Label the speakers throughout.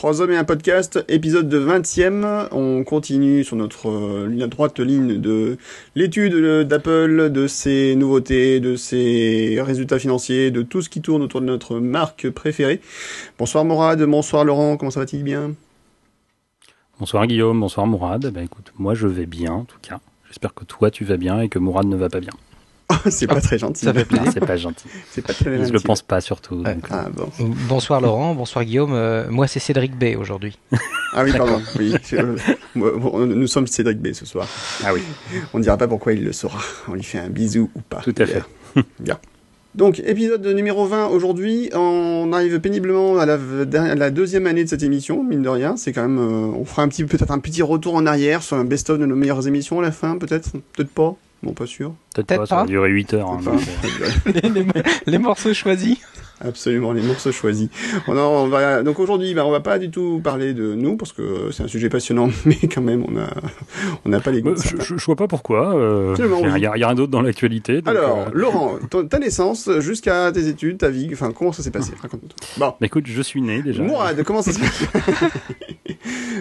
Speaker 1: Trois hommes et un podcast, épisode de 20e. On continue sur notre euh, droite ligne de l'étude d'Apple, de ses nouveautés, de ses résultats financiers, de tout ce qui tourne autour de notre marque préférée. Bonsoir Morad, bonsoir Laurent, comment ça va-t-il bien?
Speaker 2: Bonsoir Guillaume, bonsoir Mourad. Ben écoute, moi je vais bien en tout cas. J'espère que toi tu vas bien et que Mourad ne va pas bien.
Speaker 1: c'est pas très gentil.
Speaker 2: Ça fait plaisir. C'est pas gentil.
Speaker 1: C'est pas très gentil.
Speaker 2: Je le pense pas surtout.
Speaker 3: Ah, bon. Bonsoir Laurent, bonsoir Guillaume. Euh, moi c'est Cédric B aujourd'hui.
Speaker 1: Ah oui, pardon. Oui, nous sommes Cédric B ce soir. Ah oui. On ne dira pas pourquoi il le saura. On lui fait un bisou ou pas.
Speaker 2: Tout à fait.
Speaker 1: Bien. Donc, épisode numéro 20 aujourd'hui. On arrive péniblement à la, la, deuxième année de cette émission, mine de rien. C'est quand même, euh, on fera un petit, peut-être un petit retour en arrière sur un best-of de nos meilleures émissions à la fin, peut-être, peut-être pas? Bon, pas sûr.
Speaker 2: Peut-être pas, ça va durer 8 heures. Hein,
Speaker 3: les, les, morceaux choisis.
Speaker 1: Absolument, les morceaux choisis. On, on va, donc aujourd'hui, bah, on va pas du tout parler de nous parce que c'est un sujet passionnant, mais quand même, on a, on n'a pas les.
Speaker 2: Bah, je, je, vois pas pourquoi. Euh, il y, a rien d'autre dans l'actualité.
Speaker 1: Alors, euh, Laurent, ta naissance jusqu'à tes études, ta vie, enfin, comment ça s'est passé? Raconte-nous.
Speaker 2: Bon. Bah, écoute, je suis né déjà.
Speaker 1: Mourad, comment ça se passe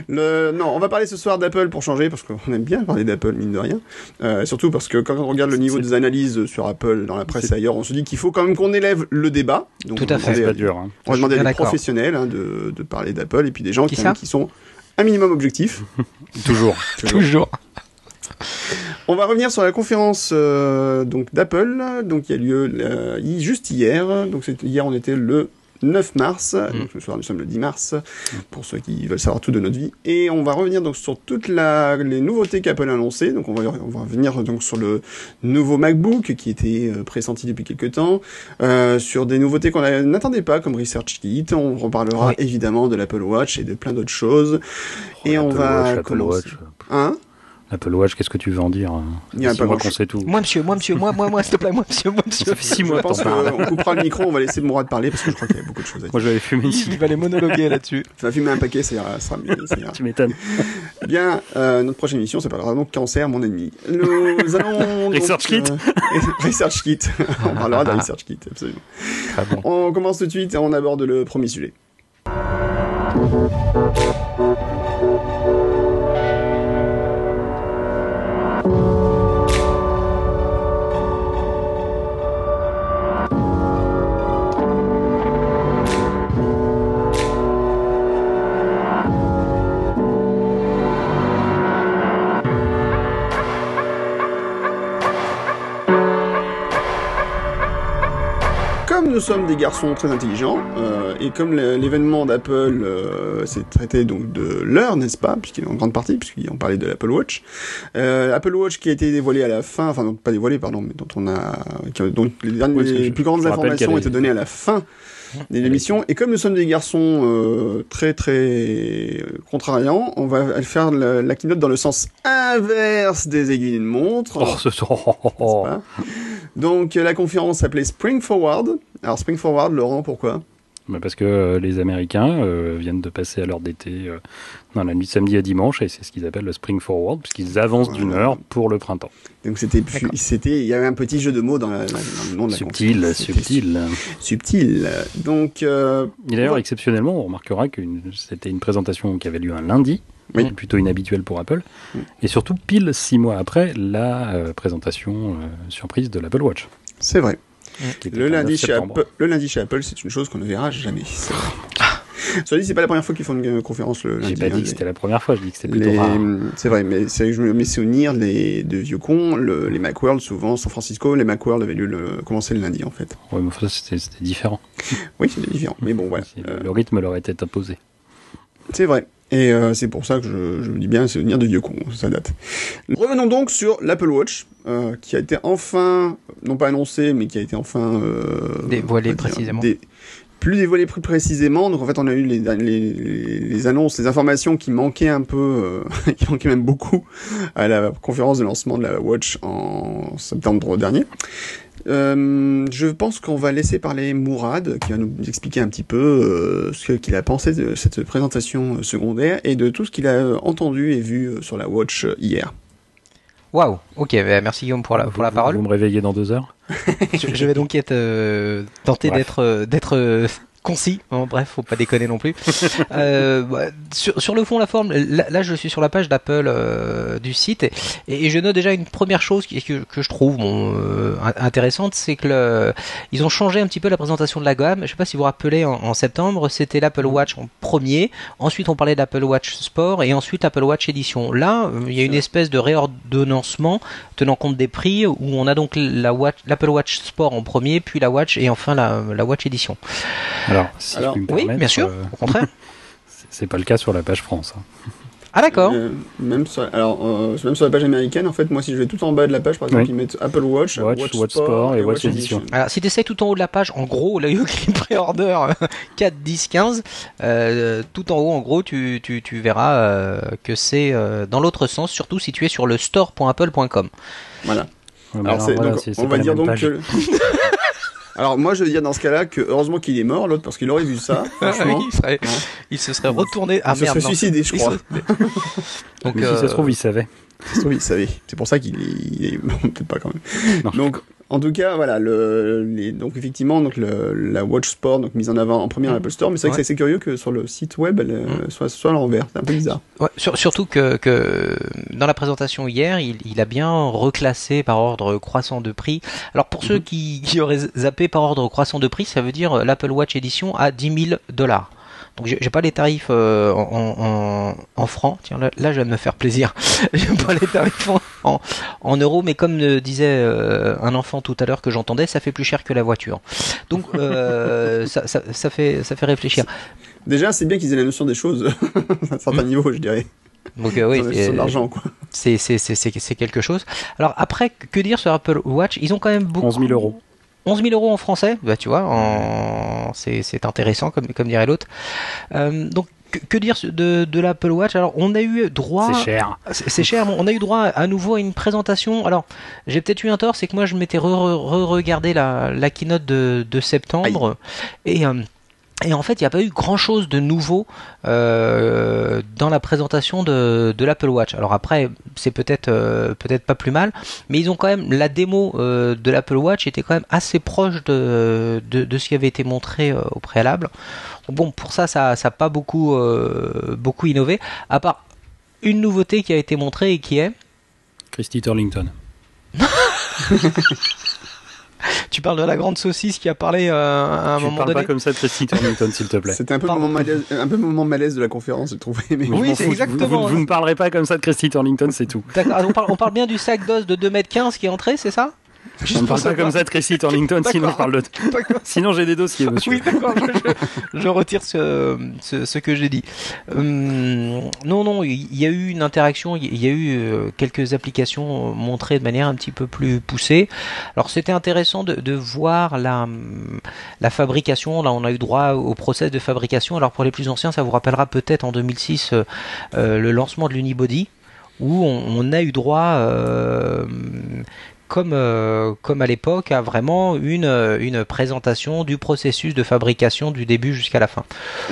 Speaker 1: Le... Non, on va parler ce soir d'Apple pour changer parce qu'on aime bien parler d'Apple mine de rien. Euh, surtout parce que quand on regarde le niveau des analyses sur Apple dans la presse ailleurs, on se dit qu'il faut quand même qu'on élève le débat.
Speaker 3: Tout à fait.
Speaker 2: C'est pas dur. Hein.
Speaker 1: On va demander à des professionnels hein, de, de, parler d'Apple et puis des gens qui, qui, sont un minimum objectifs.
Speaker 2: Toujours.
Speaker 3: Toujours.
Speaker 1: On va revenir sur la conférence euh, donc d'Apple, donc il y a lieu euh, juste hier. Donc hier on était le 9 mars. Mm. Donc ce soir, nous sommes le 10 mars, pour ceux qui veulent savoir tout de notre vie. Et on va revenir donc sur toutes la, les nouveautés qu'Apple a annoncées. Donc on va, on va revenir donc sur le nouveau MacBook qui était euh, pressenti depuis quelques temps, euh, sur des nouveautés qu'on n'attendait pas comme ResearchKit. On reparlera évidemment de l'Apple Watch et de plein d'autres choses.
Speaker 2: Oh, et on va commencer. Hein? Apple Watch, qu'est-ce que tu veux en dire hein
Speaker 1: Il y a un
Speaker 2: mois qu'on sait tout.
Speaker 3: Moi, monsieur, moi, monsieur, moi, moi, moi, s'il te plaît, moi, monsieur, moi, monsieur.
Speaker 2: Ça fait six mois.
Speaker 1: Je pense qu'on coupera le micro, on va laisser Mourad parler parce que je crois qu'il y a beaucoup de choses à dire.
Speaker 2: Moi, j'avais fumé
Speaker 3: Il va les monologuer là-dessus.
Speaker 1: Tu vas fumer un paquet, ça sera mieux.
Speaker 2: tu m'étonnes.
Speaker 1: Bien, euh, notre prochaine émission s'appellera donc Cancer, mon ennemi. Nous allons.
Speaker 2: Research Kit
Speaker 1: euh, Research Kit. on parlera de Research Kit, absolument. Très bon. On commence tout de suite et on aborde le premier sujet. Nous sommes des garçons très intelligents, euh, et comme l'événement d'Apple euh, s'est traité donc de l'heure, n'est-ce pas, puisqu'il est en grande partie, puisqu'on parlait de l'Apple Watch, euh, Apple Watch qui a été dévoilé à la fin, enfin non, pas dévoilé, pardon, mais dont on a, dont les, dernières, les plus grandes informations ont été données à la fin des émissions. Et comme nous sommes des garçons euh, très très contrariants, on va faire la, la, keynote dans le sens inverse des aiguilles d'une montre.
Speaker 2: Oh, ce...
Speaker 1: Donc la conférence s'appelait Spring Forward. Alors Spring Forward, Laurent, pourquoi?
Speaker 2: Bah, parce que euh, les Américains euh, viennent de passer à l'heure d'été euh, dans la nuit de samedi à dimanche, et c'est ce qu'ils appellent le Spring Forward, puisqu'ils avancent d'une heure pour le printemps.
Speaker 1: Donc c'était, c'était, il y avait un petit jeu de mots dans, la, dans le nom de la
Speaker 2: subtil, subtil,
Speaker 1: subtil. Donc,
Speaker 2: d'ailleurs, exceptionnellement, on remarquera que c'était une présentation qui avait lieu un lundi, oui. plutôt inhabituel pour Apple, et surtout pile six mois après la présentation surprise de l'Apple Watch.
Speaker 1: C'est vrai. Le lundi, chez Apple, le lundi chez Apple, c'est une chose qu'on ne verra jamais. Cela dit, c'est pas la première fois qu'ils font une conférence le lundi.
Speaker 2: J'ai pas dit hein, que c'était la première fois, je dis que c'était plutôt rare.
Speaker 1: C'est vrai, mais c'est je me souvenir les, de vieux cons, le, les Macworld, souvent, San Francisco, les Macworld avaient dû le, commencer le lundi, en fait.
Speaker 2: Ouais, mais ça, c'était différent.
Speaker 1: oui, c'était différent, mais bon, voilà.
Speaker 2: Le, rythme leur était imposé.
Speaker 1: C'est vrai. Et euh, c'est pour ça que je, je me dis bien souvenir de vieux cons, ça date. Revenons donc sur l'Apple Watch, euh, qui a été enfin, non pas annoncé, mais qui a été enfin...
Speaker 3: Euh, dévoilé précisément.
Speaker 1: plus dévoilé plus précisément. Donc en fait, on a eu les, les, les annonces, les informations qui manquaient un peu, euh, qui manquaient même beaucoup à la conférence de lancement de la Watch en septembre dernier. Euh, je pense qu'on va laisser parler Mourad, qui va nous expliquer un petit peu euh, ce qu'il a pensé de cette présentation secondaire et de tout ce qu'il a entendu et vu euh, sur la Watch hier.
Speaker 3: Waouh, ok, bah, merci Guillaume pour la, pour la parole.
Speaker 2: Vous me réveillez dans deux heures
Speaker 3: je, vais donc être tenté d'être d'être concis. Bon, bref, faut pas déconner non plus. euh, bah, sur, sur, le fond, la forme, là, là, je suis sur la page d'Apple euh, du site et, et, je note déjà une première chose que, que je trouve bon, euh, intéressante, c'est que le, ils ont changé un petit peu la présentation de la gamme. Je sais pas si vous vous rappelez, en, en septembre, c'était l'Apple Watch en premier. Ensuite, on parlait d'Apple Watch Sport et ensuite Apple Watch Edition. Là, il y a une espèce de réordonnancement tenant compte des prix où on a donc la Watch, l'Apple Watch Sport en premier, puis la Watch et enfin la, la Watch Edition.
Speaker 2: Alors, si
Speaker 3: Alors
Speaker 2: je puis me
Speaker 3: oui,
Speaker 2: permettre,
Speaker 3: bien sûr,
Speaker 2: euh,
Speaker 3: au contraire.
Speaker 2: c'est pas le cas sur la page France. hein.
Speaker 3: Ah d'accord.
Speaker 1: Euh, même sur, alors, euh, même sur la page américaine, en fait, moi, si je vais tout en bas de la page, par exemple,
Speaker 2: Oui.
Speaker 1: ils mettent Apple Watch,
Speaker 2: Watch, Watch Sport et Watch Edition.
Speaker 3: Alors, si tu essaies tout en haut de la page, en gros, là, il y a écrit pré-order 4, 10, 15. Euh, tout en haut, en gros, tu, tu, tu verras euh, que c'est euh, dans l'autre sens, surtout si tu es sur le store.apple.com.
Speaker 1: Voilà.
Speaker 2: Ouais,
Speaker 1: Alors, c'est-
Speaker 2: voilà,
Speaker 1: donc, on va dire donc
Speaker 2: page.
Speaker 1: que. Alors, moi, je veux dire dans ce cas-là que heureusement qu'il est mort, l'autre, parce qu'il aurait vu ça, franchement.
Speaker 3: il, serait-
Speaker 1: Ouais.
Speaker 3: il se serait retourné. Ah
Speaker 1: il se serait
Speaker 3: non.
Speaker 1: suicidé, je crois.
Speaker 3: Donc,
Speaker 2: Mais si ça
Speaker 3: euh,
Speaker 2: se trouve, il savait.
Speaker 1: Ça se trouve, il savait. C'est pour ça qu'il est, il est- bon, peut-être pas quand même.
Speaker 2: Non.
Speaker 1: Donc, en tout cas, voilà, le, les, donc effectivement, donc le, la Watch Sport, donc mise en avant en première Apple Store, mais c'est vrai
Speaker 3: Ouais.
Speaker 1: que c'est assez curieux que sur le site web, elle euh, soit, soit à l'envers. C'est un peu bizarre.
Speaker 3: Ouais, sur- surtout que, que dans la présentation hier, il, il a bien reclassé par ordre croissant de prix. Alors pour ceux qui, qui auraient zappé par ordre croissant de prix, ça veut dire euh, l'Apple Watch Edition à 10 000 dollars. Donc j'ai pas les tarifs euh, en, en, en francs. Tiens, là, là, je viens de me faire plaisir. j'ai pas les tarifs en, en, en euros, mais comme le disait euh, un enfant tout à l'heure que j'entendais, ça fait plus cher que la voiture. Donc euh, ça, ça, ça fait ça fait réfléchir.
Speaker 1: Déjà, c'est bien qu'ils aient la notion des choses à un certain niveau, je dirais.
Speaker 3: Donc euh, oui,
Speaker 1: Sur-
Speaker 3: c'est-
Speaker 1: sur l'argent, quoi.
Speaker 3: c'est c'est c'est c'est c'est quelque chose. Alors après, que dire sur Apple Watch? Ils ont quand même beaucoup.
Speaker 2: 11 000 euros.
Speaker 3: 11 000 euros en français, bah tu vois, en... c'est intéressant comme comme dirait l'autre. Euh, donc que, que dire de, de l'Apple Watch? Alors on a eu droit.
Speaker 2: C'est cher.
Speaker 3: C'est cher. On a eu droit à nouveau à une présentation. Alors, j'ai peut-être eu un tort, c'est que moi je m'étais re-regardé la, la keynote de, de septembre et euh, et en fait, il n'y a pas eu grand-chose de nouveau euh, dans la présentation de, de l'Apple Watch. Alors après, c'est peut-être euh, peut-être pas plus mal, mais ils ont quand même la démo euh, de l'Apple Watch était quand même assez proche de, de, de ce qui avait été montré au préalable. Bon, pour ça, ça n'a pas beaucoup beaucoup innové, à part une nouveauté qui a été montrée et qui est
Speaker 2: Christy Turlington.
Speaker 3: Tu parles de la grande saucisse qui a parlé euh, à un
Speaker 2: tu
Speaker 3: moment
Speaker 2: parles
Speaker 3: donné
Speaker 2: pas comme ça de Christy Turlington, s'il te plaît.
Speaker 1: C'était un peu
Speaker 3: Pardon.
Speaker 1: moment malaise, un peu moment malaise de la conférence, j'ai trouvé. Mais
Speaker 2: je
Speaker 3: Oui, c'est exactement
Speaker 2: Vous, vous- ne parlerez pas comme ça de Christy Turlington, c'est tout.
Speaker 3: D'accord, on, parle, on parle bien du sac d'os de 2m15 qui est entré, c'est ça?
Speaker 2: On ne parle pas comme ça de Christy Turlington, sinon je parle de... Sinon j'ai des dossiers, monsieur.
Speaker 3: Oui, d'accord, je, retire ce, ce, ce que j'ai dit. Hum, non, non, il y a eu une interaction, il y a eu euh, quelques applications montrées de manière un petit peu plus poussée. Alors c'était intéressant de, de voir la, hum, la fabrication, là on a eu droit au process de fabrication. Alors pour les plus anciens, ça vous rappellera peut-être en 2006 euh, euh, le lancement de l'Unibody, où on, on a eu droit... euh, comme, euh, comme à l'époque, à vraiment une, euh, une présentation du processus de fabrication du début jusqu'à la fin.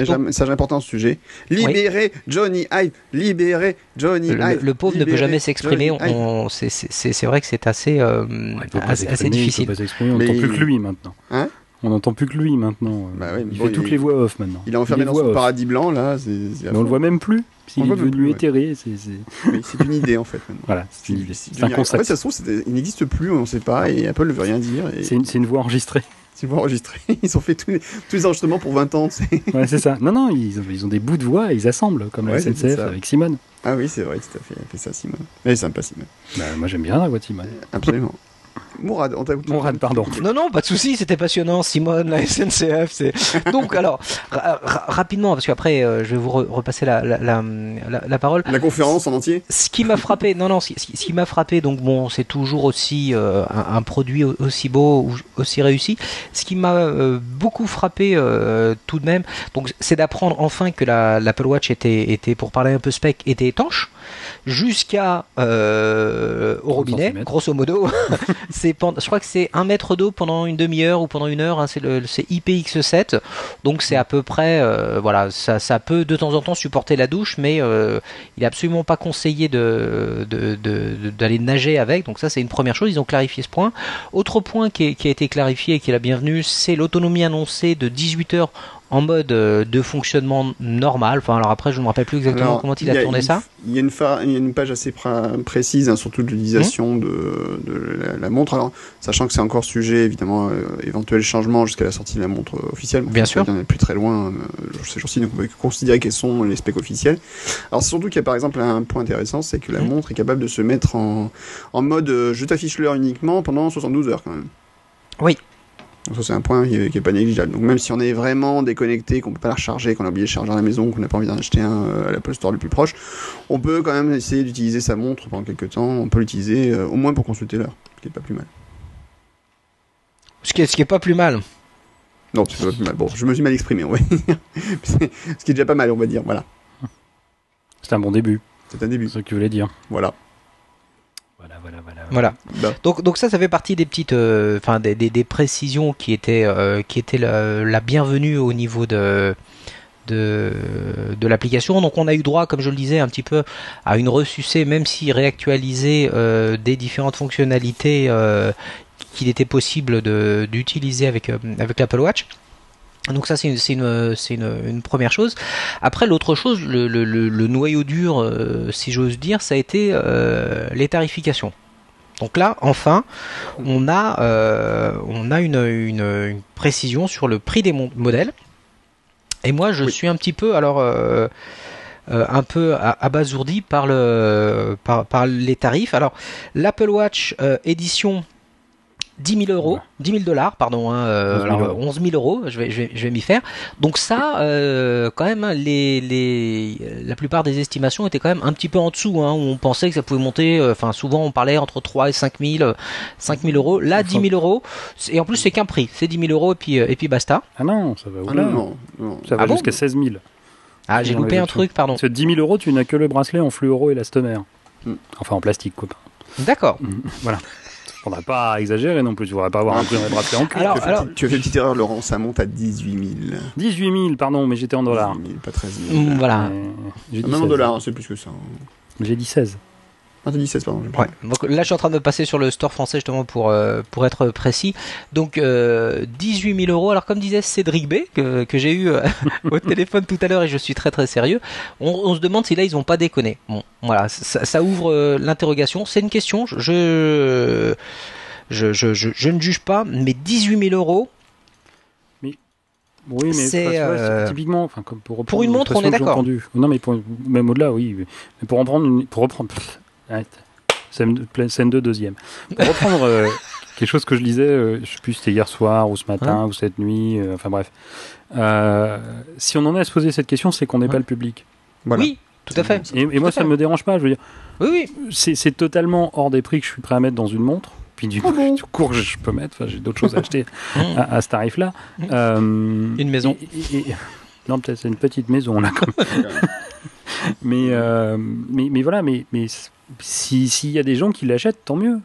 Speaker 1: Un message important ce sujet. Libérez Johnny Ive Libérez Johnny
Speaker 3: Le,
Speaker 1: Ive
Speaker 3: le pauvre ne peut jamais s'exprimer. On- c'est- C'est c'est- vrai que c'est assez, euh,
Speaker 2: pas
Speaker 3: assez, assez
Speaker 2: s'exprimer, il peut
Speaker 3: difficile.
Speaker 2: pas s'exprimer, on
Speaker 1: Mais-
Speaker 2: plus que lui maintenant.
Speaker 1: Hein?
Speaker 2: On n'entend plus que lui maintenant.
Speaker 1: Bah
Speaker 2: il
Speaker 1: bon,
Speaker 2: fait toutes les voix off maintenant.
Speaker 1: Il est enfermé dans
Speaker 2: voix
Speaker 1: son paradis blanc, là. c'est- c'est
Speaker 2: Mais on le voit même plus.
Speaker 1: On
Speaker 2: Il est devenu éthéré. c'est-
Speaker 1: une idée, en fait. maintenant.
Speaker 2: Voilà, c'est une un
Speaker 1: Ive. En
Speaker 2: concept.
Speaker 1: fait, ça se trouve, il n'existe plus, on ne sait pas, et Apple ne veut rien dire. Et
Speaker 2: C'est une, c'est une voix enregistrée.
Speaker 1: tu vois enregistrer. Ils ont fait tous les, tous les enregistrements pour 20 ans.
Speaker 2: Ouais, c'est ça. Non, non, ils ont, ils ont des bouts de voix et ils assemblent, comme
Speaker 1: Ouais,
Speaker 2: la SNCF avec Simone.
Speaker 1: Ah oui, c'est vrai, tout à fait. Elle fait ça, Simone. Elle est sympa, Simone.
Speaker 2: Bah, moi j'aime bien la voix de Simone.
Speaker 1: Absolument. Mourad, on t'a
Speaker 2: Mourad, pardon.
Speaker 3: Non, non, pas de souci, c'était passionnant. Simone, la SNCF, c'est. Donc, alors, ra- ra- rapidement, parce qu'après, euh, je vais vous re- repasser la, la, la, la- la parole.
Speaker 1: La conférence en entier
Speaker 3: Ce qui m'a frappé, non, non, ce qui, ce qui m'a frappé, donc bon, c'est toujours aussi euh, un, un produit au- aussi beau, ou aussi réussi. Ce qui m'a euh, beaucoup frappé euh, tout de même, donc c'est d'apprendre enfin que la- l'Apple Watch était, était, pour parler un peu spec, était étanche, jusqu'à euh, au robinet, grosso modo. c'est je crois que c'est un mètre d'eau pendant une demi-heure ou pendant une heure. hein, c'est le c'est IPX7, donc c'est à peu près, euh, voilà, ça, peut de temps en temps supporter la douche, mais euh, il est absolument pas conseillé de d'aller nager avec. Donc ça, c'est une première chose. Ils ont clarifié ce point. Autre point qui a été clarifié et qui est la bienvenue, c'est l'autonomie annoncée de 18 heures en mode euh, de fonctionnement normal. Enfin, alors après, je ne me rappelle plus exactement
Speaker 1: Alors,
Speaker 3: comment il a, tourné
Speaker 1: une-
Speaker 3: ça.
Speaker 1: Il y, a une fa- il y a une page assez précise, hein, surtout de l'utilisation
Speaker 3: Mmh.
Speaker 1: de, de la, la montre. Alors, sachant que c'est encore sujet, évidemment, euh, éventuel changement jusqu'à la sortie de la montre euh, officielle.
Speaker 3: Bien sûr.
Speaker 1: On n'est plus très loin euh, ces jours-ci, donc on peut considérer quels sont les specs officiels. Alors, surtout qu'il y a par exemple un point intéressant, c'est que la
Speaker 3: Mmh.
Speaker 1: montre est capable de se mettre en, en mode euh, je t'affiche l'heure uniquement pendant 72 heures quand même.
Speaker 3: Oui.
Speaker 1: Donc ça c'est un point qui est, qui est pas négligeable. Donc même si on est vraiment déconnecté, qu'on peut pas la recharger, qu'on a oublié de charger à la maison, qu'on n'a pas envie d'en acheter un euh, à l'Apple Store le plus proche, on peut quand même essayer d'utiliser sa montre pendant quelques temps. On peut l'utiliser euh, au moins pour consulter l'heure, ce qui est pas plus mal.
Speaker 3: Ce qui est, ce qui est pas plus mal.
Speaker 1: Non, c'est pas plus mal. Bon, je me suis mal exprimé, on va dire. Ce qui est déjà pas mal, on va dire. Voilà,
Speaker 2: C'est un bon début,
Speaker 1: c'est un début.
Speaker 2: c'est ce que tu voulais dire.
Speaker 1: Voilà.
Speaker 2: Voilà, voilà, voilà.
Speaker 3: Voilà.
Speaker 1: Bah,
Speaker 3: Donc, donc ça, ça fait partie des petites, euh, enfin des, des, des précisions qui étaient, euh, qui étaient la, la bienvenue au niveau de de, de l'application. Donc on a eu droit, comme je le disais, un petit peu à une ressucée, même si réactualisée euh, des différentes fonctionnalités euh, qu'il était possible de- d'utiliser avec, euh, avec l'Apple Watch. Donc ça c'est une, c'est une, c'est une, une première chose. Après l'autre chose, le, le, le- le noyau dur, euh, si j'ose dire, ça a été euh, les tarifications. Donc là, enfin, on a, euh, on a une, précision sur le prix des modèles. Et moi, je
Speaker 1: Oui.
Speaker 3: suis un petit peu, alors, un peu abasourdi par, le, par, par les tarifs. Alors, l'Apple Watch édition 10 000 euros, 10 000 dollars, pardon, hein, euh,
Speaker 2: 11 000
Speaker 3: alors,
Speaker 2: euros.
Speaker 3: 11 000 euros, je vais, je vais, je vais m'y faire. Donc ça, euh, quand même, hein, les, les, la plupart des estimations étaient quand même un petit peu en dessous, hein, où on pensait que ça pouvait monter, euh, enfin souvent on parlait entre 3 et 5 000, euh, 5 000 euros. Là, 10 000 euros, et en plus c'est qu'un prix, c'est 10 000 euros et puis, euh, et puis basta.
Speaker 2: Ah non, ça va
Speaker 1: ah non, non.
Speaker 2: Ça va
Speaker 3: Ah bon
Speaker 2: jusqu'à 16 000.
Speaker 3: Ah, j'ai loupé un truc, pardon.
Speaker 2: Parce que 10 000 euros, tu n'as que le bracelet en fluoro et l'élastomère.
Speaker 1: Hmm.
Speaker 2: Enfin, en plastique, quoi.
Speaker 3: D'accord.
Speaker 2: Voilà. On n'a pas exagérer non plus. Tu ne pas avoir un prix bracelet en cuir.
Speaker 3: Alors,
Speaker 1: tu, as fait,
Speaker 3: alors-
Speaker 1: tu as fait une petite erreur, Laurent. Ça monte à 18 000.
Speaker 2: 18 000, pardon, mais j'étais en dollars.
Speaker 1: 18 000, pas 13 000.
Speaker 3: Mm, Voilà.
Speaker 2: Euh, J'ai dit
Speaker 1: Même en
Speaker 2: 16.
Speaker 1: dollars, hein, c'est plus que ça. hein.
Speaker 2: J'ai dit 16.
Speaker 1: T'as dit 16, pardon. j'ai
Speaker 3: Ouais. Donc là, je suis en train de passer sur le store français justement pour euh, pour être précis. Donc euh, 18 000 euros. Alors comme disait Cédric B que, que j'ai eu euh, au téléphone tout à l'heure et je suis très très sérieux. On, on se demande si là ils ont pas déconné. Bon, voilà, ça, ça ouvre euh, l'interrogation. C'est une question. Je je, je, je je ne juge pas, mais 18 000 euros.
Speaker 2: Oui, mais
Speaker 3: C'est, euh,
Speaker 2: typiquement, enfin, comme pour,
Speaker 3: pour une montre, on est d'accord.
Speaker 2: Non, mais pour- même au-delà, oui. Mais pour reprendre, une- pour reprendre, pff. Scène, pleine- scène 2, deuxième. Pour reprendre euh, quelque chose que je lisais, euh, je sais plus si c'était hier soir ou ce matin ou cette nuit, euh, enfin bref. Euh, si on en est à se poser cette question, c'est qu'on n'est
Speaker 3: Ouais.
Speaker 2: pas le public.
Speaker 1: Voilà.
Speaker 3: Oui, tout à fait.
Speaker 2: Et, et moi, ça
Speaker 3: fait.
Speaker 2: me dérange pas. Je veux dire,
Speaker 3: Oui, oui.
Speaker 2: c'est totalement hors des prix que je suis prêt à mettre dans une montre. Puis du coup,
Speaker 1: bon
Speaker 2: du coup, je je peux mettre. Enfin, j'ai d'autres choses à acheter
Speaker 3: Mmh.
Speaker 2: à, à ce tarif-là. Euh,
Speaker 3: Une maison.
Speaker 2: et- et- et- non, peut-être c'est une petite maison là. Quand même. mais, euh, mais mais voilà, mais mais si s'il y a des gens qui l'achètent, tant mieux.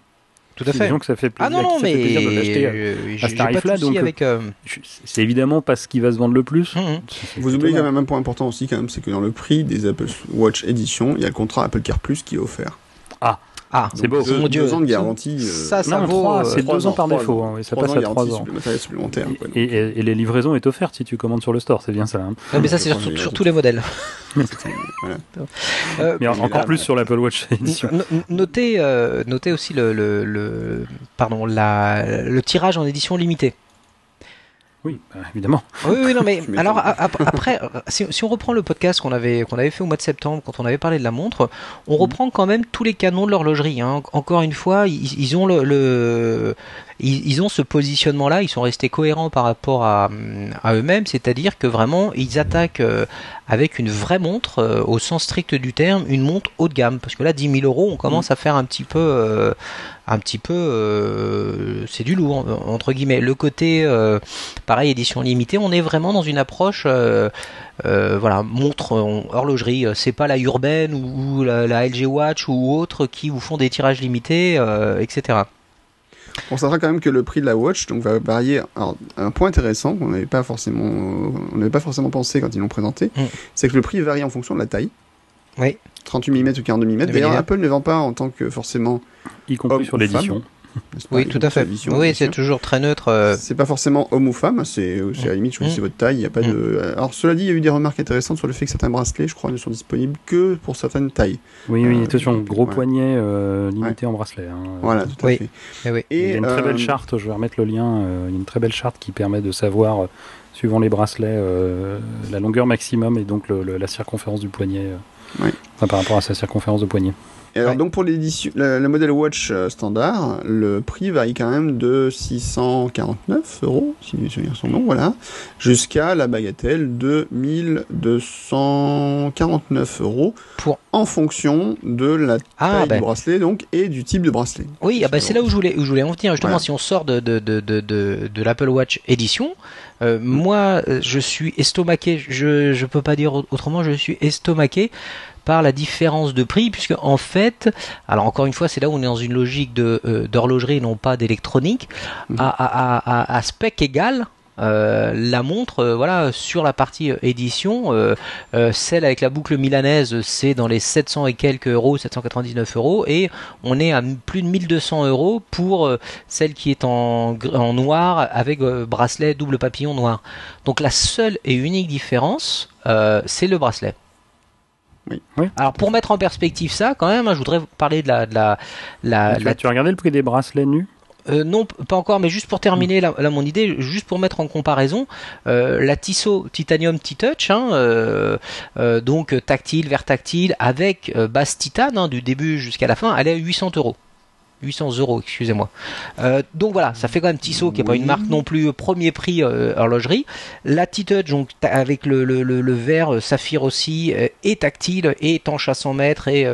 Speaker 3: Tout à
Speaker 2: S'il y a
Speaker 3: fait.
Speaker 2: Des gens que ça fait
Speaker 3: Ah
Speaker 2: plaisir,
Speaker 3: non, non,
Speaker 2: fait
Speaker 3: mais
Speaker 2: plaisir de l'acheter.
Speaker 3: j'ai
Speaker 2: ce tarif-là, donc,
Speaker 3: avec. euh,
Speaker 2: C'est évidemment pas ce qui va se vendre le plus. C'est
Speaker 1: Vous oubliez quand même un point important aussi, quand même, c'est que dans le prix des Apple Watch Edition, il y a le contrat Apple Care Plus qui est offert.
Speaker 3: Ah,
Speaker 2: C'est
Speaker 1: Donc,
Speaker 2: beau.
Speaker 1: Deux,
Speaker 3: Mon Dieu.
Speaker 1: deux ans de garantie. euh,
Speaker 3: Ça, ça
Speaker 2: Non,
Speaker 3: vaut.
Speaker 2: trois,
Speaker 3: euh,
Speaker 2: c'est deux ans
Speaker 1: ans,
Speaker 2: par défaut. hein, et ça passe à trois ans.
Speaker 1: quoi,
Speaker 2: Et, et- et la livraison est offerte si tu commandes sur le store, c'est bien ça. hein.
Speaker 3: Non, mais ça, c'est sur, tous les modèles.
Speaker 1: voilà.
Speaker 3: Euh,
Speaker 2: Mais encore
Speaker 1: là,
Speaker 2: plus sur l'Apple Watch édition.
Speaker 3: no- no- notez, euh, notez aussi le, le, le- pardon, la, le tirage en édition limitée.
Speaker 2: Oui, bah, évidemment.
Speaker 3: Oui, oui, non, mais alors ap- après, si, si on reprend le podcast qu'on avait qu'on avait fait au mois de septembre quand on avait parlé de la montre, on reprend quand même tous les canons de l'horlogerie. hein. Encore une fois, ils, ils ont le, le- ils, ils ont ce positionnement-là, ils sont restés cohérents par rapport à, à eux-mêmes, c'est-à-dire que vraiment ils attaquent euh, avec une vraie montre euh, au sens strict du terme, une montre haut de gamme, parce que là 10 000 euros, on commence à faire un petit peu, euh, un petit peu, euh, c'est du lourd entre guillemets. Le côté euh, pareil édition limitée on est vraiment dans une approche euh, voilà montre horlogerie c'est pas la urbaine ou, ou la, la LG Watch ou autre qui vous font des tirages limités etc
Speaker 1: On sachera quand même que le prix de la Watch donc, va varier. Alors, un point intéressant qu'on n'avait pas forcément, on n'avait pas forcément pensé quand ils l'ont présenté,
Speaker 3: Mm.
Speaker 1: c'est que le prix varie en fonction de la taille.
Speaker 3: oui
Speaker 1: 38 mm ou 42 mm. D'ailleurs, Apple ne vend pas en tant que forcément
Speaker 2: Y compris sur l'édition.
Speaker 3: Oui, tout à fait. oui, c'est toujours très neutre. Euh.
Speaker 1: C'est pas forcément homme ou femme, c'est à la limite, choisissez mm. votre taille. Il y a pas de. Mm. Alors, cela dit, il y a eu des remarques intéressantes sur le fait que certains bracelets, je crois, ne sont disponibles que pour certaines tailles.
Speaker 2: Oui, oui, attention, gros poignet limité en bracelet. Hein.
Speaker 1: Voilà, tout à fait.
Speaker 2: Et, il y a une très belle charte, je vais remettre le lien, il y a une très belle charte qui permet de savoir suivant les bracelets, euh, la longueur maximum et donc la circonférence du poignet, euh, par rapport à sa circonférence de poignet.
Speaker 1: Et alors donc pour l'édition, le, modèle Watch euh, standard, le prix varie quand même de 649 euros, si je souviens son nom, voilà, jusqu'à la bagatelle de 1249 euros pour en fonction de la ah, taille du ben. bracelet donc et du type de bracelet.
Speaker 3: Oui, ah bah c'est là où je voulais où je voulais en venir justement. Si on sort de de, de, de, de l'Apple Watch édition, euh, moi je suis estomaqué. Je je peux pas dire autrement. Je suis estomaqué par la différence de prix, puisque en fait, alors encore une fois, c'est là où on est dans une logique de euh, d'horlogerie non pas d'électronique, mhm. à, à, spec égal. Euh, la montre, euh, voilà, sur la partie édition, celle avec la boucle milanaise, c'est dans les 700 et quelques euros, 799 euros, et on est à plus de 1200 euros pour celle qui est en, en noir avec bracelet double papillon noir. Donc la seule et unique différence, c'est le bracelet. Alors pour mettre en perspective ça, quand même, hein, je voudrais parler de la, de la,
Speaker 2: la, tu, as regardé le prix des bracelets nus?
Speaker 3: Euh, non, pas encore, mais juste pour terminer là, mon idée, juste pour mettre en comparaison, euh, la Tissot Titanium T-Touch, hein, euh, donc tactile, vers tactile, avec base titane hein, du début jusqu'à la fin, elle est à 800 euros. 800 euros, excusez-moi. Euh, donc voilà, ça fait quand même Tissot, qui n'est pas une marque non plus premier prix euh, horlogerie. La T-Touch, donc avec le, le, saphir aussi, est tactile, et étanche à 100 mètres, et,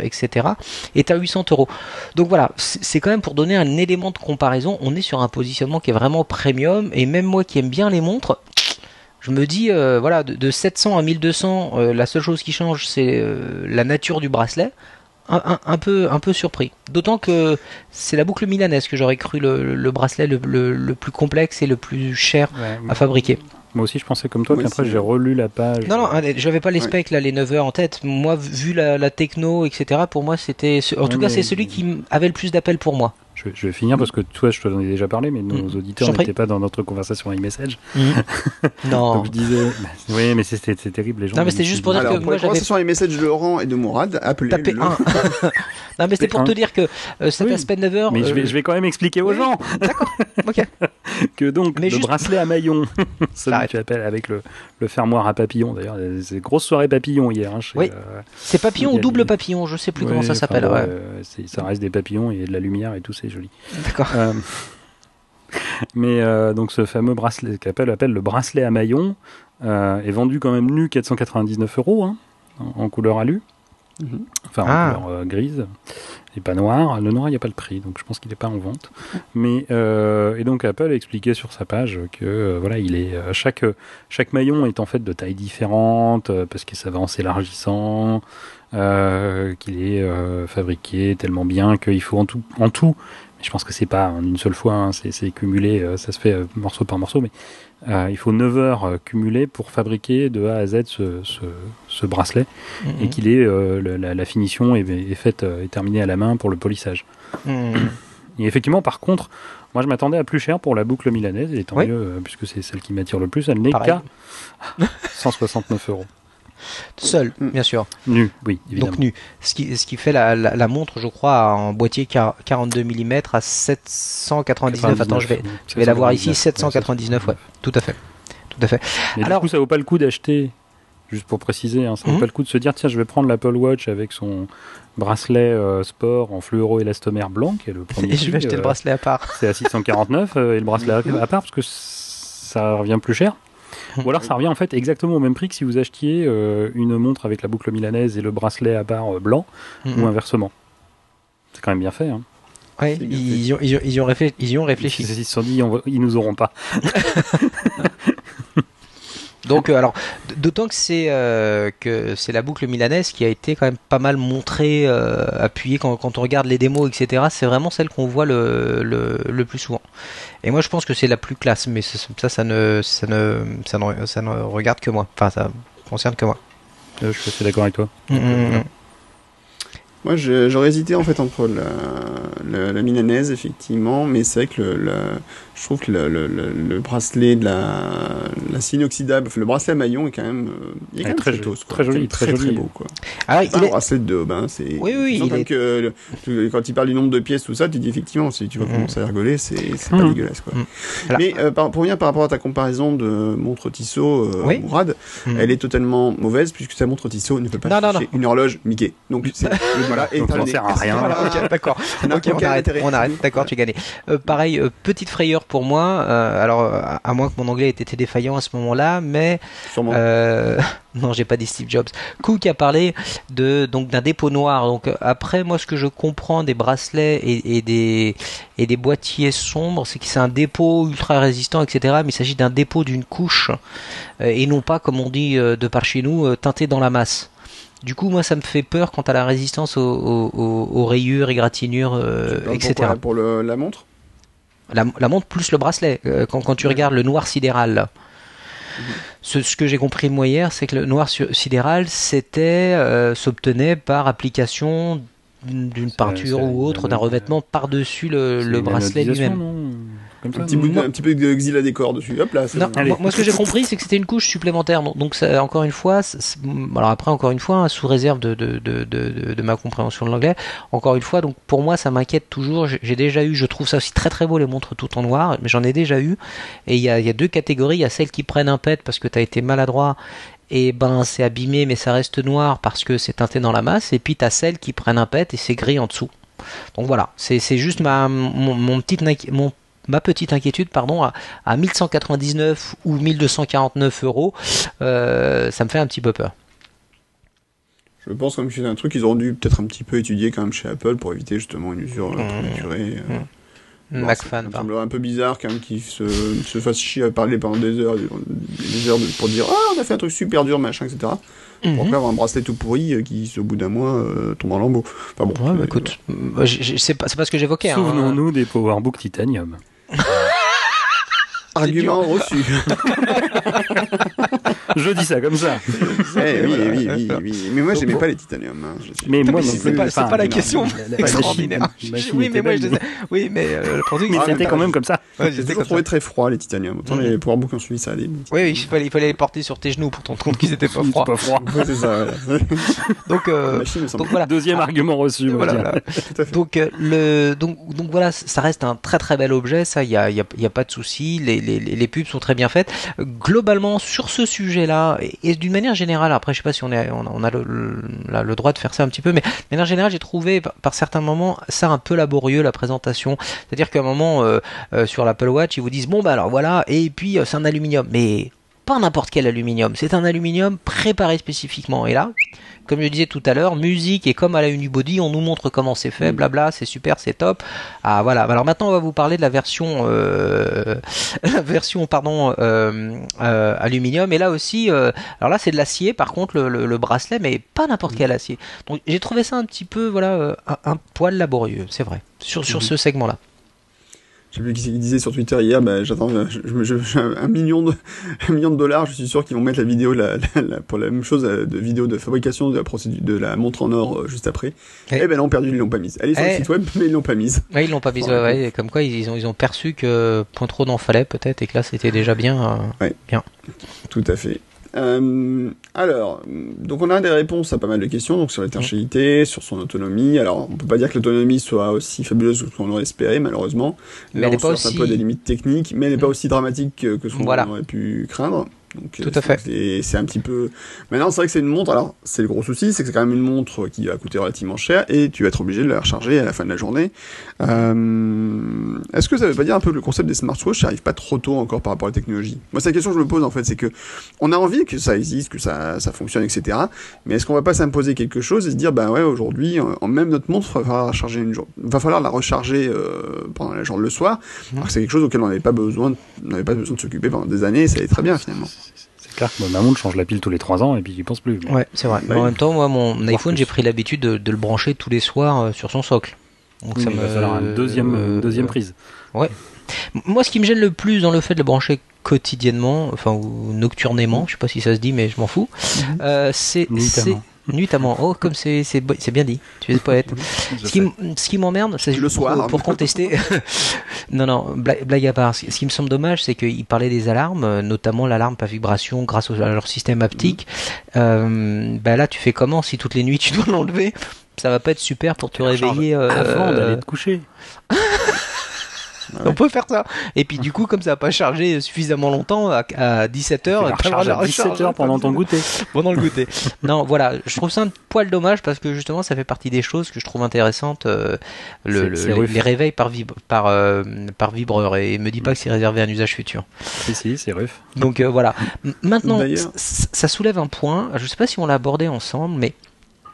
Speaker 3: etc., est à 800 euros. Donc voilà, c'est quand même pour donner un élément de comparaison, on est sur un positionnement qui est vraiment premium, et même moi qui aime bien les montres, je me dis, voilà, de, 700 à 1200, la seule chose qui change, c'est la nature du bracelet un, peu, un peu surpris. D'autant que c'est la boucle milanaise que j'aurais cru le, bracelet le, le, plus complexe et le plus cher à fabriquer.
Speaker 2: Moi aussi, je pensais comme toi, puis après, j'ai relu la page.
Speaker 3: Non, non, j'avais pas les specs, là, les 9 heures en tête. Moi, vu la, la techno, etc., pour moi, c'était. En tout cas, c'est celui qui avait le plus d'appels pour moi
Speaker 2: je, vais finir parce que toi, je te l'en ai déjà parlé, mais nos mm. auditeurs n'étaient pas dans notre conversation iMessage.
Speaker 3: Mm. non.
Speaker 2: Donc je disais, bah, oui, mais c'était terrible. Les gens
Speaker 3: non, mais c'était juste pour dire que
Speaker 1: moi, j'avais. conversation iMessage de Laurent et de Mourad, appelez Tapez
Speaker 3: le. non, mais c'était pour te dire que euh, cet aspect 9 heures.
Speaker 2: Mais je, vais, euh, je vais quand même expliquer aux gens.
Speaker 3: D'accord. Ok.
Speaker 2: que donc le bracelet à maillon, que tu appelles avec le, le fermoir à papillon. D'ailleurs, c'est grosse soirée papillon hier. Hein,
Speaker 3: oui. Euh, c'est papillon ou double papillon, je sais plus comment ça s'appelle.
Speaker 2: ça reste des papillons et de la lumière et tout, c'est joli.
Speaker 3: D'accord. Euh,
Speaker 2: mais euh, donc ce fameux bracelet qu'Apple appelle le bracelet à maillon euh, est vendu quand même nu 499 euros hein, en, couleur alu. Mhm. Enfin, en ah. couleur grise et pas noir. Le noir, il n'y a pas le prix, donc je pense qu'il n'est pas en vente. Mais et donc Apple a expliqué sur sa page que voilà, il est chaque chaque maillon est en fait de taille différente parce que ça va en s'élargissant, qu'il est fabriqué tellement bien qu'il faut en tout en tout je pense que c'est pas en une seule fois, hein, c'est cumulé, euh, ça se fait euh, morceau par morceau, mais euh, il faut 9 heures cumulées pour fabriquer de A à Z ce, bracelet mhm. et qu'il est la, finition est, faite est terminée à la main pour le polissage. Mhm. Et effectivement, par contre, moi je m'attendais à plus cher pour la boucle milanaise, et tant mieux, puisque c'est celle qui m'attire le plus, elle n'est qu'à 169 euros.
Speaker 3: Seul, mm. bien sûr.
Speaker 2: Nu, oui, évidemment.
Speaker 3: Donc nu. Ce qui, ce qui fait la, la, montre, je crois, en boîtier 42 mm à 799. Attends, je vais, je vais la voir ici, 799, ouais, tout à fait. Tout à fait.
Speaker 2: Mais Alors, du coup, ça vaut pas le coup d'acheter, juste pour préciser, hein, ça vaut mhm. pas le coup de se dire, tiens, je vais prendre l'Apple Watch avec son bracelet euh, sport en fluoro élastomère blanc, qui est le premier.
Speaker 3: Et je vais acheter le euh, bracelet à part.
Speaker 2: C'est à 649 euh, et le bracelet à part parce que ça revient plus cher. Ou alors ça revient en fait exactement au même prix que si vous achetiez euh, une montre avec la boucle milanaise et le bracelet à barre euh, blanc, ou mhm. inversement. C'est quand même bien fait. Hein.
Speaker 3: Ouais, ils, ont, ils, ont, ils, ont réfléchi, ils ont réfléchi.
Speaker 2: Ils se sont dit, ils nous auront pas.
Speaker 3: Donc, euh, alors, d'autant que c'est euh, que c'est la boucle milanaise qui a été quand même pas mal montrée, euh, appuyée quand, quand, on regarde les démos, etc. C'est vraiment celle qu'on voit le, le, le, plus souvent. Et moi, je pense que c'est la plus classe, mais ça, ça ne, ça ne, ça ne, ça ne regarde que moi. Enfin, ça concerne que moi.
Speaker 2: je suis d'accord avec toi.
Speaker 3: Mm, mm, mm.
Speaker 1: Moi, j'aurais hésité en fait entre la, la, la milanaise, effectivement, mais c'est vrai que le, je trouve que le, le, le, bracelet de la, la inoxydable, le bracelet à maillon est quand même, euh, il est quand même
Speaker 2: très,
Speaker 1: très,
Speaker 2: très joli, très, très,
Speaker 1: beau. Quoi.
Speaker 3: Ah,
Speaker 1: il est... un bracelet de daube, hein, c'est.
Speaker 3: Oui, oui,
Speaker 1: il est... que, quand il parle du nombre de pièces, tout ça, tu dis effectivement, si tu vas mm. commencer à rigoler, c'est pas mm. dégueulasse. Quoi. Mm. Mais euh, pour revenir par rapport à ta comparaison de montre Tissot, euh, Mourad, elle est totalement mauvaise puisque sa montre Tissot ne peut pas non, une horloge Mickey. Donc,
Speaker 2: voilà, et ça sert à rien.
Speaker 3: D'accord. On arrête. On arrête. D'accord, tu gagné. Pareil, petite frayeur pour moi. Alors, à moins que mon anglais ait été défaillant à ce moment-là, mais euh, non, j'ai pas dit Steve Jobs. Cook a parlé de donc d'un dépôt noir. Donc après, moi, ce que je comprends des bracelets et, des et des boîtiers sombres, c'est que c'est un dépôt ultra résistant, etc. Mais il s'agit d'un dépôt d'une couche euh, et non pas, comme on dit euh, de par chez nous, teinté dans la masse. Du coup, moi, ça me fait peur quant à la résistance aux, rayures, égratignures, etc.
Speaker 1: pour la montre?
Speaker 3: La, montre plus le bracelet. Euh, quand, tu regardes le noir sidéral, mhm. ce, que j'ai compris moi hier, c'est que le noir sidéral, c'était euh, s'obtenait par application d'une peinture ou autre, d'un revêtement par-dessus le bracelet lui-même
Speaker 1: un, petit bout, un petit peu de xyla décor dessus. Hop là.
Speaker 3: moi, ce que j'ai compris, c'est que c'était une couche supplémentaire. Donc, ça, encore une fois, alors après, encore une fois, hein, sous réserve de, de, de, de, ma compréhension de l'anglais, encore une fois, donc pour moi, ça m'inquiète toujours. J'ai déjà eu, je trouve ça aussi très très beau les montres tout en noir, mais j'en ai déjà eu. Et il y a, y a deux catégories. Il y a celles qui prennent un pet parce que tu as été maladroit et ben c'est abîmé mais ça reste noir parce que c'est teinté dans la masse et puis tu as celles qui prennent un pet et c'est gris en dessous. Donc voilà, c'est juste ma, mon, mon, petit, mon ma petite inquiétude pardon, à, à 1199 ou 1249 euros, euh, ça me fait un petit peu peur.
Speaker 1: Je pense comme c'est un truc qu'ils auraient dû peut-être un petit peu étudier quand même chez Apple pour éviter justement une usure euh, mmh. prématurée. Euh.
Speaker 3: Mmh. ça, me
Speaker 1: semblerait un peu bizarre quand même qu'ils se, se fassent chier à parler pendant des heures, des heures pour dire ah on a fait un truc super dur machin etc. Mmh. Pour avoir un bracelet tout pourri qui au bout d'un mois tombe en lambeaux.
Speaker 3: Enfin bon. Ouais, bah, écoute, c'est pas, pas ce que j'évoquais.
Speaker 2: Hein. Souvenons-nous des PowerBook Titanium.
Speaker 1: Argument reçu.
Speaker 2: Je dis ça comme ça.
Speaker 1: Eh, oui, oui, oui, oui, Mais moi, j'aimais pas les titanium. Hein.
Speaker 3: Mais moi, c'est pas, pas la question extraordinaire. Oui, mais moi, je disais, oui, mais euh, le produit,
Speaker 2: c'était quand même comme ça.
Speaker 1: J'ai toujours trouvé très froid les titanium. Autant les PowerBook ont suivi ça
Speaker 3: Oui, oui, il fallait, il fallait les porter sur tes genoux pour te rendre compte qu'ils étaient pas froids.
Speaker 2: Pas froids.
Speaker 1: c'est ça.
Speaker 3: Donc, euh, donc voilà.
Speaker 2: Deuxième argument reçu.
Speaker 3: Voilà. Donc euh, le, donc donc voilà, ça reste un très très bel objet. Ça, il y a il y a pas de souci. Les les pubs sont très bien faites. Globalement, sur ce sujet-là, et, d'une manière générale, après, je sais pas si on, a le, le, droit de faire ça un petit peu, mais de manière générale, j'ai trouvé par, certains moments ça un peu laborieux, la présentation. C'est-à-dire qu'à un moment, euh, euh, sur l'Apple Watch, ils vous disent, bon, bah alors voilà, et puis euh, c'est un aluminium. Mais pas n'importe quel aluminium, c'est un aluminium préparé spécifiquement. Et là, comme je disais tout à l'heure, musique et comme à la Unibody, on nous montre comment c'est fait, mm. blabla, c'est super, c'est top. Ah voilà. Alors maintenant, on va vous parler de la version, euh, la version pardon, euh, euh, aluminium. Et là aussi, alors là, c'est de l'acier. Par contre, le, bracelet, mais pas n'importe mm. quel acier. Donc j'ai trouvé ça un petit peu, voilà, un, poil laborieux, c'est vrai, sur sur mm. ce segment-là
Speaker 1: je sais plus qui disait sur Twitter hier, bah, j'attends un million de un million de dollars. Je suis sûr qu'ils vont mettre la vidéo la, pour la même chose euh, de vidéo de fabrication de la procédure de la montre en or euh, juste après. Et, eh ben non, perdu, ils l'ont pas mise. Elle est sur le site web, mais ils l'ont pas mise.
Speaker 3: Ouais, ils l'ont pas mise. Ouais, comme quoi ils ont ils ont perçu que point trop d'en fallait peut-être et que là c'était déjà bien. Euh, bien.
Speaker 1: Tout à fait. Euh, alors, donc on a des réponses à pas mal de questions, donc sur l'étanchéité, sur son autonomie. Alors, on peut pas dire que l'autonomie soit aussi fabuleuse que ce qu'on aurait espéré, malheureusement.
Speaker 3: mais elle est pas aussi...
Speaker 1: un peu des limites techniques, mais elle n'est pas mm. aussi dramatique que ce qu'on aurait pu craindre.
Speaker 3: Tout à fait.
Speaker 1: C'est un petit peu. Maintenant, c'est vrai que c'est une montre. Alors, c'est le gros souci, c'est que c'est quand même une montre qui va coûter relativement cher et tu vas être obligé de la recharger à la fin de la journée. Euh... Est-ce que ça veut pas dire un peu le concept des smartwatches n'arrive pas trop tôt encore par rapport à la technologie? Moi, c'est la question que je me pose en fait, c'est que on a envie que ça existe, que ça, ça fonctionne, etc. Mais est-ce qu'on va pas s'imposer quelque chose et se dire, ben ouais, aujourd'hui, en même notre montre, va falloir charger une jour... va falloir la recharger euh, pendant la journée le soir. Mmh. Alors que c'est quelque chose auquel on n'avait pas besoin, on n'avait pas besoin de s'occuper pendant des années, et ça allait très bien finalement.
Speaker 2: C'est clair que ma montre change la pile tous les 3 ans et puis il pense plus.
Speaker 3: Ouais, c'est vrai. Mais en même temps, moi, mon iPhone, j'ai pris l'habitude de, le brancher tous les soirs euh, sur son socle.
Speaker 2: Donc ça me... va falloir une deuxième, euh, deuxième prise.
Speaker 3: Ouais. Moi, ce qui me gêne le plus dans le fait de le brancher quotidiennement, enfin ou nocturnément, je sais pas si ça se dit, mais je m'en fous. Mhm. Euh, c'est Nuitamment. Oh, comme c'est bien dit. Tu es poète. Ce qui, ce m'emmerde, c'est
Speaker 1: Le soir.
Speaker 3: pour, pour contester. non, non, blague, blague à part. Ce qui me semble dommage, c'est qu'il parlait des alarmes, euh, notamment l'alarme par vibration grâce à leur système haptique. Euh, bah là, tu fais comment si toutes les nuits tu dois l'enlever? Ça va pas être super pour te réveiller. euh,
Speaker 2: Avant d'aller te coucher.
Speaker 3: On peut faire ça. Et puis du coup, comme ça n'a pas chargé suffisamment longtemps, à, à 17h,
Speaker 2: Tu la recharges à 17 heures pendant ton goûter.
Speaker 3: pendant le goûter. non, voilà, je trouve ça un poil dommage parce que justement, ça fait partie des choses que je trouve intéressantes. euh, le, le- les, réveils par, vib par, euh, par vibreur et me dis pas que c'est réservé à un usage futur.
Speaker 2: Si, si, c'est ruf.
Speaker 3: Donc euh, voilà. Maintenant, ça soulève un point. Je sais pas si on l'a abordé ensemble, mais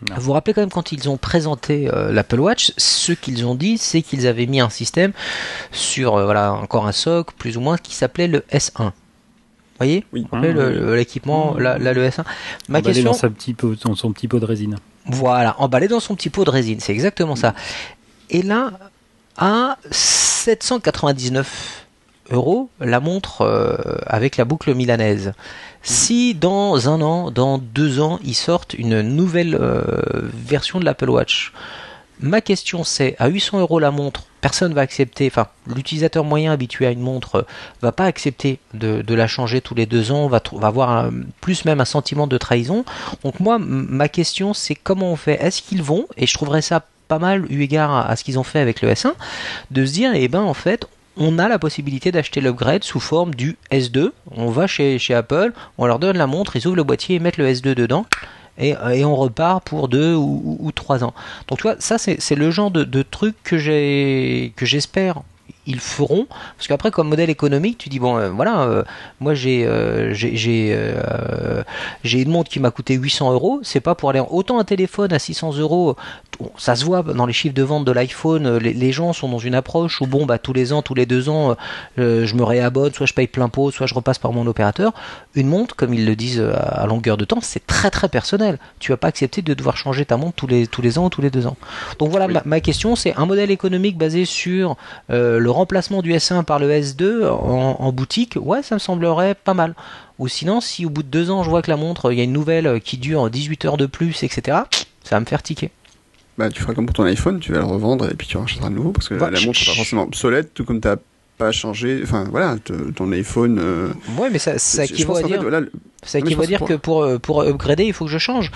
Speaker 2: Non.
Speaker 3: vous vous rappelez quand même quand ils ont présenté euh, l'Apple Watch, ce qu'ils ont dit, c'est qu'ils avaient mis un système sur euh, voilà encore un socle plus ou moins qui s'appelait le S1. Vous voyez?
Speaker 1: Oui.
Speaker 3: Vous vous rappelez le- le- l'équipement, là, là, le S1. Ma
Speaker 2: Emballé
Speaker 3: question,
Speaker 2: dans, sa petit pot, dans son petit pot de résine.
Speaker 3: voilà, emballé dans son petit pot de résine, c'est exactement ça. Et là, à 799 euros, la montre euh, avec la boucle milanaise. Si dans un an, dans deux ans, ils sortent une nouvelle euh, version de l'Apple Watch, ma question c'est, à 800 euros la montre, personne va accepter, enfin l'utilisateur moyen habitué à une montre euh, va pas accepter de, de la changer tous les deux ans, va, va avoir un- plus même un sentiment de trahison. Donc moi, ma question c'est comment on fait? Est-ce qu'ils vont, et je trouverais ça pas mal eu égard à, à ce qu'ils ont fait avec le S1, de se dire, eh ben en fait, on a la possibilité d'acheter l'upgrade sous forme du S2. On va chez, chez Apple, on leur donne la montre, ils ouvrent le boîtier et mettent le S2 dedans. Et, on repart pour deux ou, ou- ou trois ans. Donc tu vois, ça c'est le genre de, de truc que j'espère ils feront. Parce qu'après comme modèle économique tu dis bon euh, voilà euh, moi j'ai euh, j'ai j'ai euh, j'ai une montre qui m'a coûté 800 euros. C'est pas pour aller en... autant un téléphone à 600 euros. Ça se voit dans les chiffres de vente de l'iPhone les, les gens sont dans une approche où bon bah tous les ans tous les deux ans je me réabonne soit je paye plein pot soit je repasse par mon opérateur. Une montre comme ils le disent à longueur de temps c'est très très personnel. Tu vas pas accepter de devoir changer ta montre tous les tous les ans ou tous les deux ans. Donc voilà
Speaker 1: Oui.
Speaker 3: ma, ma question c'est un modèle économique basé sur euh, le remplacement du S1 par le S2 en, en boutique ouais ça me semblerait pas mal ou sinon si au bout de deux ans je vois que la montre il y a une nouvelle euh, qui dure 18 heures de plus etc ça va me faire tiquer
Speaker 1: Bah, tu feras comme pour ton iPhone, tu vas le revendre et puis tu rachèteras de nouveau parce que la montre
Speaker 3: chut,
Speaker 1: sera
Speaker 3: chut.
Speaker 1: forcément obsolète, tout comme t'as pas changé. Enfin voilà, ton iPhone. euh,
Speaker 3: ouais mais ça, ça équivaut à
Speaker 1: fait,
Speaker 3: dire
Speaker 1: voilà, le-
Speaker 3: Ça
Speaker 1: mais je
Speaker 3: équivaut à
Speaker 1: pense
Speaker 3: dire
Speaker 1: que
Speaker 3: pour, euh, pour upgrader, il faut que je change.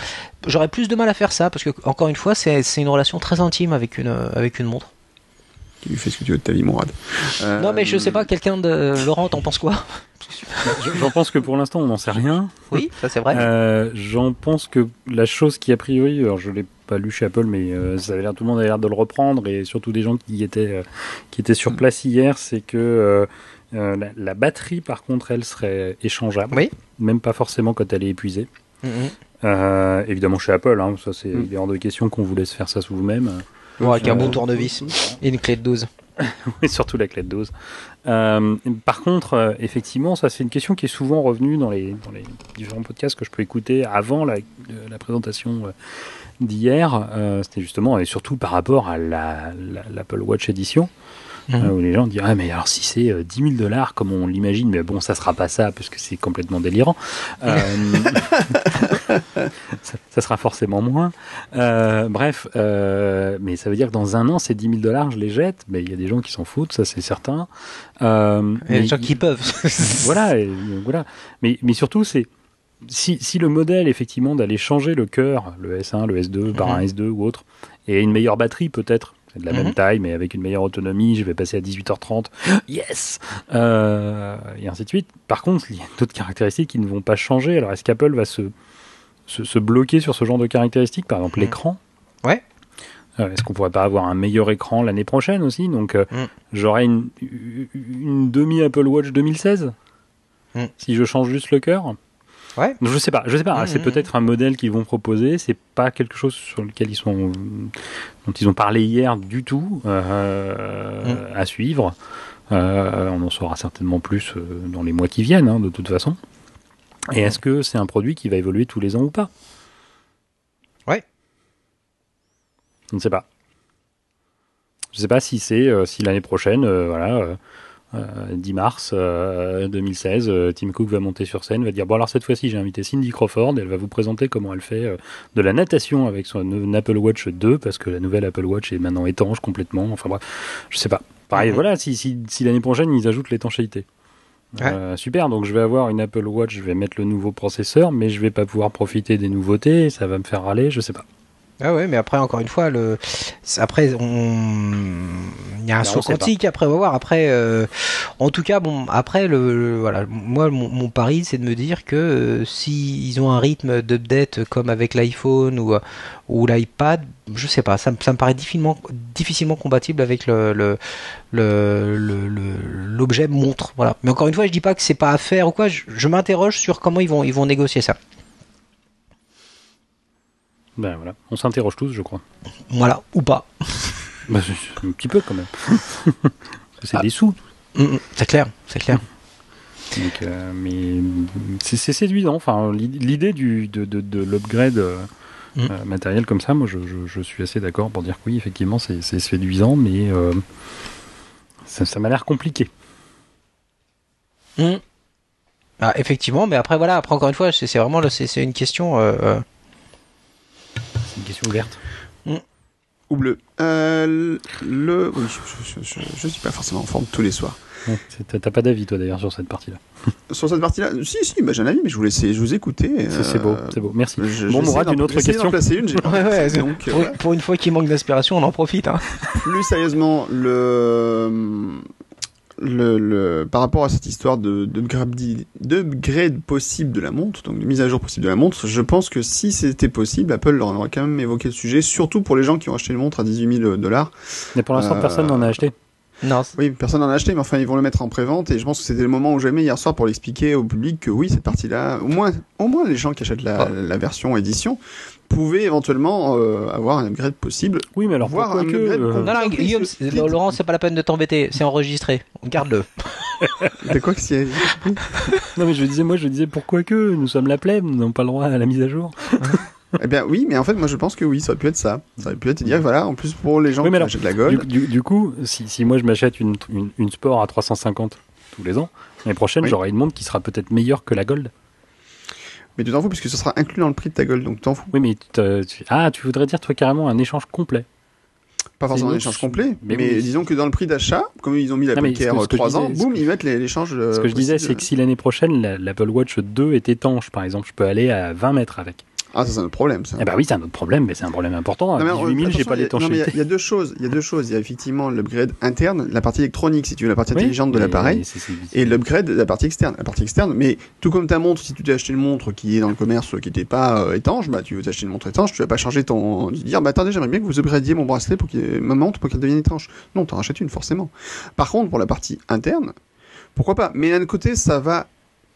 Speaker 3: J'aurais plus de mal à faire ça parce que, encore une fois, c'est c'est une relation très intime avec une, euh, avec une montre.
Speaker 1: Tu fais ce que tu veux de ta vie, Mourad. Euh,
Speaker 3: Non, mais je sais pas, quelqu'un de. Laurent, t'en penses quoi?
Speaker 2: J'en pense que pour l'instant, on n'en sait rien.
Speaker 3: Oui, ça c'est vrai.
Speaker 2: Euh, J'en pense que la chose qui a priori, alors je l'ai pas lu chez Apple, mais euh, ça avait l'air, tout le monde avait l'air de le reprendre et surtout des gens qui étaient euh, qui étaient sur place hier, c'est que euh, euh, la, la batterie, par contre, elle serait échangeable.
Speaker 3: Oui.
Speaker 2: Même pas forcément quand elle est épuisée.
Speaker 3: Mhm.
Speaker 2: Euh, évidemment chez Apple, hein, ça c'est
Speaker 1: Mm.
Speaker 2: est hors de question qu'on vous laisse faire ça sous vous-même.
Speaker 3: Bon, avec un
Speaker 2: Euh,
Speaker 3: bon tournevis et une clé de 12.
Speaker 2: et surtout la clé de dose. Euh, par contre, euh, effectivement, ça c'est une question qui est souvent revenue dans les, dans les différents podcasts que je peux écouter avant la, euh, la présentation d'hier. Euh, C'était justement, et surtout par rapport à la- la- l'Apple Watch Edition,
Speaker 3: Mhm.
Speaker 2: euh, où les gens disent Ah, mais alors si c'est euh, 10 000 dollars comme on l'imagine, mais bon, ça sera pas ça parce que c'est complètement délirant. Euh, ça, ça sera forcément moins. Euh, bref, euh, mais ça veut dire que dans un an, ces 10 000 dollars, je les jette. Mais il y a des gens qui s'en foutent, ça c'est certain. Euh,
Speaker 3: Il y a des gens qui peuvent.
Speaker 2: voilà, et, euh, voilà. Mais, mais surtout, c'est si, si le modèle effectivement d'aller changer le cœur, le S1, le S2 par
Speaker 3: Mhm.
Speaker 2: un S2 ou autre, et une meilleure batterie peut-être, c'est de la
Speaker 3: Mhm.
Speaker 2: même taille mais avec une meilleure autonomie, je vais passer à 18h30, yes, euh, et ainsi de suite. Par contre, il y a d'autres caractéristiques qui ne vont pas changer. Alors est-ce qu'Apple va se, se, se bloquer sur ce genre de caractéristiques, par exemple
Speaker 3: Mhm.
Speaker 2: l'écran?
Speaker 3: Ouais.
Speaker 2: Euh, Est-ce qu'on pourrait pas avoir un meilleur écran l'année prochaine aussi? Donc euh,
Speaker 3: Mm.
Speaker 2: j'aurai une, une demi Apple Watch 2016
Speaker 3: Mm.
Speaker 2: si je change juste le cœur?
Speaker 3: Ouais.
Speaker 2: Donc, je sais pas, je sais pas. C'est peut-être un modèle qu'ils vont proposer. C'est pas quelque chose sur lequel ils sont, dont ils ont parlé hier du tout euh,
Speaker 3: Mm.
Speaker 2: à suivre. Euh, on en saura certainement plus euh, dans les mois qui viennent, hein, de toute façon. Et est-ce que c'est un produit qui va évoluer tous les ans ou pas?
Speaker 3: Ouais.
Speaker 2: Je ne sais pas. Je ne sais pas si c'est euh, si l'année prochaine, euh, voilà, euh, 10 mars 2016, Tim Cook va monter sur scène, va dire bon alors cette fois-ci j'ai invité Cindy Crawford, elle va vous présenter comment elle fait de la natation avec son Apple Watch 2 parce que la nouvelle Apple Watch est maintenant étanche complètement. Enfin bref, je sais pas. Pareil, mhm. voilà, si, si, si l'année prochaine ils ajoutent l'étanchéité. super, donc je vais avoir une Apple Watch, je vais mettre le nouveau processeur, mais je vais pas pouvoir profiter des nouveautés, ça va me faire râler, je sais pas.
Speaker 3: Ah ouais, mais après encore une fois, le après on il y a un saut quantique. Après on va voir. Après, euh, en tout cas, bon, après le, voilà, moi mon, pari c'est de me dire que euh, si ils ont un rythme d'update comme avec l'iPhone ou ou l'iPad, je sais pas, ça, ça, me paraît difficilement difficilement compatible avec le le l'objet montre. Voilà. Mais encore une fois, je dis pas que c'est pas à faire ou quoi. Je, je m'interroge sur comment ils vont ils vont négocier ça.
Speaker 2: Ben voilà, on s'interroge tous, je crois.
Speaker 3: Voilà, ou pas.
Speaker 2: Bah, un petit peu quand même. c'est des sous.
Speaker 3: Mm, mm, c'est clair, c'est clair.
Speaker 2: Donc, euh, mais c'est séduisant. Enfin, l'idée du de, de, de l'upgrade euh, mm. euh, matériel comme ça, moi, je, je, suis assez d'accord pour dire que oui, effectivement, c'est séduisant, mais ça, ça m'a l'air compliqué.
Speaker 3: Ah, effectivement, mais après voilà, après encore une fois, c'est vraiment c'est une question
Speaker 2: une question ouverte.
Speaker 1: Mm. Ou bleu. Euh, le... Oui, je, ne suis pas forcément en forme tous les soirs.
Speaker 2: T'as pas d'avis toi d'ailleurs sur cette partie-là
Speaker 1: Sur cette partie-là Si, si, bah, j'ai un avis, mais je voulais je vous écouter.
Speaker 2: C'est beau, c'est beau, merci. bon, Mourad, une autre question.
Speaker 1: Une,
Speaker 3: donc, pour, pour, une fois qu'il manque d'inspiration, on en profite. Hein.
Speaker 1: Plus sérieusement, le le, le, par rapport à cette histoire de, de, de grade possible de la montre, donc de mise à jour possible de la montre, je pense que si c'était possible, Apple leur aurait quand même évoqué le sujet, surtout pour les gens qui ont acheté une montre à 18 000 dollars.
Speaker 2: Mais pour l'instant, personne n'en a acheté.
Speaker 3: Non.
Speaker 1: Oui, personne n'en a acheté, mais enfin, ils vont le mettre en pré-vente, et je pense que c'était le moment où jamais hier soir pour l'expliquer au public que oui, cette partie-là, au moins, au moins les gens qui achètent la, la version édition, pouvait éventuellement euh, avoir un upgrade possible.
Speaker 2: Oui, mais alors voir un que, upgrade
Speaker 3: euh, Non, non, Guillaume, Laurent, c'est pas la peine de t'embêter, c'est enregistré. Garde-le.
Speaker 1: C'est quoi que c'est?
Speaker 2: Non, mais je disais, moi, je disais pourquoi que nous sommes la plèbe, nous n'avons pas le droit à la mise à jour?
Speaker 1: Eh bien oui, mais en fait moi je pense que oui, ça aurait pu être ça. Ça aurait pu être dire voilà, en plus pour les gens qui achètent la Gold.
Speaker 2: Du, coup, si, si, moi je m'achète une, une, Sport à 350 tous les ans, l'année prochaine j'aurai une montre qui sera peut-être meilleure que la Gold.
Speaker 1: Mais tu t'en fous puisque ce sera inclus dans le prix de ta Gold, donc t'en fous.
Speaker 2: Oui, mais tu, ah, tu voudrais dire toi carrément un échange complet.
Speaker 1: Pas forcément un échange complet, mais, disons que dans le prix d'achat, comme ils ont mis la Care 3 ans, boum, ils mettent l'échange.
Speaker 2: Ce que je disais, c'est que si l'année prochaine l'Apple Watch 2 est étanche, par exemple, je peux aller à 20 mètres avec.
Speaker 1: Ah, ça c'est un autre problème, ça.
Speaker 2: Eh ben oui, c'est un autre problème, mais c'est un problème important. À 18 000, j'ai pas l'étanchéité.
Speaker 1: Il y, a deux choses. Il y a deux choses. Il y a effectivement l'upgrade interne, la partie électronique, si tu veux, la partie intelligente de l'appareil, et l'upgrade de la partie externe. La partie externe, mais tout comme ta montre, si tu t'es acheté une montre qui est dans le commerce, qui n'était pas euh, étanche, bah tu veux t'acheter une montre étanche, tu vas pas changer ton, dire, bah attendez, j'aimerais bien que vous upgradiez mon bracelet pour qu'il ma montre pour qu'elle devienne étanche. Non, t'en rachètes une forcément. Par contre, pour la partie interne, pourquoi pas? Mais d'un côté, ça va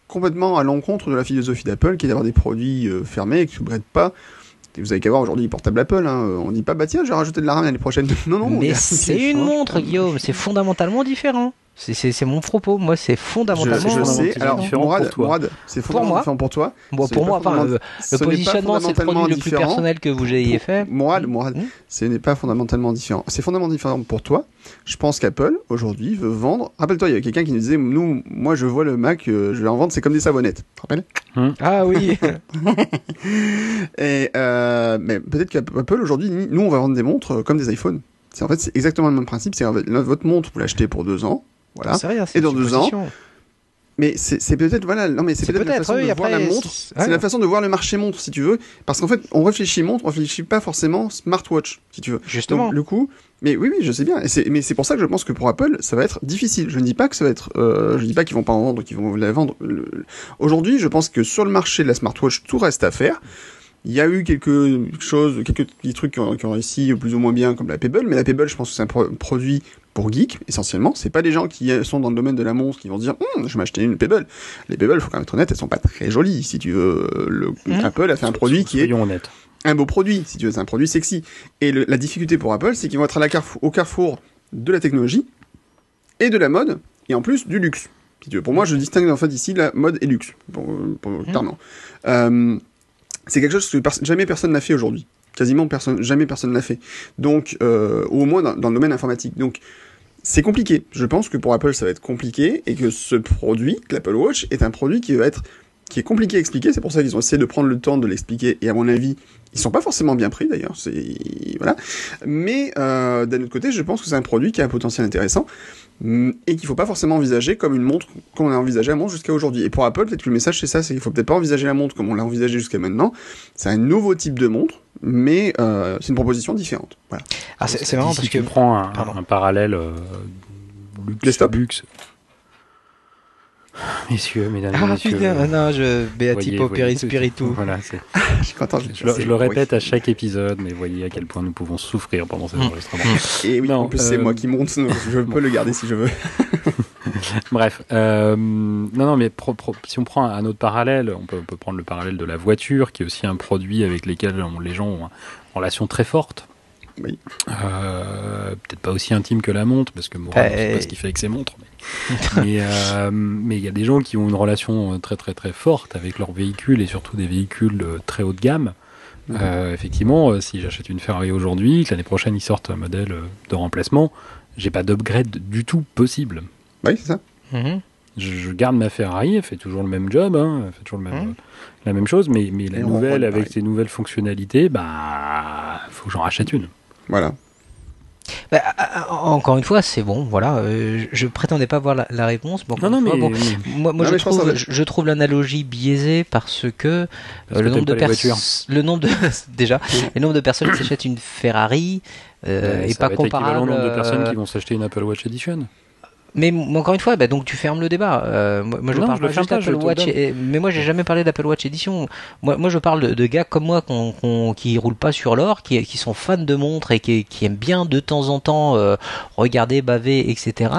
Speaker 1: complètement à l'encontre de la philosophie d'Apple, qui est d'avoir des produits euh, fermés, qui ne pas vous avez qu'à voir aujourd'hui portable Apple, hein. on dit pas bah tiens, je vais rajouter de la RAM l'année prochaine. Non, non.
Speaker 3: Mais c'est une montre, Guillaume, c'est fondamentalement différent. C'est mon propos. Moi, c'est fondamentalement
Speaker 1: je, je sais. Alors, Mourad, Mourad c'est fondamentalement différent pour toi.
Speaker 3: Bon, pour moi, enfin, le, le positionnement, c'est le produit le plus personnel que vous ayez fait.
Speaker 1: Mourad, Mourad, hmm ce n'est pas fondamentalement différent. C'est fondamentalement différent pour toi. Je pense qu'Apple, aujourd'hui, veut vendre. Rappelle-toi, il y a quelqu'un qui nous disait, nous, moi, je vois le Mac, euh, je vais en vendre, c'est comme des savonnettes. Tu te rappelles
Speaker 3: hmm. Ah oui.
Speaker 1: Et euh, mais peut-être qu'Apple aujourd'hui, nous, on va vendre des montres euh, comme des iPhones. C'est en fait, c'est exactement le même principe. C'est votre montre, vous l'achetez pour deux ans
Speaker 3: voilà.
Speaker 1: et dans deux ans. Mais c'est peut-être voilà, non mais c'est peut-être la façon de voir la montre. C'est la façon de voir le marché montre, si tu veux, parce qu'en fait, on réfléchit montre, on réfléchit pas forcément smartwatch, si tu veux.
Speaker 3: Justement.
Speaker 1: le coup, mais oui, oui, je sais bien. Et mais c'est pour ça que je pense que pour Apple, ça va être difficile. Je ne dis pas que ça va être, euh, je dis pas qu'ils vont pas en vendre, qu'ils vont la vendre. Aujourd'hui, je pense que sur le marché de la smartwatch, tout reste à faire. Il y a eu quelque chose, quelques petits trucs qui ont, qui ont, réussi plus ou moins bien, comme la Pebble, mais la Pebble, je pense que c'est un produit pour geeks, essentiellement. C'est pas des gens qui sont dans le domaine de la montre qui vont se dire, hum, je vais m'acheter une Pebble. Les Pebble, faut quand même être honnête, elles sont pas très jolies. Si tu veux, le, mmh. Apple a fait un produit qui est un beau produit, si tu veux, c'est un produit sexy. Et la difficulté pour Apple, c'est qu'ils vont être à la carrefour, au carrefour de la technologie et de la mode, et en plus du luxe. Si tu veux. Pour moi, je distingue en fait ici la mode et luxe, pour, pour, mmh. clairement. Euh, c'est quelque chose que jamais personne n'a fait aujourd'hui. Quasiment personne, jamais personne n'a fait. Donc, euh, au moins dans, le domaine informatique. Donc, c'est compliqué. Je pense que pour Apple, ça va être compliqué et que ce produit, l'Apple Watch, est un produit qui va être qui est compliqué à expliquer. C'est pour ça qu'ils ont essayé de prendre le temps de l'expliquer. Et à mon avis, ils sont pas forcément bien pris d'ailleurs. C'est voilà. Mais euh, d'un autre côté, je pense que c'est un produit qui a un potentiel intéressant et qu'il faut pas forcément envisager comme une montre qu'on a envisagé la montre jusqu'à aujourd'hui. Et pour Apple, peut-être que le message c'est ça, c'est qu'il faut peut-être pas envisager la montre comme on l'a envisagé jusqu'à maintenant. C'est un nouveau type de montre, mais euh, c'est une proposition différente. Voilà.
Speaker 3: Ah, c'est marrant parce que
Speaker 2: tu prends un, un parallèle euh, luxe,
Speaker 1: Desktop
Speaker 2: luxe. Messieurs, mesdames et
Speaker 3: Ah
Speaker 2: messieurs.
Speaker 3: putain, non, je Beati
Speaker 2: voyez,
Speaker 3: Pauperi
Speaker 2: voyez,
Speaker 3: Spiritu.
Speaker 2: Voilà,
Speaker 1: Je suis content.
Speaker 2: je, le- je le répète à chaque épisode, mais voyez à quel point nous pouvons souffrir pendant ces
Speaker 3: Mm.
Speaker 2: enregistrements.
Speaker 1: Et oui,
Speaker 2: Non,
Speaker 1: en plus c'est
Speaker 2: euh,
Speaker 1: moi qui monte. Je peux le garder si je veux.
Speaker 2: Bref, euh, non, non, mais pro- pro- si on prend un autre parallèle, on peut, on peut prendre le parallèle de la voiture, qui est aussi un produit avec lequel on- les gens ont une relation très forte.
Speaker 1: Oui.
Speaker 2: Euh, Peut-être pas aussi intime que la montre, parce que moi,
Speaker 3: Bah,
Speaker 2: je sais pas ce qu'il fait avec ses montres. Mais mais, euh, mais il y a des gens qui ont une relation euh, très très très forte avec leurs véhicules et surtout des véhicules très haut de gamme.
Speaker 1: Mhm.
Speaker 2: Euh, effectivement, euh, si j'achète une Ferrari aujourd'hui, que l'année prochaine ils sortent un modèle de remplacement, j'ai pas d'upgrade du tout possible.
Speaker 1: Oui, c'est ça.
Speaker 3: Mhm.
Speaker 2: Je, je garde ma Ferrari, elle fait toujours le même job, hein, elle fait toujours le même,
Speaker 3: Mhm.
Speaker 2: la même chose, mais, mais la
Speaker 1: Et
Speaker 2: nouvelle avec ses nouvelles fonctionnalités, bah, faut que j'en rachète une.
Speaker 1: Voilà.
Speaker 3: Bah, ah, ah, encore une fois, c'est bon, voilà. euh, je, prétendais pas voir la, la réponse. encore
Speaker 2: Non, non, mais,
Speaker 3: bon, moi, moi
Speaker 1: Non,
Speaker 3: je,
Speaker 1: mais
Speaker 3: trouve,
Speaker 1: que ça
Speaker 3: je, je trouve l'analogie biaisée parce que, euh,
Speaker 2: Parce
Speaker 3: le
Speaker 2: que
Speaker 3: nombre de le nombre de déjà, le nombre de personnes qui s'achètent une Ferrari euh,
Speaker 2: Ouais,
Speaker 3: est
Speaker 2: ça
Speaker 3: pas
Speaker 2: va être équivalent au
Speaker 3: comparable.
Speaker 2: nombre de personnes
Speaker 3: euh,
Speaker 2: qui vont s'acheter une Apple Watch Edition.
Speaker 3: Mais encore une fois, bah, donc tu fermes le débat. Euh, moi, moi, je parle
Speaker 2: je
Speaker 3: pas juste d'Apple Watch. et- mais moi, j'ai jamais parlé d'Apple Watch Edition. Moi, moi, je parle de, de gars comme moi qu'on, qu'on- qui roulent pas sur l'or, qui, qui sont fans de montres et qui, qui aiment bien de temps en temps euh, regarder, baver, etc.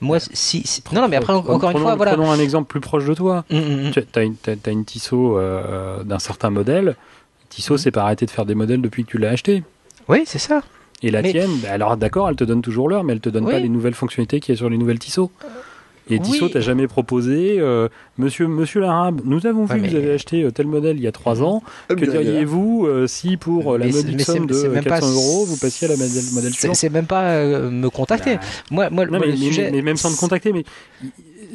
Speaker 3: Moi, si, si- non, non, mais après,
Speaker 2: Prenons-
Speaker 3: encore une fois, voilà.
Speaker 2: Prenons un exemple plus proche de toi.
Speaker 3: Hum, hum, hum.
Speaker 2: Tu as une, t'as une Tissot euh, d'un certain modèle. Tissot,
Speaker 3: Mhm.
Speaker 2: c'est pas arrêté de faire des modèles depuis que tu l'as acheté.
Speaker 3: Oui, c'est ça.
Speaker 2: Et la
Speaker 3: Mais-
Speaker 2: tienne, bah alors d'accord, elle te donne toujours l'heure, mais elle te donne
Speaker 3: Oui.
Speaker 2: pas les nouvelles fonctionnalités qu'il y a sur les nouvelles Tissot. Et Tissot
Speaker 3: oui.
Speaker 2: t'a jamais proposé, euh, Monsieur Monsieur l'Arabe, nous avons vu
Speaker 3: Ouais,
Speaker 2: que vous avez acheté euh, tel modèle il y a trois ans. Que diriez-vous euh, si pour euh, la modique somme de
Speaker 3: c'est
Speaker 2: euh,
Speaker 3: même
Speaker 2: 400
Speaker 3: pas-
Speaker 2: euros, vous passiez à la modèle, modèle suivant
Speaker 3: c'est même pas euh, me contacter.
Speaker 2: Bah,
Speaker 3: Moi, moi,
Speaker 2: non,
Speaker 3: moi,
Speaker 2: mais,
Speaker 3: le
Speaker 2: mais-
Speaker 3: sujet.
Speaker 2: mais même sans te contacter, mais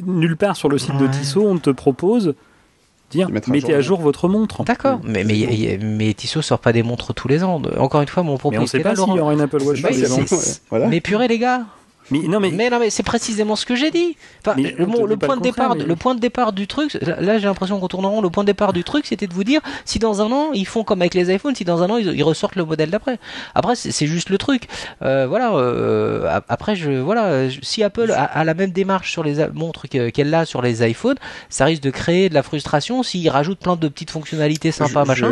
Speaker 2: nulle part sur le site de. Tissot on te propose dire
Speaker 1: De mettre à
Speaker 2: mettez
Speaker 1: jour.
Speaker 2: à jour votre montre.
Speaker 3: D'accord, mais, mais, mais Tissot sort pas des montres tous les ans. Encore une fois, mon propos
Speaker 2: Mais on sait
Speaker 3: était là,
Speaker 2: pas s'il y aura une Apple Watch.
Speaker 1: Pas.
Speaker 3: Mais purée, les gars.
Speaker 2: Mais non, mais,
Speaker 3: Mais non, mais c'est précisément ce que j'ai dit. Enfin, le, point de départ,
Speaker 2: mais-
Speaker 3: le point de départ du truc, là, j'ai l'impression qu'on tourne en rond. Le point de départ du truc, c'était de vous dire si dans un an ils font comme avec les iPhones, si dans un an ils, ils ressortent le modèle d'après. Après, c'est c'est juste le truc. Euh, voilà. euh, ap- après, je voilà. Si Apple a, a la même démarche sur les montres que- qu'elle a sur les iPhones, ça risque de créer de la frustration s'ils rajoutent plein de petites fonctionnalités sympas,
Speaker 1: Je-
Speaker 3: machin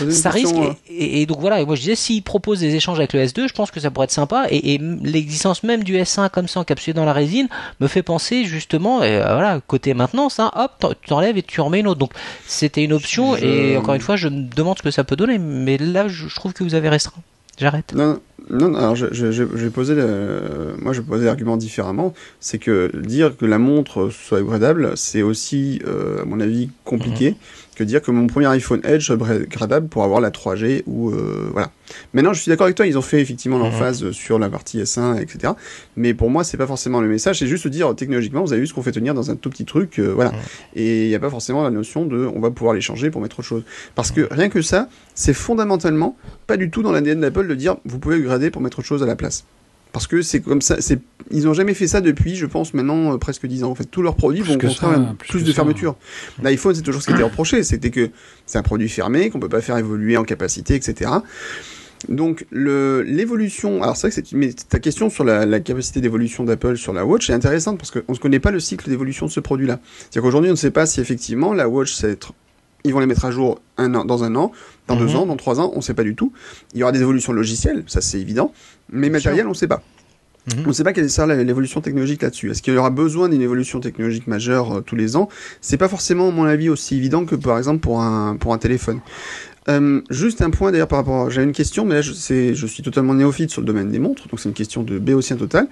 Speaker 1: je-
Speaker 3: ça risque
Speaker 1: euh,
Speaker 3: et, et- et donc voilà et moi je disais s'ils proposent des échanges avec le S2 je pense que ça pourrait être sympa et, et l'existence même du S1 comme ça encapsulé dans la résine me fait penser justement et, euh, voilà côté maintenance hein, hop enlèves et tu remets une autre. Donc c'était une option
Speaker 1: Je-
Speaker 3: et encore une fois je me demande ce que ça peut donner mais là je, trouve que vous avez restreint. J'arrête.
Speaker 1: Non, non, non, alors je, je, vais poser le, moi je vais poser l'argument différemment, c'est que dire que la montre soit upgradable, c'est aussi, euh, à mon avis, compliqué que dire que mon premier iPhone Edge soit upgradable pour avoir la 3G ou euh, voilà. Maintenant, je suis d'accord avec toi, ils ont fait effectivement l'emphase
Speaker 3: Mhm.
Speaker 1: sur la partie S1, etc. Mais pour moi, c'est pas forcément le message, c'est juste dire technologiquement, vous avez vu ce qu'on fait tenir dans un tout petit truc, euh, voilà.
Speaker 3: Mhm.
Speaker 1: Et il n'y a pas forcément la notion de, on va pouvoir les changer pour mettre autre chose. Parce que rien que ça, c'est fondamentalement pas du tout dans l'ADN d'Apple de dire vous pouvez upgrader pour mettre autre chose à la place. Parce que c'est comme ça, c'est ils ont jamais fait ça depuis, je pense maintenant euh, presque 10 ans. En fait, tous leurs produits
Speaker 2: Plus
Speaker 1: vont contraire
Speaker 2: ça, plus
Speaker 1: de
Speaker 2: ça.
Speaker 1: fermeture. L'iPhone, c'est toujours ce qui était reproché, c'était que c'est un produit fermé, qu'on peut pas faire évoluer en capacité, etc. Donc l'évolution, alors c'est vrai que c'est mais ta question sur la, la capacité d'évolution d'Apple sur la Watch est intéressante parce qu'on ne connaît pas le cycle d'évolution de ce produit-là. C'est-à-dire qu'aujourd'hui on ne sait pas si effectivement la Watch être ils vont les mettre à jour un an, dans un an, dans deux
Speaker 3: Mhm.
Speaker 1: ans, dans trois ans, on ne sait pas du tout. Il y aura des évolutions logicielles, ça c'est évident, mais matériel on ne sait pas.
Speaker 3: Mhm.
Speaker 1: On ne sait pas quelle sera l'évolution technologique là-dessus. Est-ce qu'il y aura besoin d'une évolution technologique majeure euh, tous les ans? C'est pas forcément, à mon avis, aussi évident que par exemple pour un pour un téléphone. Euh, juste un point d'ailleurs par rapport. J'ai une question, mais là je, je suis totalement néophyte sur le domaine des montres, donc c'est une question de béotien total.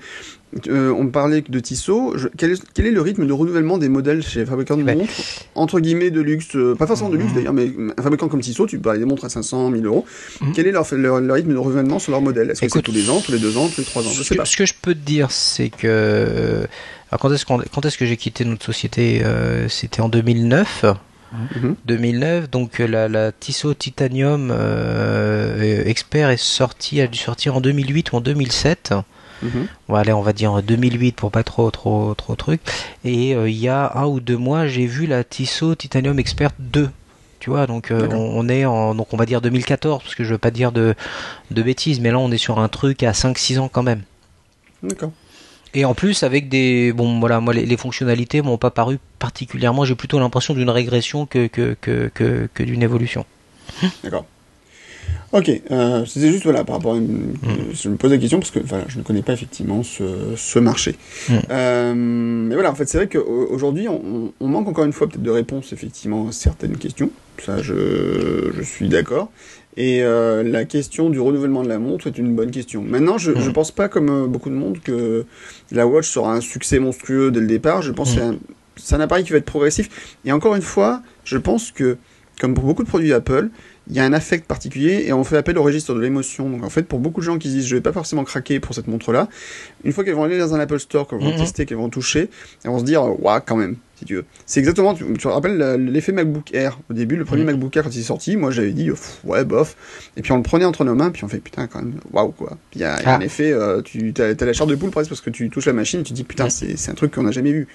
Speaker 1: Euh, on parlait de Tissot. quel, est, quel, est, le rythme de renouvellement des modèles chez les fabricants de eh ben, montres? Entre guillemets de luxe, euh, pas forcément de luxe mhm. d'ailleurs, mais un fabricant comme Tissot, tu parlais des montres à 500, 1000 euros. Mhm. Quel est leur, leur, rythme de renouvellement sur leur modèle? Est-ce que c'est tous les ans, tous les deux ans, tous les trois ans?
Speaker 3: Je sais pas. Ce que je peux te dire, c'est que. Alors quand est-ce, quand est-ce que j'ai quitté notre société? C'était en 2009. 2009. Mhm. Donc euh, la, la Tissot Titanium euh, Expert est sortie, a dû sortir en 2008 ou en 2007. Mhm. Voilà, on va dire en 2008 pour pas trop trop trop truc. Et euh, il y a un ou deux mois, j'ai vu la Tissot Titanium Expert 2. Tu vois, donc on, est en donc on va dire 2014 parce que je veux pas dire de de bêtises, mais là on est sur un truc à 5 6 ans quand même.
Speaker 1: D'accord.
Speaker 3: Et en plus, avec des. Bon, voilà, moi, les, fonctionnalités m'ont pas paru particulièrement. J'ai plutôt l'impression d'une régression que, que, que, que, d'une évolution.
Speaker 1: D'accord. Ok, euh, c'était juste voilà par rapport à une, mm. je me pose la question parce que je ne connais pas effectivement ce, ce marché. Mm. Euh, mais voilà, en fait, c'est vrai qu'aujourd'hui, on, on, manque encore une fois peut-être de réponses effectivement à certaines questions. Ça, je, je suis d'accord. Et euh, la question du renouvellement de la montre est une bonne question. Maintenant, je ne pense pas, comme euh, beaucoup de monde, que la Watch sera un succès monstrueux dès le départ. Je pense que c'est un, appareil qui va être progressif. Et encore une fois, je pense que, comme pour beaucoup de produits Apple, il y a un affect particulier et on fait appel au registre de l'émotion. Donc en fait, pour beaucoup de gens qui disent je vais pas forcément craquer pour cette montre-là, une fois qu'elles vont aller dans un Apple Store, qu'elles vont mhm. tester, qu'elles vont toucher, elles vont se dire waouh quand même, si tu veux. C'est exactement, tu, te rappelles l'effet MacBook Air au début, le premier mhm. MacBook Air quand il est sorti, moi j'avais dit ouais bof, et puis on le prenait entre nos mains, puis on fait putain quand même waouh quoi. il y a, un ah. effet, euh, tu as, la chair de poule presque parce que tu touches la machine, et tu dis putain c'est un truc qu'on n'a jamais vu.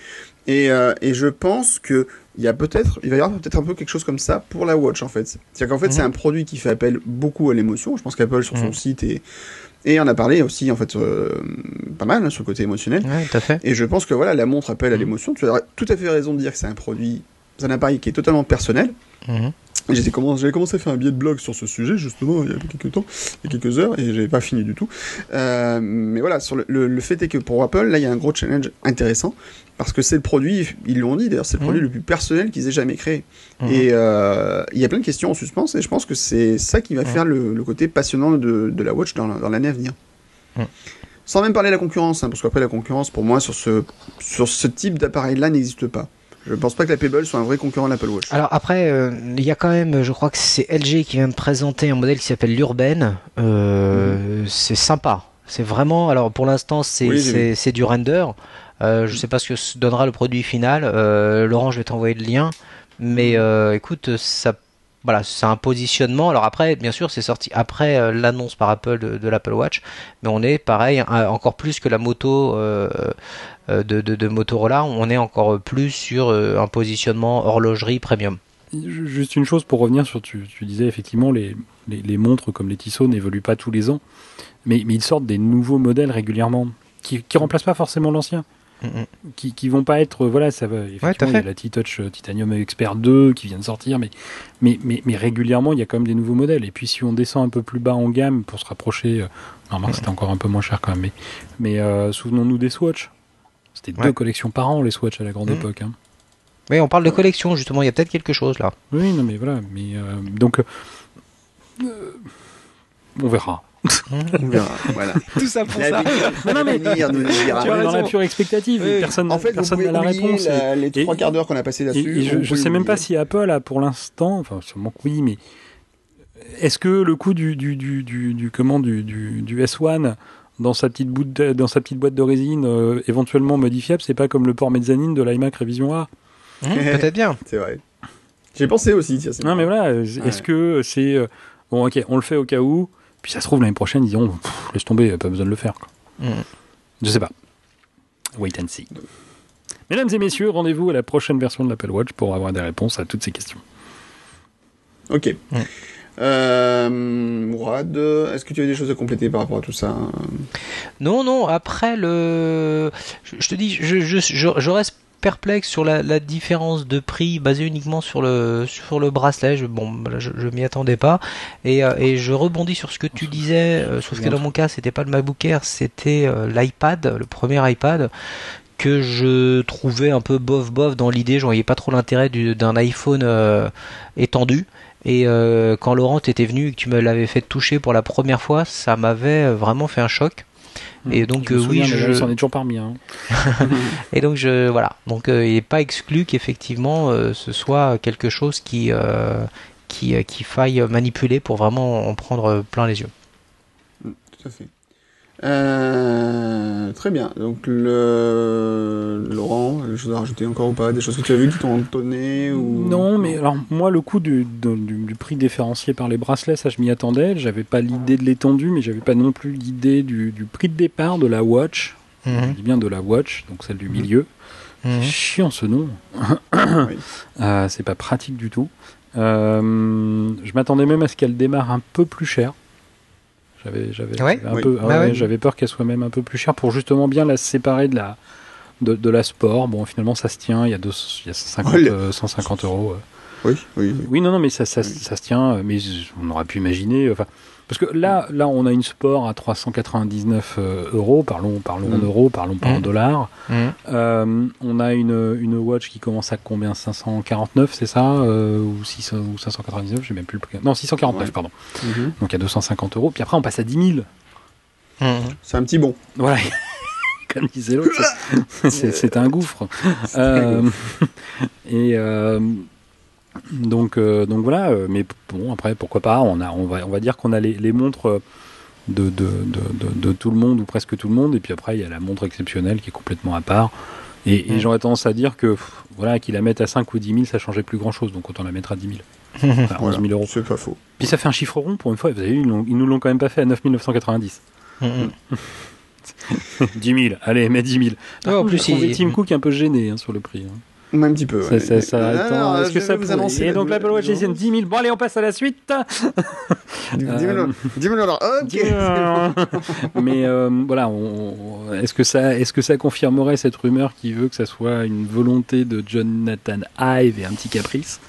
Speaker 1: Et, euh, et je pense que il y a peut-être, il va y avoir peut-être un peu quelque chose comme ça pour la Watch en fait. C'est-à-dire qu'en fait, c'est mhm. un produit qui fait appel beaucoup à l'émotion. Je pense qu'Apple sur son mhm. site et et on a parlé aussi en fait euh, pas mal hein, sur le côté émotionnel.
Speaker 3: Ouais, tout à fait.
Speaker 1: Et je pense que voilà, la montre appelle à l'émotion. Tu as tout à fait raison de dire que c'est un produit, c'est un appareil qui est totalement personnel. J'avais commencé, commencé à faire un billet de blog sur ce sujet justement il y a quelques temps, il y a quelques heures, et j'avais pas fini du tout. Euh, mais voilà, sur le, le, fait est que pour Apple, là, il y a un gros challenge intéressant parce que c'est le produit, ils l'ont dit d'ailleurs, c'est le produit mmh. le plus personnel qu'ils aient jamais créé. Mmh. Et euh, il y a plein de questions en suspens, et je pense que c'est ça qui va mmh. faire le, côté passionnant de, de la Watch dans, dans l'année à venir. Sans même parler de la concurrence, hein, parce qu'après la concurrence, pour moi, sur ce, sur ce type d'appareil-là, n'existe pas. Je ne pense pas que la Pebble soit un vrai concurrent de l'Apple Watch.
Speaker 3: Alors après, euh, il y a quand même, je crois que c'est LG qui vient de présenter un modèle qui s'appelle l'Urban. Euh, C'est sympa. C'est vraiment, alors pour l'instant, c'est du render. Euh, je ne sais pas ce que donnera le produit final. Euh, Laurent, je vais t'envoyer le lien. Mais euh, écoute, ça voilà, c'est un positionnement. Alors après, bien sûr, c'est sorti après euh, l'annonce par Apple de, l'Apple Watch, mais on est pareil, encore plus que la moto euh, euh, de, de, Motorola, on est encore plus sur un positionnement horlogerie premium.
Speaker 2: Juste une chose pour revenir sur, tu, tu disais effectivement, les, les, montres comme les Tissot n'évoluent pas tous les ans, mais, mais ils sortent des nouveaux modèles régulièrement, qui ne remplacent pas forcément l'ancien qui, qui vont pas être voilà ça va effectivement il y a la T-Touch euh, Titanium Expert 2 qui vient de sortir mais, mais mais mais régulièrement il y a quand même des nouveaux modèles. Et puis si on descend un peu plus bas en gamme pour se rapprocher euh, normalement c'était encore un peu moins cher quand même mais mais euh, souvenons-nous des Swatch c'était deux collections par an les Swatch à la grande mm. époque hein.
Speaker 3: Oui, on parle de collection justement, il y a peut-être quelque chose là.
Speaker 2: Oui, non mais voilà, mais donc on verra.
Speaker 1: voilà.
Speaker 3: Tout ça pour ça.
Speaker 2: Non, mais nous dans la pure expectative. Personne,
Speaker 1: en fait,
Speaker 2: personne n'a la réponse.
Speaker 1: les trois quarts d'heure qu'on a passé là-dessus.
Speaker 2: Je, ne sais même pas si Apple a pour l'instant, enfin sûrement que oui, mais est-ce que le coût du du du du, du comment du, du, du S1 dans sa petite boîte de, dans sa petite boîte de résine euh, éventuellement modifiable, c'est pas comme le port mezzanine de l'iMac Révision A
Speaker 3: mmh, Peut-être bien.
Speaker 1: C'est vrai. J'ai pensé aussi. Tiens,
Speaker 2: non mais voilà, est-ce que c'est euh, bon ok, on le fait au cas où. Puis ça se trouve, l'année prochaine, ils diront laisse tomber, pas besoin de le faire. Quoi. Mm. Je sais pas. Wait and see. Mesdames et messieurs, rendez-vous à la prochaine version de l'Apple Watch pour avoir des réponses à toutes ces questions.
Speaker 1: Ok. Mm. Euh, Mourad, est-ce que tu as des choses à compléter par rapport à tout ça
Speaker 3: Non, non. Après le, je, te dis, je, je, je reste perplexe sur la, différence de prix basée uniquement sur le sur le bracelet. Je, bon, je, je m'y attendais pas et, euh, et, je rebondis sur ce que tu disais. Euh, sauf que dans mon cas, c'était pas le MacBook Air, c'était euh, l'iPad, le premier iPad que je trouvais un peu bof bof dans l'idée. Je voyais pas trop l'intérêt d'un iPhone étendu. Et euh, quand Laurent était venu et que tu me l'avais fait toucher pour la première fois, ça m'avait vraiment fait un choc. Et donc
Speaker 2: Je me
Speaker 3: euh, oui,
Speaker 2: souviens,
Speaker 3: je...
Speaker 2: d'ailleurs, c'en est toujours parmi. Hein.
Speaker 3: et donc je voilà. Donc euh, il n'est pas exclu qu'effectivement euh, ce soit quelque chose qui euh, qui euh, qui faille manipuler pour vraiment en prendre plein les yeux.
Speaker 1: Tout à fait. Euh, très bien. Donc, le... Laurent, des choses à rajouter encore ou pas Des choses que tu as vues qui t'ont étonné ou...
Speaker 2: Non, mais alors moi, le coup du, du, du prix différencié par les bracelets, ça je m'y attendais. J'avais pas l'idée de l'étendue, mais j'avais pas non plus l'idée du, du prix de départ de la watch. Je dis bien de la watch, donc celle du milieu.
Speaker 3: Mhm.
Speaker 2: Chiant ce nom.
Speaker 1: Oui.
Speaker 2: Euh, c'est pas pratique du tout. Euh, je m'attendais même à ce qu'elle démarre un peu plus cher. J'avais, j'avais,
Speaker 3: Ouais.
Speaker 2: un
Speaker 1: Oui.
Speaker 2: peu,
Speaker 3: Bah
Speaker 2: ouais, j'avais peur qu'elle soit même un peu plus chère pour justement bien la séparer de la, de, de la sport. Bon, finalement, ça se tient. Il y a, deux, il y a 150,
Speaker 1: Ouais.
Speaker 2: euh, 150 euros. euh.
Speaker 1: Oui, oui. oui.
Speaker 2: Oui, non, non, mais ça, ça,
Speaker 1: Oui.
Speaker 2: ça se tient. euh, Mais on aurait pu imaginer. Enfin, parce que là, là, on a une sport à 399 euh, euros. Parlons, parlons en
Speaker 1: Mm.
Speaker 2: euros, parlons pas en
Speaker 3: Mm.
Speaker 2: dollars.
Speaker 3: Mhm.
Speaker 2: Euh, on a une, une watch qui commence à combien? 549, c'est ça? Euh, ou, 600 ou 599, j'ai même plus le prix. Non, 649,
Speaker 1: Ouais.
Speaker 2: pardon.
Speaker 1: Mhm.
Speaker 2: Donc à 250 euros. Puis après, on passe à 10 000.
Speaker 3: Mhm.
Speaker 1: C'est un petit bon.
Speaker 2: Voilà. Comme disait l'autre, c'est- un gouffre. Euh, et euh, donc, euh, donc voilà. euh, Mais bon, après, pourquoi pas On a, on va, on va dire qu'on a les, les montres euh, de, de, de, de- de tout le monde ou presque tout le monde. Et puis après, il y a la montre exceptionnelle qui est complètement à part. Et, et j'aurais tendance à dire que pff, voilà, qu'ils la mettent à 5 ou 10 000, ça changeait plus grand chose. Donc autant la mettre à 10 000. Enfin, 11 000 euros.
Speaker 1: C'est pas faux.
Speaker 2: Puis ça fait un chiffre rond pour une fois. Vous avez vu, ils, ils nous l'ont quand même pas fait à 9 990.
Speaker 3: Mhm.
Speaker 2: 10 000, allez, mets 10 000. Par
Speaker 3: en
Speaker 2: contre,
Speaker 3: plus,
Speaker 2: j'ai trouvé
Speaker 3: il-
Speaker 2: Tim Cook un peu gêné hein, sur le prix. hein.
Speaker 1: Même un petit peu. Ouais.
Speaker 2: ça, ça-
Speaker 1: Mais-
Speaker 2: attends,
Speaker 1: alors,
Speaker 2: est-ce que ça
Speaker 1: vous annoncer
Speaker 2: Et donc l'Apple Watch. GSM 10 000. Bon, allez, on passe à la suite.
Speaker 1: 10 000
Speaker 2: Euh,
Speaker 1: dollars. 10 000 dollars. Ok.
Speaker 2: 10 000. Mais euh, voilà, est-ce que ça, est-ce que ça confirmerait cette rumeur qui veut que ça soit une volonté de Jonathan Ive et un petit caprice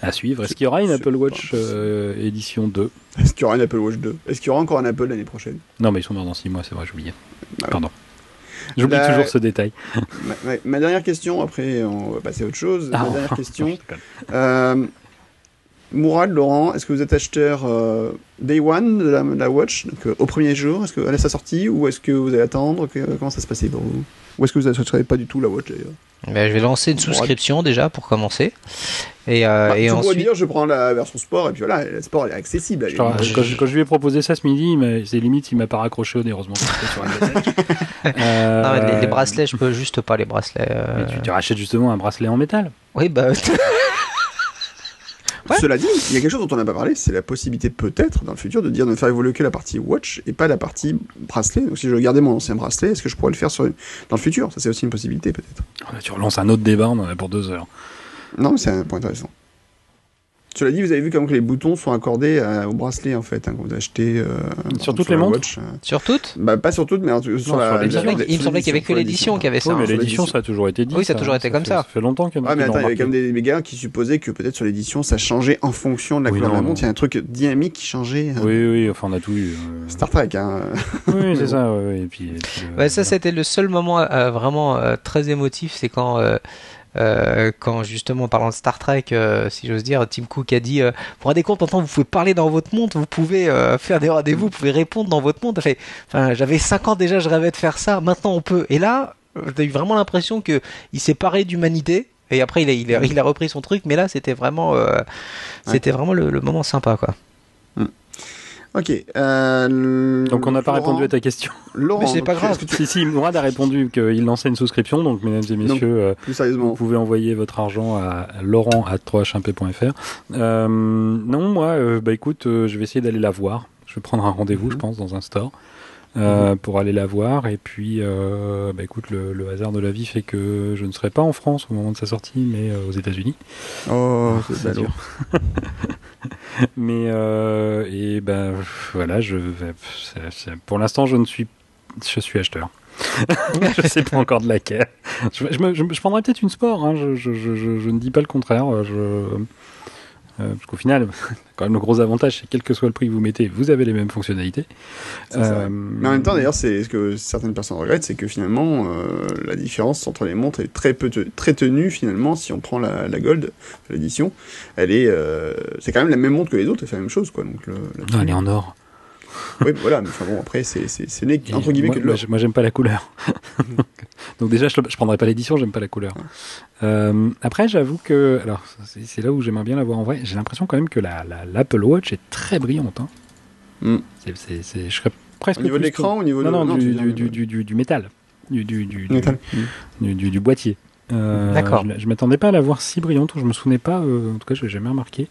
Speaker 2: à suivre? Est-ce qu'il y aura une Apple Watch euh, édition 2
Speaker 1: Est-ce qu'il y aura une Apple Watch 2 Est-ce qu'il y aura encore un Apple l'année prochaine?
Speaker 2: Non, mais ils sont morts dans 6 mois, c'est vrai, j'oubliais.
Speaker 1: Oui.
Speaker 2: Pardon. J'oublie
Speaker 1: La-
Speaker 2: toujours ce détail.
Speaker 1: ma, ma- ma dernière question, après on va passer à autre chose.
Speaker 2: Ah,
Speaker 1: ma dernière
Speaker 2: je
Speaker 1: question. Euh, Mourad, Laurent, est-ce que vous êtes acheteur euh, Day One de la, de la Watch, donc euh, au premier jour, est-ce que à sa sortie, ou est-ce que vous allez attendre? Que- Comment ça se passait pour vous? Ou est-ce que vous n'achèterez pas du tout la Watch d'ailleurs
Speaker 3: Ben, je vais lancer une souscription déjà pour commencer. Et, euh,
Speaker 1: Bah,
Speaker 3: et
Speaker 1: Tu pourrais
Speaker 3: ensuite.
Speaker 1: dire, je prends la version sport, et puis voilà, la sport elle est accessible. elle est-
Speaker 3: je-
Speaker 2: quand, je, quand je lui ai proposé ça ce midi, il m'a- c'est limite, il m'a pas raccroché au nez, heureusement. Euh,
Speaker 3: Non, les, les bracelets, je peux juste pas les bracelets. euh.
Speaker 2: mais tu, tu rachètes justement un bracelet en métal.
Speaker 3: Oui, bah. Ouais.
Speaker 1: Cela dit, il y a quelque chose dont on n'a pas parlé, c'est la possibilité peut-être dans le futur de dire de ne faire évoluer que la partie watch et pas la partie bracelet. Donc si je gardais mon ancien bracelet, est-ce que je pourrais le faire sur, dans le futur? Ça c'est aussi une possibilité peut-être.
Speaker 2: Là, tu relances un autre débat, on en a pour deux heures.
Speaker 1: Non, mais c'est un point intéressant. Cela dit, vous avez vu comment que les boutons sont accordés à- au bracelet en fait, hein, quand vous achetez. euh,
Speaker 2: Sur toutes les
Speaker 1: la
Speaker 2: montres
Speaker 1: Watch, euh.
Speaker 3: Sur toutes?
Speaker 1: Bah pas sur toutes, mais en tout- sur
Speaker 2: Non,
Speaker 1: la.
Speaker 2: sur
Speaker 3: Il me
Speaker 2: l'édition.
Speaker 3: semblait qu'il- il me semblait qu'il y avait que l'édition qui avait ça.
Speaker 2: Oui, mais
Speaker 1: sur
Speaker 2: l'édition, ça a toujours été dit.
Speaker 3: Oui, ça a toujours été comme ça.
Speaker 2: Ça fait longtemps qu'il y en a
Speaker 1: mais attends, il y avait quand même des, des gars qui supposaient que peut-être sur l'édition ça changeait en fonction de la
Speaker 2: Oui,
Speaker 1: couleur de la montre. Il y a un truc dynamique qui changeait. hein.
Speaker 2: Oui, oui, enfin, on a tout eu. euh.
Speaker 1: Star Trek, hein.
Speaker 2: Oui, c'est ça, ouais, et puis. euh,
Speaker 3: ça c'était le seul moment euh, vraiment euh, très émotif, c'est quand euh, quand justement en parlant de Star Trek, euh, si j'ose dire, Tim Cook a dit, euh, vous vous rendez compte, maintenant vous pouvez parler dans votre montre, vous pouvez faire des rendez-vous, vous pouvez répondre dans votre montre. Enfin, j'avais 5 ans déjà, je rêvais de faire ça, maintenant on peut. Et là, t'as eu vraiment l'impression que il s'est paré d'humanité. Et après, il a, il, a, il a repris son truc, mais là, c'était vraiment, c'était vraiment le, le moment sympa, quoi.
Speaker 1: Ok. euh,
Speaker 2: Donc, on n'a pas
Speaker 1: Laurent-
Speaker 2: répondu à ta question.
Speaker 1: Laurent,
Speaker 3: Mais c'est
Speaker 1: donc,
Speaker 3: pas grave.
Speaker 1: que tu-
Speaker 2: Si, si, Mourad a répondu qu'il lançait une souscription, donc, mesdames et messieurs. euh,
Speaker 1: Plus
Speaker 2: Vous
Speaker 1: sérieusement.
Speaker 2: pouvez envoyer votre argent à laurent à 3hmp.fr. Euh, non, moi, euh, bah écoute, euh, je vais essayer d'aller la voir. Je vais prendre un rendez-vous,
Speaker 1: Mhm.
Speaker 2: je pense, dans un store euh, pour aller la voir. Et puis, euh, bah écoute, le, le hasard de la vie fait que je ne serai pas en France au moment de sa sortie, mais euh, aux États-Unis.
Speaker 1: Oh, c'est
Speaker 2: C'est dur. mais et ben voilà, je vais. pour l'instant, je ne suis, je suis acheteur. je sais pas encore de laquelle. Je, je, me- je, je prendrais peut-être une sport. Hein. Je, ne dis pas le contraire. Je, Euh, parce qu'au final, quand même le gros avantage, c'est quel que soit le prix que vous mettez, vous avez les mêmes fonctionnalités.
Speaker 1: Euh, mais en même temps, d'ailleurs, c'est ce que certaines personnes regrettent, c'est que finalement, euh, la différence entre les montres est très peu très tenue finalement. Si on prend la, la Gold, l'édition, elle est, euh, c'est quand même la même montre que les autres, elle fait la même chose, quoi. Donc, le,
Speaker 2: non, elle est en or
Speaker 1: oui, voilà, mais enfin bon, après, c'est, c'est, c'est entre guillemets
Speaker 2: moi,
Speaker 1: que de l'or.
Speaker 2: Moi, j'aime pas la couleur. Donc déjà, je, je prendrais pas l'édition, j'aime pas la couleur. Euh, après, j'avoue que, alors, c'est, là où j'aimerais bien la voir en vrai. J'ai l'impression quand même que la, la, l'Apple Watch est très brillante. Hein.
Speaker 1: Mm.
Speaker 2: C'est, c'est, c'est, je serais presque.
Speaker 1: Au niveau de l'écran, au niveau
Speaker 2: non,
Speaker 1: de...
Speaker 2: non,
Speaker 1: non,
Speaker 2: du,
Speaker 1: du,
Speaker 2: du, du, du, du, métal, du, du, du,
Speaker 1: métal.
Speaker 2: du, du, du boîtier. Euh,
Speaker 3: D'accord.
Speaker 2: Je, je m'attendais pas à la voir si brillante, ou je me souvenais pas. Euh, en tout cas, je l'ai jamais remarqué.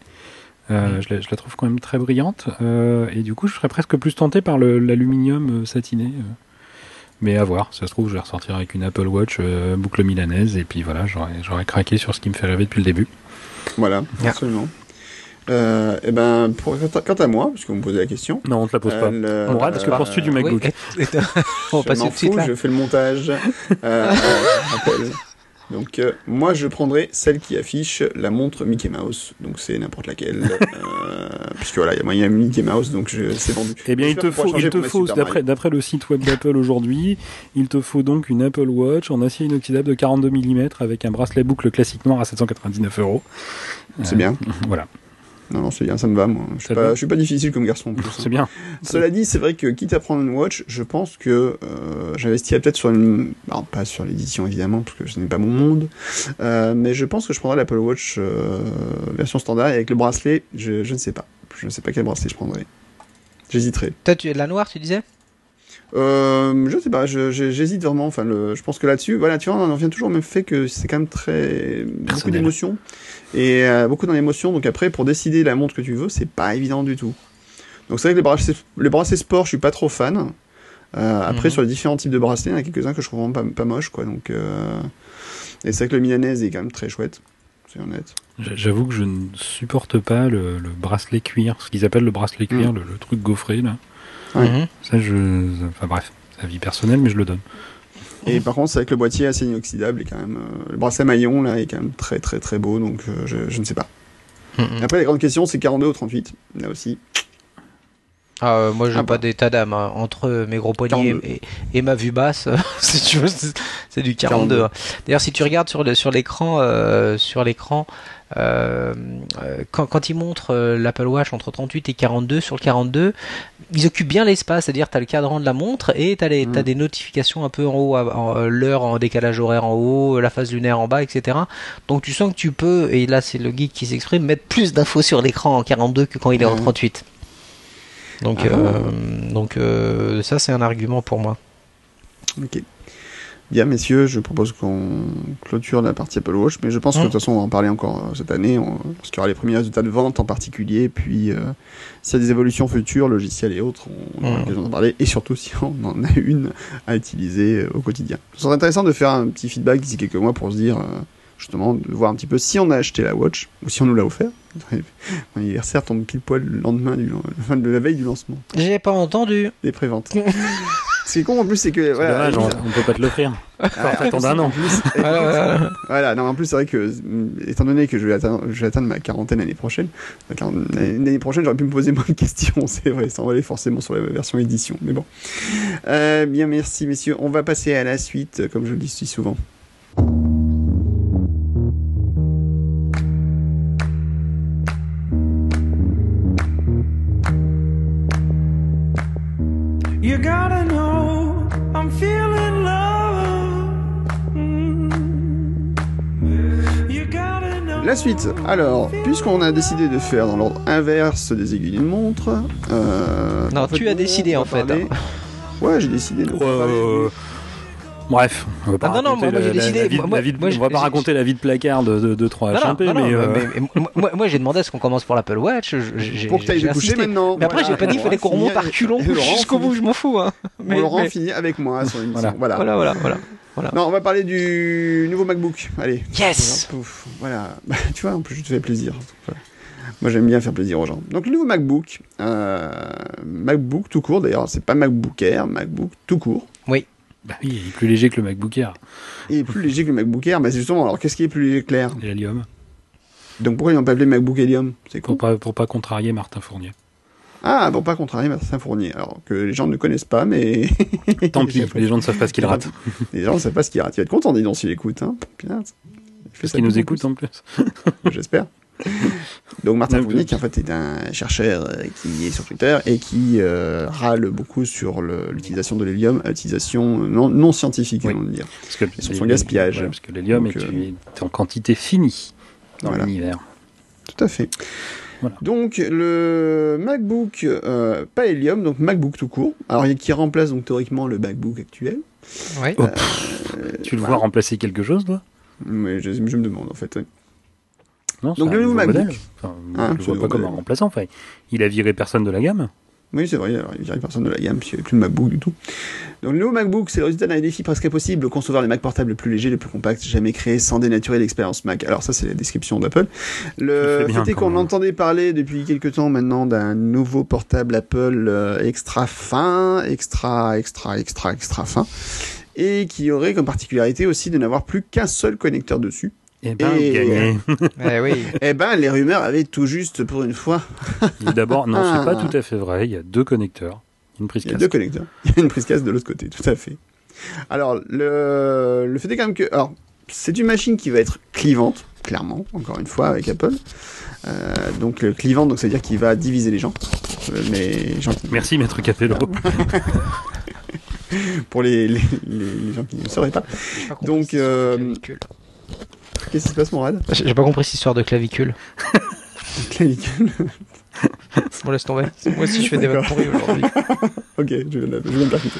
Speaker 2: Euh, je, la, je, la, trouve quand même très brillante euh, et du coup je serais presque plus tenté par l'aluminium euh, satiné mais à voir ça se trouve je vais ressortir avec une Apple Watch euh, boucle milanaise et puis voilà j'aurais craqué sur ce qui me fait rêver depuis le début.
Speaker 1: Voilà absolument. Euh, et ben pour, quant à moi parce que vous me posez la question
Speaker 2: non on te la pose pas.
Speaker 1: euh,
Speaker 2: on rate parce que pour du MacBook.
Speaker 3: oui, et, et on
Speaker 1: je m'en fous je fais le montage donc euh, moi je prendrais celle qui affiche la montre Mickey Mouse, donc c'est n'importe laquelle, euh, puisque voilà il y a Mickey Mouse donc c'est vendu.
Speaker 2: Eh bien il te faut, il te faut d'après d'après le site web d'Apple aujourd'hui, il te faut donc une Apple Watch en acier inoxydable de 42 mm avec un bracelet boucle classique noir à 799 euros.
Speaker 1: C'est euh, bien.
Speaker 2: Voilà.
Speaker 1: Non, non, c'est bien, ça me va, moi. Je suis, pas, je suis pas difficile comme garçon, en plus.
Speaker 2: C'est bien.
Speaker 1: Cela dit, c'est vrai que, quitte à prendre une watch, je pense que euh, j'investirais peut-être sur une... Alors, pas sur l'édition, évidemment, parce que ce n'est pas mon monde, euh, mais je pense que je prendrais l'Apple Watch euh, version standard, et avec le bracelet, je, je ne sais pas. Je ne sais pas quel bracelet je prendrais. J'hésiterais.
Speaker 3: Toi, tu es la noire, tu disais?
Speaker 1: Euh, je sais pas, j'hésite vraiment. Enfin, le, je pense que là-dessus, voilà, tu vois, on en revient toujours au même fait que c'est quand même très beaucoup d'émotions et euh, beaucoup d'émotions. Donc après, pour décider la montre que tu veux, c'est pas évident du tout. Donc c'est vrai que les bracelets, les bracelets sport, je suis pas trop fan. Euh, après, -hmm. sur les différents types de bracelets, il y en a quelques-uns que je trouve vraiment pas, pas moche, quoi. Donc, euh... et c'est vrai que le Milanese est quand même très chouette. C'est honnête.
Speaker 2: J'avoue que je ne supporte pas le, le bracelet cuir, ce qu'ils appellent le bracelet cuir, mm. le, le, truc gaufré là.
Speaker 1: Ouais.
Speaker 2: Mm -hmm. Ça, je. Enfin bref, c'est la vie personnelle, mais je le donne.
Speaker 1: Et par contre, c'est avec le boîtier assez inoxydable et quand même. Euh, le bracelet maillon là est quand même très très très beau, donc euh, je, je, ne sais pas.
Speaker 3: Mm
Speaker 1: -hmm. Après, la grande question, c'est 42 ou 38. Là aussi.
Speaker 3: Ah, euh, moi, j'ai ah, pas bah. d'état d'âme. Hein. Entre mes gros poignets et, et, ma vue basse, si tu veux, c'est du 42. 42. D'ailleurs, si tu regardes sur l'écran, euh, sur l'écran, euh, quand, quand ils montrent l'Apple Watch entre 38 et 42, sur le 42, ils occupent bien l'espace, c'est-à-dire tu as le cadran de la montre et tu as, mm. as, des notifications un peu en haut, l'heure en décalage horaire en haut, la phase lunaire en bas, etc. Donc tu sens que tu peux, et là c'est le geek qui s'exprime, mettre plus d'infos sur l'écran en 42 que quand il est mm. en 38. Donc, ah euh, donc euh, ça, c'est un argument pour moi.
Speaker 1: Ok. Bien, messieurs, je propose qu'on clôture la partie Apple Watch, mais je pense mmh. que de toute façon, on va en parler encore cette année, on, parce qu'il y aura les premiers résultats de vente en particulier, puis euh, s'il y a des évolutions futures, logiciels et autres, on aura mmh. l'occasion d'en parler, et surtout si on en a une à utiliser au quotidien. Ce serait intéressant de faire un petit feedback d'ici quelques mois pour se dire, justement, de voir un petit peu si on a acheté la Watch, ou si on nous l'a offert. Mon anniversaire tombe pile poil le lendemain du, de la veille du lancement.
Speaker 3: J'ai pas entendu.
Speaker 1: Des préventes. Ce qui est con en plus, c'est que. Voilà,
Speaker 2: dommage, on, on, peut pas te l'offrir. Attendre un an.
Speaker 1: voilà, voilà, non, en plus, c'est vrai que, étant donné que je vais atteindre, je vais atteindre ma quarantaine l'année prochaine, l'année prochaine, j'aurais pu me poser moins de questions, c'est vrai, sans aller forcément sur la version édition. Mais bon. Euh, bien, merci, messieurs. On va passer à la suite, comme je le dis si souvent. You gotta know I'm feeling love. You gotta know La suite. Alors, puisqu'on a décidé de faire dans l'ordre inverse des aiguilles d'une montre. Euh,
Speaker 3: non, tu as décidé en fait. Hein.
Speaker 1: Ouais, j'ai décidé de.
Speaker 2: Euh, Bref, on va pas
Speaker 3: ah, non, non, moi, moi j'ai décidé.
Speaker 2: Vie, moi, vie, moi, on va pas raconter la vie de placard de, de, de 3
Speaker 3: HP,
Speaker 2: mais, euh...
Speaker 3: mais, mais, moi, moi j'ai demandé à ce qu'on commence pour l'Apple Watch.
Speaker 1: Pour que tu ailles coucher maintenant.
Speaker 3: Mais après, voilà, j'ai pas dit qu'il fallait qu'on remonte par culon jusqu'au bout, je m'en fous. Hein.
Speaker 1: Mais, Laurent mais... finit avec moi sur l'émission.
Speaker 3: Voilà. Voilà, voilà, voilà. Voilà.
Speaker 1: Non, on va parler du nouveau MacBook. Allez.
Speaker 3: Yes.
Speaker 1: Voilà. Tu vois, en plus, je te fais plaisir. Moi, j'aime bien faire plaisir aux gens. Donc, le nouveau MacBook, euh, MacBook tout court d'ailleurs, c'est pas MacBook Air, MacBook tout court.
Speaker 2: Bah oui, il est plus léger que le MacBook Air.
Speaker 1: Il est plus léger que le MacBook Air, mais justement, alors qu'est-ce qui est plus léger que l'air?
Speaker 2: L'hélium.
Speaker 1: Donc pourquoi ils n'ont pas appelé MacBook Helium? C'est
Speaker 2: Pour
Speaker 1: con.
Speaker 2: pas, pour pas contrarier Martin Fournier.
Speaker 1: Ah, bon, pas contrarier Martin Fournier. Alors que les gens ne connaissent pas, mais.
Speaker 2: Tant pis, les gens ne savent pas ce qu'ils ratent.
Speaker 1: Les gens ne savent pas ce qu'il rate. Il va être content, dis donc, s'il écoute. Hein. Putain, il fait ça
Speaker 2: nous écoutent en plus,
Speaker 1: J'espère. Donc Martin qui en fait est un chercheur euh, qui est sur Twitter et qui euh, râle beaucoup sur l'utilisation de l'hélium, à utilisation non, non scientifique,
Speaker 2: Oui.
Speaker 1: on va dire.
Speaker 2: Parce que
Speaker 1: sur son gaspillage.
Speaker 2: Parce que l'hélium est,
Speaker 1: euh,
Speaker 2: est en quantité finie dans
Speaker 1: Voilà.
Speaker 2: l'univers.
Speaker 1: Tout à fait.
Speaker 2: Voilà.
Speaker 1: Donc le MacBook, euh, pas Helium, donc MacBook tout court, alors qui remplace donc théoriquement le MacBook actuel.
Speaker 3: Ouais.
Speaker 2: Oh,
Speaker 1: Euh,
Speaker 2: Tu le
Speaker 1: voilà.
Speaker 2: vois remplacer quelque chose, toi?
Speaker 1: Mais je, je me demande en fait.
Speaker 2: Non,
Speaker 1: Donc, le nouveau. MacBook.
Speaker 2: Enfin,
Speaker 1: Ah,
Speaker 2: je le
Speaker 1: c'est
Speaker 2: vois pas comme un remplaçant. Enfin, il a viré personne de la gamme.
Speaker 1: Oui, c'est vrai, il n'y personne de la gamme, puisqu'il n'y avait plus de MacBook du tout. Donc le nouveau MacBook, c'est le résultat d'un défi presque impossible de concevoir les Mac portables les plus légers, les plus compacts, jamais créés sans dénaturer l'expérience Mac. Alors ça, c'est la description d'Apple. Le fait est qu'on entendait parler depuis quelques temps maintenant d'un nouveau portable Apple euh, extra fin, extra, extra, extra, extra fin, et qui aurait comme particularité aussi de n'avoir plus qu'un seul connecteur dessus.
Speaker 2: Eh ben,
Speaker 1: Et-
Speaker 2: gagné.
Speaker 3: Eh oui.
Speaker 1: Eh ben, les rumeurs avaient tout juste pour une fois.
Speaker 2: D'abord, non, c'est pas
Speaker 1: Ah.
Speaker 2: tout à fait vrai. Il y a deux connecteurs, une prise
Speaker 1: Il y a deux connecteurs. Il y a une prise casque de l'autre côté, tout à fait. Alors, le, le fait est quand même que... Alors, c'est une machine qui va être clivante, clairement, encore une fois, avec Apple. Euh, donc, le clivant, donc, ça veut dire qu'il va diviser les gens. Euh, mais gentiment.
Speaker 2: Merci, maître Capello.
Speaker 1: Pour les, les, les, les gens qui ne sauraient pas. Donc, euh. Qu'est-ce qui se passe, Morad
Speaker 3: J'ai j'ai pas compris cette histoire de clavicule.
Speaker 1: Clavicule.
Speaker 3: Bon, laisse tomber. Moi aussi, je fais des vannes pourries aujourd'hui.
Speaker 1: ok, je vais, je vais me percuter.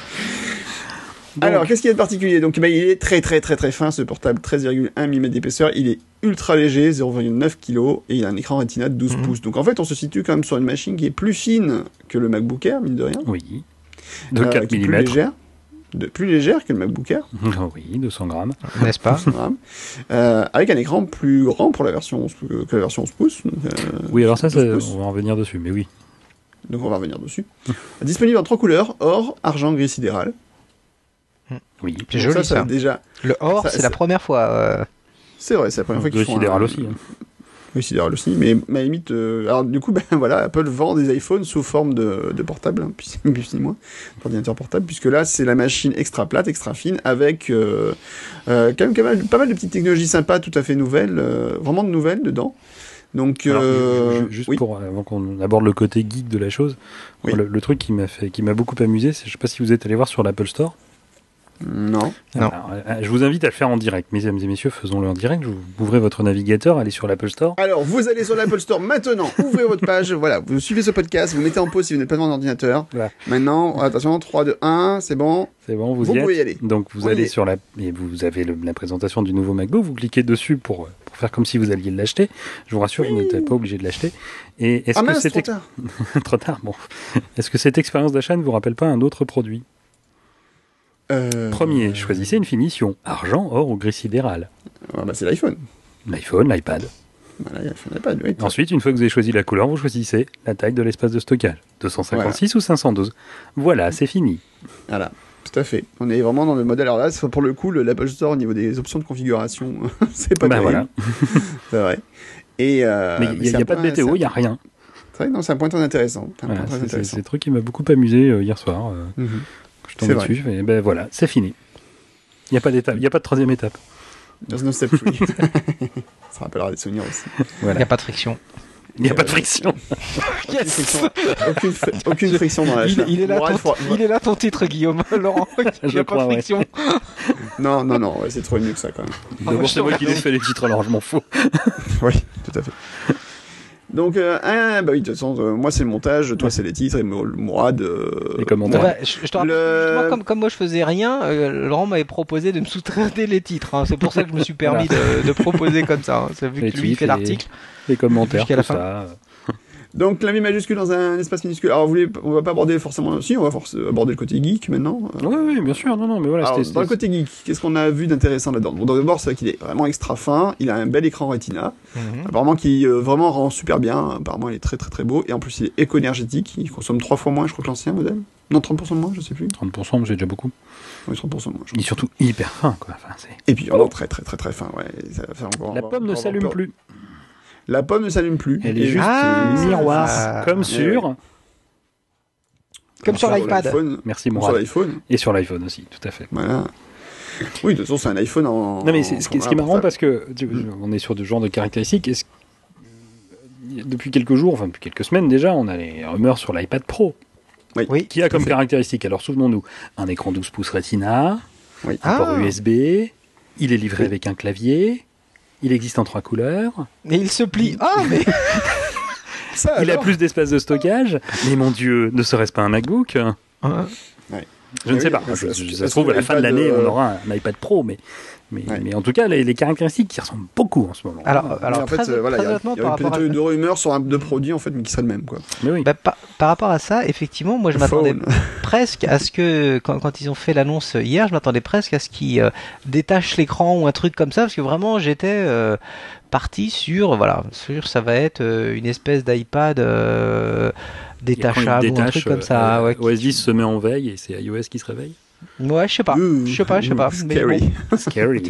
Speaker 1: Alors, qu'est-ce qu'il y a de particulier? Donc, bah, il est très très très très fin ce portable, 13,1 mm d'épaisseur. Il est ultra léger, 0,9 kg, et il a un écran Retina de 12
Speaker 3: Mhm.
Speaker 1: pouces. Donc, en fait, on se situe quand même sur une machine qui est plus fine que le MacBook Air, mine de rien.
Speaker 2: Oui. De
Speaker 1: Euh,
Speaker 2: 4
Speaker 1: qui est plus
Speaker 2: mm.
Speaker 1: légère, de plus légère que le MacBook Air,
Speaker 2: Oui, 200 grammes.
Speaker 3: N'est-ce pas.
Speaker 1: Euh, avec un écran plus grand pour la version 11 que la version 11 pouces. Donc, euh,
Speaker 2: Oui, alors ça, ça,
Speaker 1: 12 pouces.
Speaker 2: on va en revenir dessus, mais oui.
Speaker 1: donc on va revenir dessus. Disponible en trois couleurs or, argent, gris sidéral.
Speaker 2: Oui.
Speaker 3: C'est joli
Speaker 1: ça,
Speaker 3: ça.
Speaker 1: déjà,
Speaker 3: Le or, c'est la première fois. euh,
Speaker 1: c'est vrai, c'est la première fois qu'ils
Speaker 2: Le
Speaker 1: font
Speaker 2: sidéral
Speaker 1: un-
Speaker 2: aussi. hein.
Speaker 1: Oui, sidéral aussi, mais à la limite, euh, alors du coup, ben voilà, Apple vend des iPhones sous forme de, de portable, hein, puis puis c'est moins, d'ordinateur portable, puisque là, c'est la machine extra plate, extra fine, avec euh, euh, quand même pas mal, pas mal de petites technologies sympas, tout à fait nouvelles, vraiment de nouvelles dedans. Donc,
Speaker 2: Alors,
Speaker 1: euh,
Speaker 2: juste
Speaker 1: oui.
Speaker 2: pour avant qu'on aborde le côté geek de la chose,
Speaker 1: Oui.
Speaker 2: le, le truc qui m'a fait, qui m'a beaucoup amusé, c'est je sais pas si vous êtes allé voir sur l'Apple Store.
Speaker 1: Non.
Speaker 3: Non.
Speaker 2: Alors, euh, je vous invite à le faire en direct, mesdames et messieurs, faisons-le en direct. Vous ouvrez votre navigateur, allez sur l'Apple Store.
Speaker 1: Alors, vous allez sur l'Apple Store maintenant, ouvrez votre page, voilà, vous suivez ce podcast, vous mettez en pause si vous n'êtes pas devant un ordinateur.
Speaker 2: Voilà.
Speaker 1: Maintenant, attention, 3, 2, 1, c'est bon,
Speaker 2: C'est bon, vous,
Speaker 1: vous
Speaker 2: y êtes.
Speaker 1: pouvez y aller.
Speaker 2: Donc vous allez sur la et vous avez le- la présentation du nouveau MacBook, vous cliquez dessus pour, pour faire comme si vous alliez l'acheter. Je vous rassure, vous n'êtes pas obligé de l'acheter. Et est-ce
Speaker 1: Ah
Speaker 2: que
Speaker 1: mince, trop tard.
Speaker 2: trop tard Bon, est-ce que cette expérience d'achat ne vous rappelle pas un autre produit?
Speaker 1: Euh,
Speaker 2: Premier, choisissez une finition argent, or ou gris sidéral.
Speaker 1: ah bah, c'est l'iPhone.
Speaker 2: L'iPhone, l'iPad.
Speaker 1: Voilà, oui.
Speaker 2: Ensuite, une fois que vous avez choisi la couleur, vous choisissez la taille de l'espace de stockage. 256 ou 512. Voilà, c'est fini.
Speaker 1: Voilà, tout à fait. On est vraiment dans le modèle. Alors là, pour le coup, le- l'Apple Store au niveau des options de configuration, c'est pas
Speaker 2: Ben
Speaker 1: terrible. C'est vrai. Et euh,
Speaker 2: Mais il n'y a,
Speaker 1: un
Speaker 2: pas de
Speaker 1: c'est
Speaker 2: il n'y a rien.
Speaker 1: C'est vrai, non, c'est un point très intéressant. C'est
Speaker 2: Voilà, le truc qui m'a beaucoup amusé euh, hier soir. euh,
Speaker 1: Mhm.
Speaker 2: Je
Speaker 1: vrai.
Speaker 2: dessus. Et ben voilà, c'est fini. Il n'y a pas d'étape, il n'y a pas de troisième étape.
Speaker 1: There's no step free. Ça rappellera des souvenirs aussi.
Speaker 3: Il
Speaker 2: Voilà.
Speaker 3: n'y a pas de friction.
Speaker 2: Il n'y a pas de friction.
Speaker 1: Aucune friction, aucune, aucune friction dans la
Speaker 3: Il, il est là ton, il est là ton titre, Guillaume. Laurent, il n'y a pas de
Speaker 2: ouais.
Speaker 3: friction.
Speaker 1: Non, non, non, ouais, c'est trop mieux que ça quand même.
Speaker 2: D'abord, c'est
Speaker 3: je
Speaker 2: moi qui ai fait les titres, alors je m'en fous.
Speaker 1: Oui, tout à fait. Donc, euh, ah, bah oui, de toute façon, euh, moi c'est le montage, toi c'est les titres, et Mo- Mourad. euh,
Speaker 2: Les commentaires.
Speaker 3: Ouais, je, je te rappelle,
Speaker 1: Le-
Speaker 3: justement, comme, comme moi je faisais rien, euh, Laurent m'avait proposé de me sous-traiter les titres. hein. C'est pour ça que je me suis permis de, de proposer comme ça. hein. C'est vu
Speaker 2: Les
Speaker 3: que lui fait l'article.
Speaker 2: Les commentaires,
Speaker 3: Jusqu'à la
Speaker 2: tout
Speaker 3: fin.
Speaker 2: ça.
Speaker 1: Donc, clavier majuscule dans un espace minuscule. Alors, vous voulez, on va pas aborder forcément. Si, on va aborder le côté geek maintenant.
Speaker 2: Oui, oui, bien sûr. Non, non, mais voilà.
Speaker 1: Alors, dans le côté geek, qu'est-ce qu'on a vu d'intéressant là-dedans? Bon, d'abord, c'est qu'il est vraiment extra fin. Il a un bel écran Retina,
Speaker 3: Mhm.
Speaker 1: apparemment qui euh, vraiment rend super bien. Apparemment, il est très très très beau et en plus, il est éco-énergétique. Il consomme trois fois moins, je crois, que l'ancien modèle. Non, 30% de moins, je sais plus.
Speaker 2: 30%, mais c'est déjà beaucoup.
Speaker 1: Oui, 30% de moins. je
Speaker 2: Il est surtout hyper fin, quoi. Enfin, c'est...
Speaker 1: Et puis, vraiment très très très très fin. Ouais, ça va faire encore-
Speaker 2: La
Speaker 1: on
Speaker 2: pomme
Speaker 1: on
Speaker 2: ne s'allume plus.
Speaker 1: La pomme ne s'allume plus.
Speaker 2: Elle est juste
Speaker 3: Ah,
Speaker 2: miroir,
Speaker 3: ah,
Speaker 2: comme
Speaker 1: ouais,
Speaker 2: sur,
Speaker 3: Comme sur l'iPad.
Speaker 1: l'iPhone,
Speaker 2: merci
Speaker 1: Sur
Speaker 2: Mourad,
Speaker 1: l'iPhone.
Speaker 2: et sur l'iPhone aussi, tout à fait.
Speaker 1: Voilà. Oui, de toute façon, c'est un iPhone en.
Speaker 2: Non mais c'est- ce, qui, est marrant parce que tu- on est sur ce genre de caractéristiques. Est-ce- depuis quelques jours, enfin depuis quelques semaines déjà, on a les rumeurs sur l'iPad Pro.
Speaker 3: Oui.
Speaker 2: Qui a comme caractéristique? Alors souvenons-nous, un écran 12 pouces Retina,
Speaker 1: Oui.
Speaker 2: un
Speaker 3: Ah.
Speaker 2: port USB, il est livré
Speaker 1: Oui.
Speaker 2: avec un clavier, il existe en trois couleurs,
Speaker 3: Et il se plie. Ah, mais
Speaker 1: Ça,
Speaker 2: il a plus d'espace de stockage. Mais mon Dieu, ne serait-ce pas un MacBook
Speaker 3: Hein
Speaker 2: Je ne
Speaker 1: Oui,
Speaker 2: sais pas. Je- ça se trouve,
Speaker 1: que
Speaker 2: à la fin de l'année,
Speaker 1: euh,
Speaker 2: on aura un iPad Pro, mais, mais,
Speaker 1: Ouais.
Speaker 2: mais en tout cas, les, les caractéristiques qui ressemblent beaucoup en ce moment.
Speaker 3: Alors, alors
Speaker 1: en fait,
Speaker 3: très,
Speaker 1: euh, voilà, il y a, y a
Speaker 3: à-
Speaker 1: de rumeurs sur un, deux produits en fait, mais qui seraient le même quoi.
Speaker 2: mais oui.
Speaker 3: Bah, par, par rapport à ça, effectivement, moi je m'attendais presque à ce que, quand, quand ils ont fait l'annonce hier, je m'attendais presque à ce qu'ils euh, détachent l'écran ou un truc comme ça, parce que vraiment j'étais euh, parti sur, voilà, sur ça va être euh, une espèce d'iPad euh, détachable ou un truc comme ça.
Speaker 2: euh,
Speaker 3: ouais,
Speaker 2: OS 10 se met en veille et c'est iOS qui se réveille.
Speaker 3: Ouais, je sais pas, je sais pas, je sais pas.
Speaker 1: Scary.
Speaker 3: bon,
Speaker 2: Scary.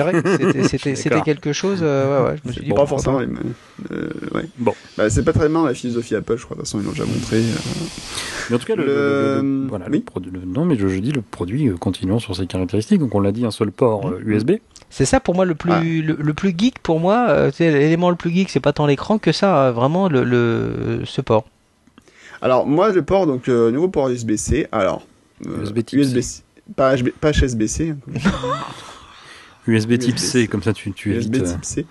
Speaker 3: c'était- quelque chose. euh, ouais, ouais, je me suis dit
Speaker 1: pas forcément mêmes. Euh, ouais.
Speaker 2: Bon.
Speaker 1: Bah, c'est pas très mal la philosophie Apple, je crois. De toute façon, ils l'ont déjà montré. euh.
Speaker 2: Mais en tout cas, le,
Speaker 1: Le-
Speaker 2: le- le- le- voilà,
Speaker 1: oui.
Speaker 2: le non, mais je, je dis le produit euh, continuant sur ses caractéristiques. Donc on l'a dit, un seul port euh, USB.
Speaker 3: C'est ça pour moi le plus
Speaker 1: Ah.
Speaker 3: le, le plus geek pour moi. euh, L'élément le plus geek, c'est pas tant l'écran que ça, euh, vraiment le, le ce port.
Speaker 1: Alors, moi, le port, donc, euh, nouveau port USB-C. Alors, euh,
Speaker 2: USB type C.
Speaker 1: USB-C. Pas, HB pas HSBC. hein, comme-
Speaker 2: USB type. C, comme ça tu, tu
Speaker 1: USB
Speaker 2: évites. euh,
Speaker 1: type C.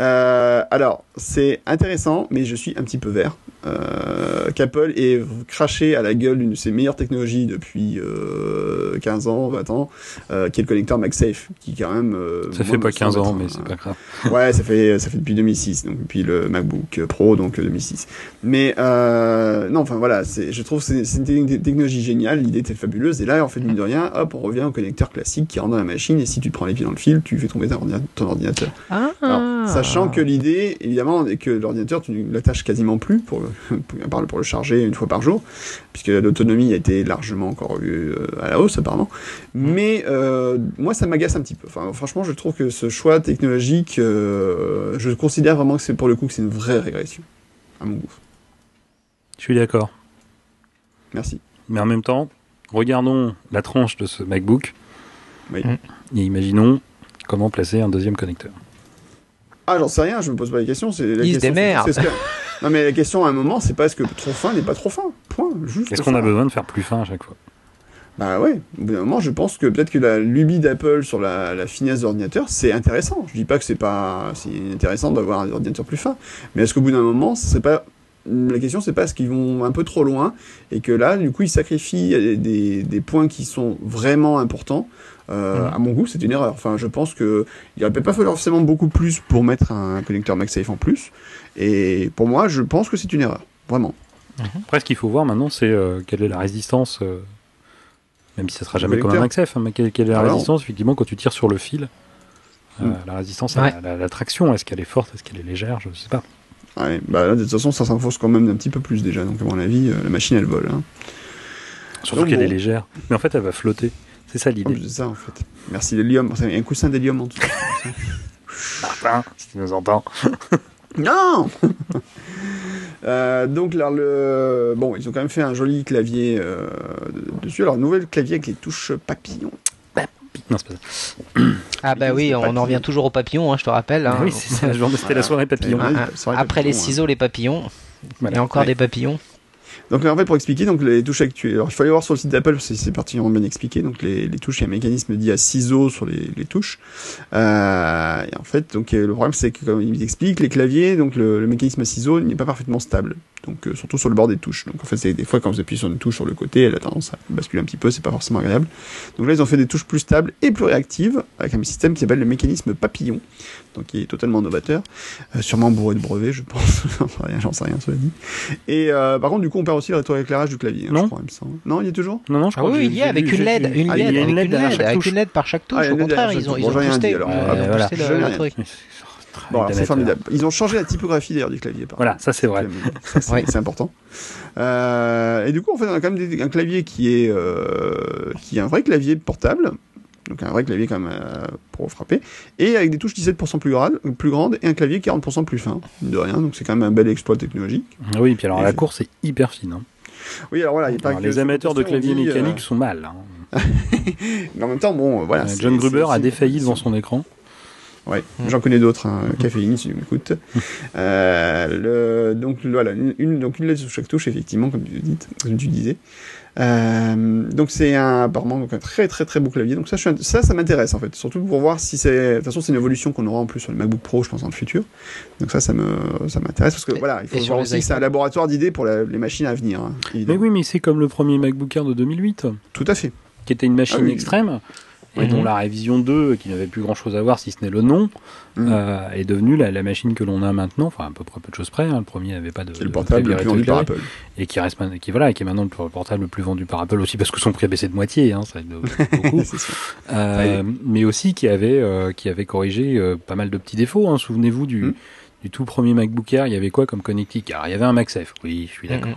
Speaker 1: Euh, alors, c'est intéressant, mais je suis un petit peu vert. Euh, Qu'Apple ait craché à la gueule d'une de ses meilleures technologies depuis euh, 15 ans, 20 ans, euh, qui est le connecteur MagSafe, qui quand même... euh,
Speaker 2: Ça
Speaker 1: moi,
Speaker 2: fait pas
Speaker 1: semble
Speaker 2: 15 ans, mais c'est pas grave.
Speaker 1: Ouais, ça fait ça fait depuis 2006, donc depuis le MacBook Pro, donc euh, 2006. Mais euh, non, enfin voilà, c'est je trouve que c'est une techn- technologie géniale, l'idée était fabuleuse, et là en fait mine de rien, hop, on revient au connecteur classique qui rentre dans la machine, et si tu te prends les pieds dans le fil, tu fais tomber ton ordina- ton ordinateur.
Speaker 3: Ah.
Speaker 1: Alors, sachant que l'idée, évidemment, est que l'ordinateur, tu ne l'attaches quasiment plus, pour, à part pour le charger une fois par jour, puisque l'autonomie a été largement encore revue euh, à la hausse, apparemment. Mais euh, moi, ça m'agace un petit peu. Enfin, franchement, je trouve que ce choix technologique, euh, je considère vraiment que c'est pour le coup que c'est une vraie régression, à mon goût.
Speaker 2: Je suis d'accord.
Speaker 1: Merci.
Speaker 2: Mais en même temps, regardons la tranche de ce MacBook
Speaker 1: Oui.
Speaker 2: et imaginons comment placer un deuxième connecteur.
Speaker 1: Ah, j'en sais rien, je me pose pas les questions. C'est la question,
Speaker 3: démerde.
Speaker 1: c'est ce que- Non, mais la question à un moment, c'est pas est-ce que trop fin n'est pas trop fin. Point. Juste.
Speaker 2: Est-ce qu'on a besoin de faire plus fin à chaque fois?
Speaker 1: Bah ouais, au bout d'un moment, je pense que peut-être que la lubie d'Apple sur la, la finesse d'ordinateur, c'est intéressant. Je dis pas que c'est pas c'est intéressant d'avoir un ordinateur plus fin, mais est-ce qu'au bout d'un moment, ce serait pas la question, c'est pas est-ce qu'ils vont un peu trop loin et que là, du coup, ils sacrifient des, des, des points qui sont vraiment importants. Euh,
Speaker 3: Mhm.
Speaker 1: À mon goût, c'est une erreur. Enfin, je pense que il aurait peut-être pas fallu forcément beaucoup plus pour mettre un connecteur MagSafe en plus. Et pour moi, je pense que c'est une erreur, vraiment.
Speaker 2: Après, ce qu'il faut voir maintenant, c'est euh, quelle est la résistance, euh, même si ça sera jamais comme un. MagSafe, hein, mais quelle, quelle est la
Speaker 1: Ah
Speaker 2: résistance, effectivement, quand tu tires sur le fil euh,
Speaker 1: Mm.
Speaker 2: La résistance
Speaker 3: Ouais.
Speaker 2: à la, la traction, est-ce qu'elle est forte, est-ce qu'elle est légère Je sais pas.
Speaker 1: Ouais, bah là, de toute façon, ça s'enfonce quand même un petit peu plus déjà. Donc, à mon avis, euh, la machine, elle vole. Hein.
Speaker 2: Surtout qu'elle
Speaker 1: bon.
Speaker 2: est légère. Mais en fait, elle va flotter. C'est ça l'idée.
Speaker 1: de ça, en fait. Merci l'hélium. Il y a un coussin d'hélium en dessous.
Speaker 2: Martin, si tu nous entends.
Speaker 1: non Euh, donc là, le... bon, ils ont quand même fait un joli clavier euh, dessus. Alors, nouvel clavier avec les touches papillons.
Speaker 2: Non, c'est pas ça.
Speaker 3: Ah bah oui, on en revient toujours aux papillons, hein, je te rappelle. hein.
Speaker 2: oui, c'est ça, la journée, c'était la
Speaker 1: Voilà.
Speaker 2: soirée papillon.
Speaker 3: Ah, Après les ciseaux, les papillons.
Speaker 2: Voilà.
Speaker 3: Et encore
Speaker 1: Ouais.
Speaker 3: des papillons.
Speaker 1: Donc en fait, pour expliquer, donc les touches actuelles. Alors, il faut aller voir sur le site d'Apple parce que c'est particulièrement bien expliqué. Donc les, touches, il y a un mécanisme dit à ciseaux sur les, touches. Euh, et en fait, donc euh, le problème, c'est que comme il explique, les claviers, donc le, le mécanisme à ciseaux n'est pas parfaitement stable. Donc euh, surtout sur le bord des touches. Donc en fait, c'est des fois quand vous appuyez sur une touche sur le côté, elle a tendance à basculer un petit peu. C'est pas forcément agréable. Donc là, ils ont fait des touches plus stables et plus réactives avec un système qui s'appelle le mécanisme papillon. Donc qui est totalement novateur, Euh, sûrement bourré de brevets, je pense. J'en sais rien, j'en sais rien, cela dit. Et euh, par contre, du coup, on perd aussi le rétroéclairage du clavier. hein,
Speaker 2: Non.
Speaker 1: je crois, il me semble. Non, il y a toujours.
Speaker 2: Non, non, je
Speaker 3: Ah
Speaker 2: crois que
Speaker 3: oui, il y a avec une
Speaker 2: j'ai
Speaker 3: LED, une
Speaker 2: Ah, il y a
Speaker 3: LED, avec une
Speaker 2: LED
Speaker 3: avec une LED par chaque touche.
Speaker 1: Ah,
Speaker 3: Au contraire, ils ont, ils ont boosté le, euh,
Speaker 1: Ah, boosté
Speaker 3: le- truc.
Speaker 1: Bon, alors, c'est formidable. Ils ont changé la typographie d'ailleurs du clavier. par
Speaker 2: Voilà, ça c'est vrai.
Speaker 1: C'est
Speaker 3: Oui.
Speaker 1: c'est important. Euh, et du coup, en fait, on a quand même des- un clavier qui est, euh, qui est un vrai clavier portable. Donc un vrai clavier quand même euh, pour frapper, et avec des touches 17% plus, grandes et un clavier 40% plus fin, de rien, donc c'est quand même un bel exploit technologique.
Speaker 2: Oui, et puis alors la course est hyper fine. Hein.
Speaker 1: Oui, alors voilà, il
Speaker 2: alors, les amateurs de clavier mécanique sont mal. Hein.
Speaker 1: Mais en même temps, bon, voilà.
Speaker 2: John Gruber a défailli devant son écran.
Speaker 1: Ouais, mm. j'en connais d'autres, hein, caféine si tu m'écoutes. euh, donc voilà, une, donc une lettre sur chaque touche, effectivement, comme tu, dis, comme tu disais. Euh, donc c'est un, apparemment donc un très très très beau clavier. Donc ça, je, ça, ça m'intéresse en fait, surtout pour voir si c'est. De toute façon, c'est une évolution qu'on aura en plus sur le MacBook Pro, je pense, dans le futur. Donc ça, ça me, ça m'intéresse parce que voilà, il faut voir aussi que c'est un laboratoire d'idées pour la, les machines à venir. Hein,
Speaker 2: mais oui, mais c'est comme le premier MacBook Air de 2008.
Speaker 1: Tout à fait.
Speaker 2: Qui était une machine ah, oui. extrême et dont la révision 2, qui n'avait plus grand chose à voir si ce n'est le nom, mm. euh, est devenue la, la, machine que l'on a maintenant, enfin à peu près peu de choses près. Hein. Le premier n'avait pas de.
Speaker 1: C'est le portable le plus vendu par Apple.
Speaker 2: Et qui reste, qui voilà, et qui est maintenant le portable le plus vendu par Apple aussi parce que son prix a baissé de moitié, hein, ça aide beaucoup. euh, mais aussi qui avait, euh, qui avait corrigé pas mal de petits défauts. Hein. Souvenez-vous du. Mm. Du tout premier MacBook Air, il y avait quoi comme connectique? Alors, il y avait un MagSafe, oui, je suis d'accord.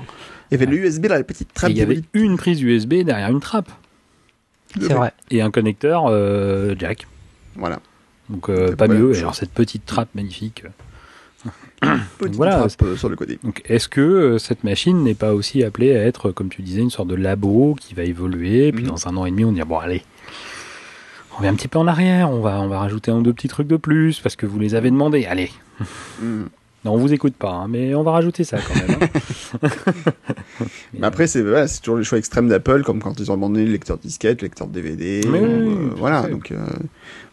Speaker 1: Il y avait le USB dans la petite trappe.
Speaker 2: il y avait une prise USB derrière une trappe.
Speaker 3: C'est vrai.
Speaker 2: Et un connecteur euh, jack.
Speaker 1: Voilà.
Speaker 2: Donc euh, pas mieux. Et alors cette petite trappe magnifique.
Speaker 1: petite voilà. trappe euh, sur le côté.
Speaker 2: Donc est-ce que euh, cette machine n'est pas aussi appelée à être, comme tu disais, une sorte de labo qui va évoluer, puis -hmm. dans un an et demi on dit bon allez, on revient un petit peu en arrière, on va on va rajouter un ou deux petits trucs de plus parce que vous les avez demandés, allez. Mm. Non, on vous écoute pas, hein, mais on va rajouter ça quand même. Hein.
Speaker 1: mais après, c'est voilà, toujours les choix extrêmes d'Apple, comme quand ils ont abandonné le lecteur disquette, le lecteur DVD.
Speaker 2: Mais
Speaker 1: euh,
Speaker 2: oui,
Speaker 1: voilà, donc. Euh,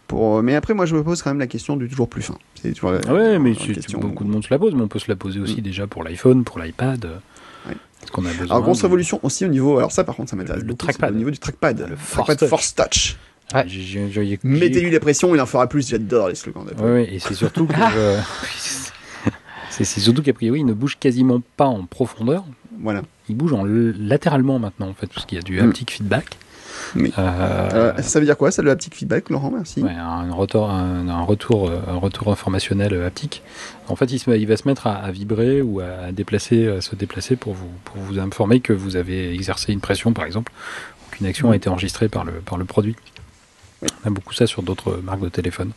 Speaker 1: pour... Mais après, moi, je me pose quand même la question du toujours plus fin.
Speaker 2: C'est toujours la, ouais, mais question... beaucoup de monde se la pose, mais on peut se la poser aussi mm. déjà pour l'iPhone, pour l'iPad.
Speaker 1: Ouais. qu'on a besoin Alors, grosse révolution aussi au niveau. Alors, ça, par contre, ça m'intéresse
Speaker 2: le, le trackpad.
Speaker 1: Au niveau du trackpad.
Speaker 2: Le
Speaker 1: trackpad
Speaker 2: Force
Speaker 1: Force Touch.
Speaker 2: Ouais.
Speaker 1: Mettez-lui la pression, il en fera plus. J'adore les slogans d'Apple.
Speaker 2: Ouais, et c'est surtout que. je... C'est surtout qu'a priori, il ne bouge quasiment pas en profondeur.
Speaker 1: Voilà.
Speaker 2: Il bouge en latéralement maintenant, en fait, parce qu'il y a du haptic mm. feedback.
Speaker 1: Oui. Euh, euh, ça veut dire quoi, ça, le haptic feedback, Laurent? Merci.
Speaker 2: Ouais, un, retour, un, un, retour, un retour informationnel haptique. En fait, il, se, il va se mettre à, à, vibrer ou à déplacer, à se déplacer pour vous, pour vous informer que vous avez exercé une pression, par exemple, ou qu'une action mmh. a été enregistrée par le, par le produit. On a beaucoup ça sur d'autres marques de téléphone.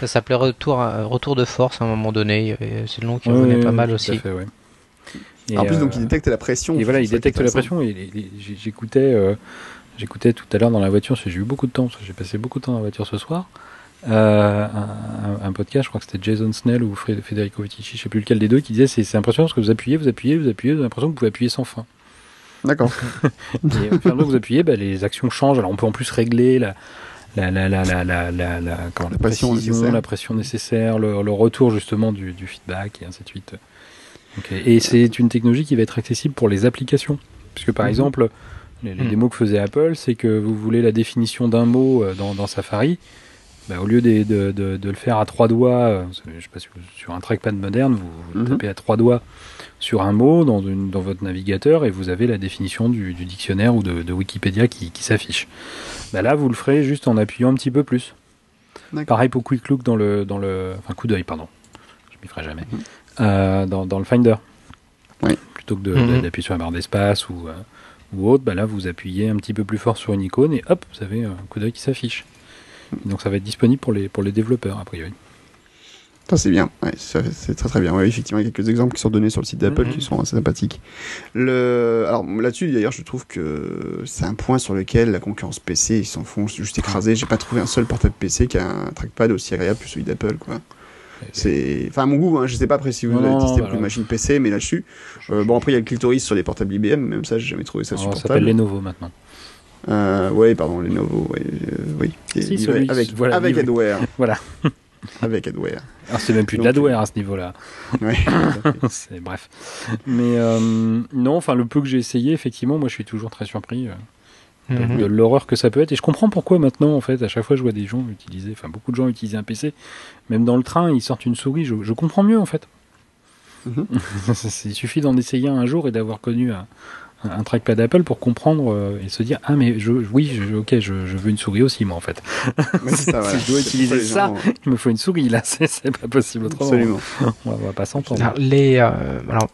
Speaker 3: Ça s'appelait retour, retour de force à un moment donné. C'est le nom qui revenait oui, pas mal aussi.
Speaker 2: Fait, ouais.
Speaker 1: Et en plus, euh, donc, il détecte la pression.
Speaker 2: Et voilà, il détecte la pression. J'écoutais, euh, j'écoutais tout à l'heure dans la voiture, j'ai eu beaucoup de temps, j'ai passé beaucoup de temps dans la voiture ce soir. Euh, un, un, podcast, je crois que c'était Jason Snell ou Federico Vitici, je sais plus lequel des deux, qui disait c'est impressionnant parce que vous appuyez, vous appuyez, vous appuyez, vous avez l'impression que vous pouvez appuyer sans fin.
Speaker 1: D'accord.
Speaker 2: et au fur et à mesure que vous appuyez, bah, les actions changent. Alors on peut en plus régler la, la, la, la, la, la, la, la, comment,
Speaker 1: la pression nécessaire,
Speaker 2: la pression nécessaire le, le, retour justement du, du, feedback et ainsi de suite. Okay. Et c'est une technologie qui va être accessible pour les applications. Puisque par mm -hmm. exemple, les, les, mm -hmm. démos que faisait Apple, c'est que vous voulez la définition d'un mot euh, dans, dans Safari, bah, au lieu de, de, de, de, le faire à trois doigts, euh, je sais pas si vous, sur un trackpad moderne, vous, vous mm -hmm. tapez à trois doigts sur un mot dans, une, dans votre navigateur et vous avez la définition du, du dictionnaire ou de, de Wikipédia qui, qui s'affiche. Bah là, vous le ferez juste en appuyant un petit peu plus. Pareil pour Quick Look dans le, dans le, enfin coup d'œil, pardon. Je m'y ferai jamais. Mmh. Euh, dans, dans, le Finder.
Speaker 1: Oui.
Speaker 2: Plutôt que d'appuyer de, mmh. sur la barre d'espace ou, euh, ou autre, bah là vous appuyez un petit peu plus fort sur une icône et hop, vous avez un coup d'œil qui s'affiche. Donc ça va être disponible pour les, pour les développeurs a priori.
Speaker 1: Ça c'est bien, ouais, c'est très très bien. Ouais, effectivement, il y a quelques exemples qui sont donnés sur le site d'Apple mm -hmm. qui sont assez sympathiques. Le... Alors là-dessus, d'ailleurs, je trouve que c'est un point sur lequel la concurrence PC, ils s'en font juste écraser. J'ai pas trouvé un seul portable PC qui a un trackpad aussi agréable que celui d'Apple, quoi. C'est, enfin, à mon goût, hein, je sais pas après si vous non, avez testé beaucoup de machines PC, mais là-dessus, euh, bon après il y a le clitoris sur les portables IBM, même ça j'ai jamais trouvé ça supportable.
Speaker 2: Ça s'appelle Lenovo maintenant.
Speaker 1: Euh, oui, pardon, Lenovo, oui, euh, oui.
Speaker 2: Si, celui,
Speaker 1: avec,
Speaker 2: voilà,
Speaker 1: avec Adware.
Speaker 2: voilà.
Speaker 1: avec Adware.
Speaker 2: Alors c'est même plus de l'adware à ce niveau-là.
Speaker 1: Ouais,
Speaker 2: c'est bref. Mais euh, non, enfin le peu que j'ai essayé, effectivement, moi je suis toujours très surpris euh, de, mm -hmm. de l'horreur que ça peut être. Et je comprends pourquoi maintenant, en fait, à chaque fois je vois des gens utiliser, enfin beaucoup de gens utiliser un PC, même dans le train, ils sortent une souris. Je, je comprends mieux en fait. Mm -hmm. Il suffit d'en essayer un jour et d'avoir connu un, un trackpad Apple pour comprendre euh, et se dire ah mais je, oui je, ok je, je, veux une souris aussi moi en fait
Speaker 1: ça, voilà.
Speaker 2: si je dois utiliser ça gens... il me faut une souris là c'est pas possible autrement
Speaker 1: Absolument.
Speaker 2: on va, on va pas s'entendre
Speaker 3: les euh, alors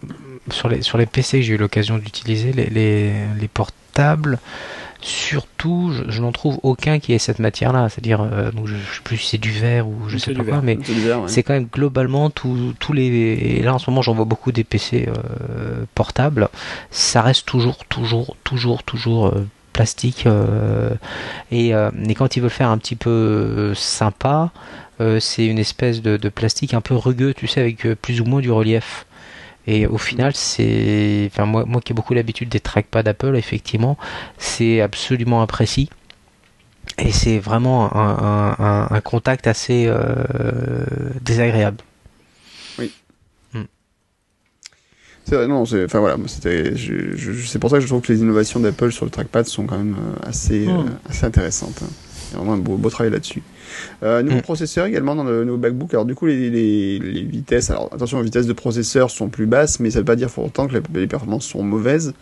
Speaker 3: sur les sur les PC que j'ai eu l'occasion d'utiliser les, les, les portables Surtout, je, n'en trouve aucun qui ait cette matière-là. C'est-à-dire, euh, je, ne sais plus si c'est du verre ou je sais pas quoi, mais c'est quand même globalement tous les. Et là, en ce moment, j'en vois beaucoup des PC euh, portables. Ça reste toujours, toujours, toujours, toujours euh, plastique. et, et, quand ils veulent faire un petit peu sympa, c'est une espèce de, de, plastique un peu rugueux, tu sais, avec plus ou moins du relief. Et au final, c'est, enfin moi, moi qui ai beaucoup l'habitude des trackpads Apple, effectivement, c'est absolument imprécis. Et c'est vraiment un, contact assez euh, désagréable.
Speaker 1: Oui. Hmm. C'est vrai, non, c'est, enfin voilà, c'était, c'est pour ça que je trouve que les innovations d'Apple sur le trackpad sont quand même euh, assez, hmm. euh, assez intéressantes. Il y a vraiment un beau, beau travail là-dessus. Euh, nouveau mm. processeur également dans le nouveau MacBook. Alors du coup, les, les, les, vitesses, alors attention, les vitesses de processeur sont plus basses, mais ça ne veut pas dire pour autant que les, performances sont mauvaises.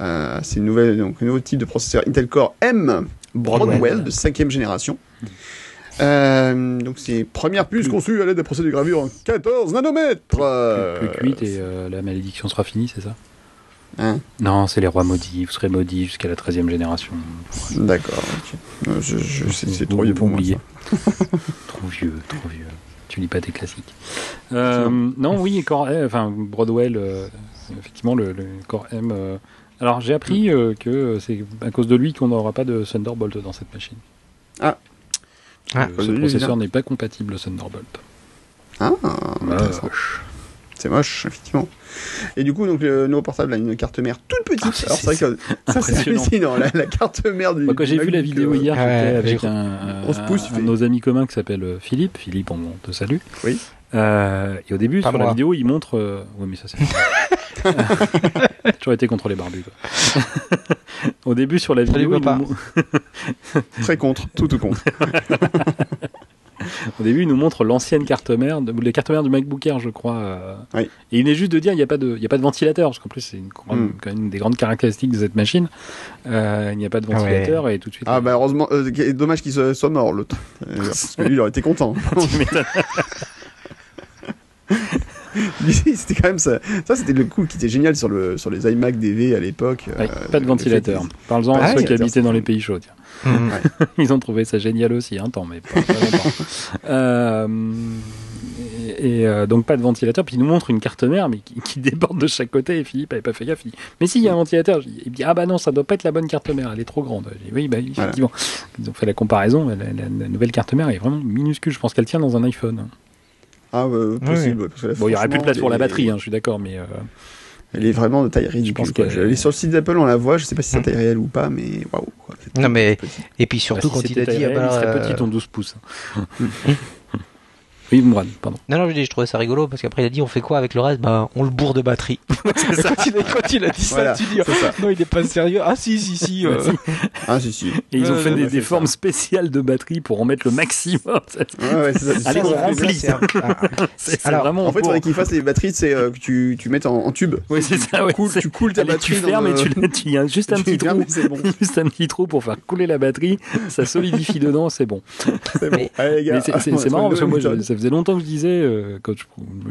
Speaker 1: Euh, c'est une nouvelle, donc un nouveau type de processeur Intel Core M Broadwell, de cinquième génération. Euh, donc c'est première puce conçue à l'aide de procédés de gravure en 14 nanomètres.
Speaker 2: Plus, plus, 8 et la malédiction sera finie, c'est ça? Hein non, c'est les rois maudits. Vous serez maudits jusqu'à la 13e génération.
Speaker 1: D'accord. c'est trop vieux pour moi.
Speaker 2: trop vieux, trop vieux. Tu lis pas tes classiques. Euh, non, oui, Core enfin Broadwell, euh, effectivement, le, le, Core M. Euh, alors j'ai appris que c'est à cause de lui qu'on n'aura pas de Thunderbolt dans cette machine.
Speaker 1: Ah.
Speaker 2: ah ce processeur n'est pas compatible Thunderbolt.
Speaker 1: Ah, c'est moche, effectivement. Et du coup, donc, le nouveau portable a une carte mère toute petite.
Speaker 2: Ah, Alors, c'est vrai que
Speaker 1: ça, c'est hallucinant. La, la, carte mère du.
Speaker 2: quand j'ai vu la vidéo euh, hier, avec un, un, nos amis communs qui s'appelle euh, Philippe. Philippe, on te salue.
Speaker 1: Oui.
Speaker 2: Euh, et au début, sur la vidéo, il montre. Euh... Oui, mais ça, c'est. toujours été contre les barbus. Au début, sur la vidéo,
Speaker 1: il très contre, tout tout contre.
Speaker 2: Au début, il nous montre l'ancienne carte mère, les cartes mères du MacBook Air, je crois. Euh. Et il est juste de dire il n'y a, pas de, il a pas de ventilateur, parce qu'en plus, c'est une, mm. quand même une des grandes caractéristiques de cette machine. Euh, il n'y a pas de ah ventilateur et tout de suite.
Speaker 1: Ah, bah heureusement, euh, dommage qu'il soit, mort, l'autre. parce que lui, il aurait été content. c'était quand même ça. Ça, c'était le coup qui était génial sur, le, sur les iMac DV à l'époque.
Speaker 2: pas de ventilateur. Parle-en à ceux qui habitaient dans les pays chauds. Tiens. Mm. Ils ont trouvé ça génial aussi, un temps, mais pas, longtemps. Euh, et, euh, donc pas de ventilateur. Puis il nous montre une carte mère, mais qui, déborde de chaque côté. Et Philippe avait pas fait gaffe. mais si, il y a un ventilateur. Il dit ah bah non, ça doit pas être la bonne carte mère. Elle est trop grande. oui, bah effectivement. Ils ont fait la comparaison. La, nouvelle carte mère est vraiment minuscule. Je pense qu'elle tient dans un iPhone.
Speaker 1: Ah, possible.
Speaker 2: bon, il y aurait plus de place pour la batterie. Hein, je suis d'accord, mais. Euh,
Speaker 1: elle est vraiment de taille ridicule. Je sur le site d'Apple, on la voit. Je sais pas si c'est taille réelle ou pas, mais waouh.
Speaker 3: Non mais et puis surtout bah, quand il a dit,
Speaker 2: ah bah, il serait petit en 12 pouces. Oui, Mourad, pardon.
Speaker 3: Non, non, je, dis, je trouvais ça rigolo parce qu'après il a dit on fait quoi avec le reste? Bah, on le bourre de batterie. quand, il a, quand, il a, dit ça, tu dis non, il est pas sérieux. Ah, si, si, si. Euh.
Speaker 1: ah, si, si.
Speaker 2: Et ils ont fait des, des formes spéciales de batterie pour en mettre le maximum.
Speaker 1: Ouais, ouais, c'est ça.
Speaker 2: Allez, on remplit.
Speaker 1: C'est vraiment. En fait, il faudrait qu'ils fassent les batteries, c'est euh, que tu, tu mettes en, tube.
Speaker 2: Oui, c'est ça. Ouais,
Speaker 1: tu coules ta batterie.
Speaker 2: Tu fermes et tu, tu y a juste un petit trou. Juste un petit trou pour faire couler la batterie. Ça solidifie dedans, c'est bon.
Speaker 1: C'est bon.
Speaker 2: C'est marrant parce que moi, ça faisait longtemps que je disais euh, quand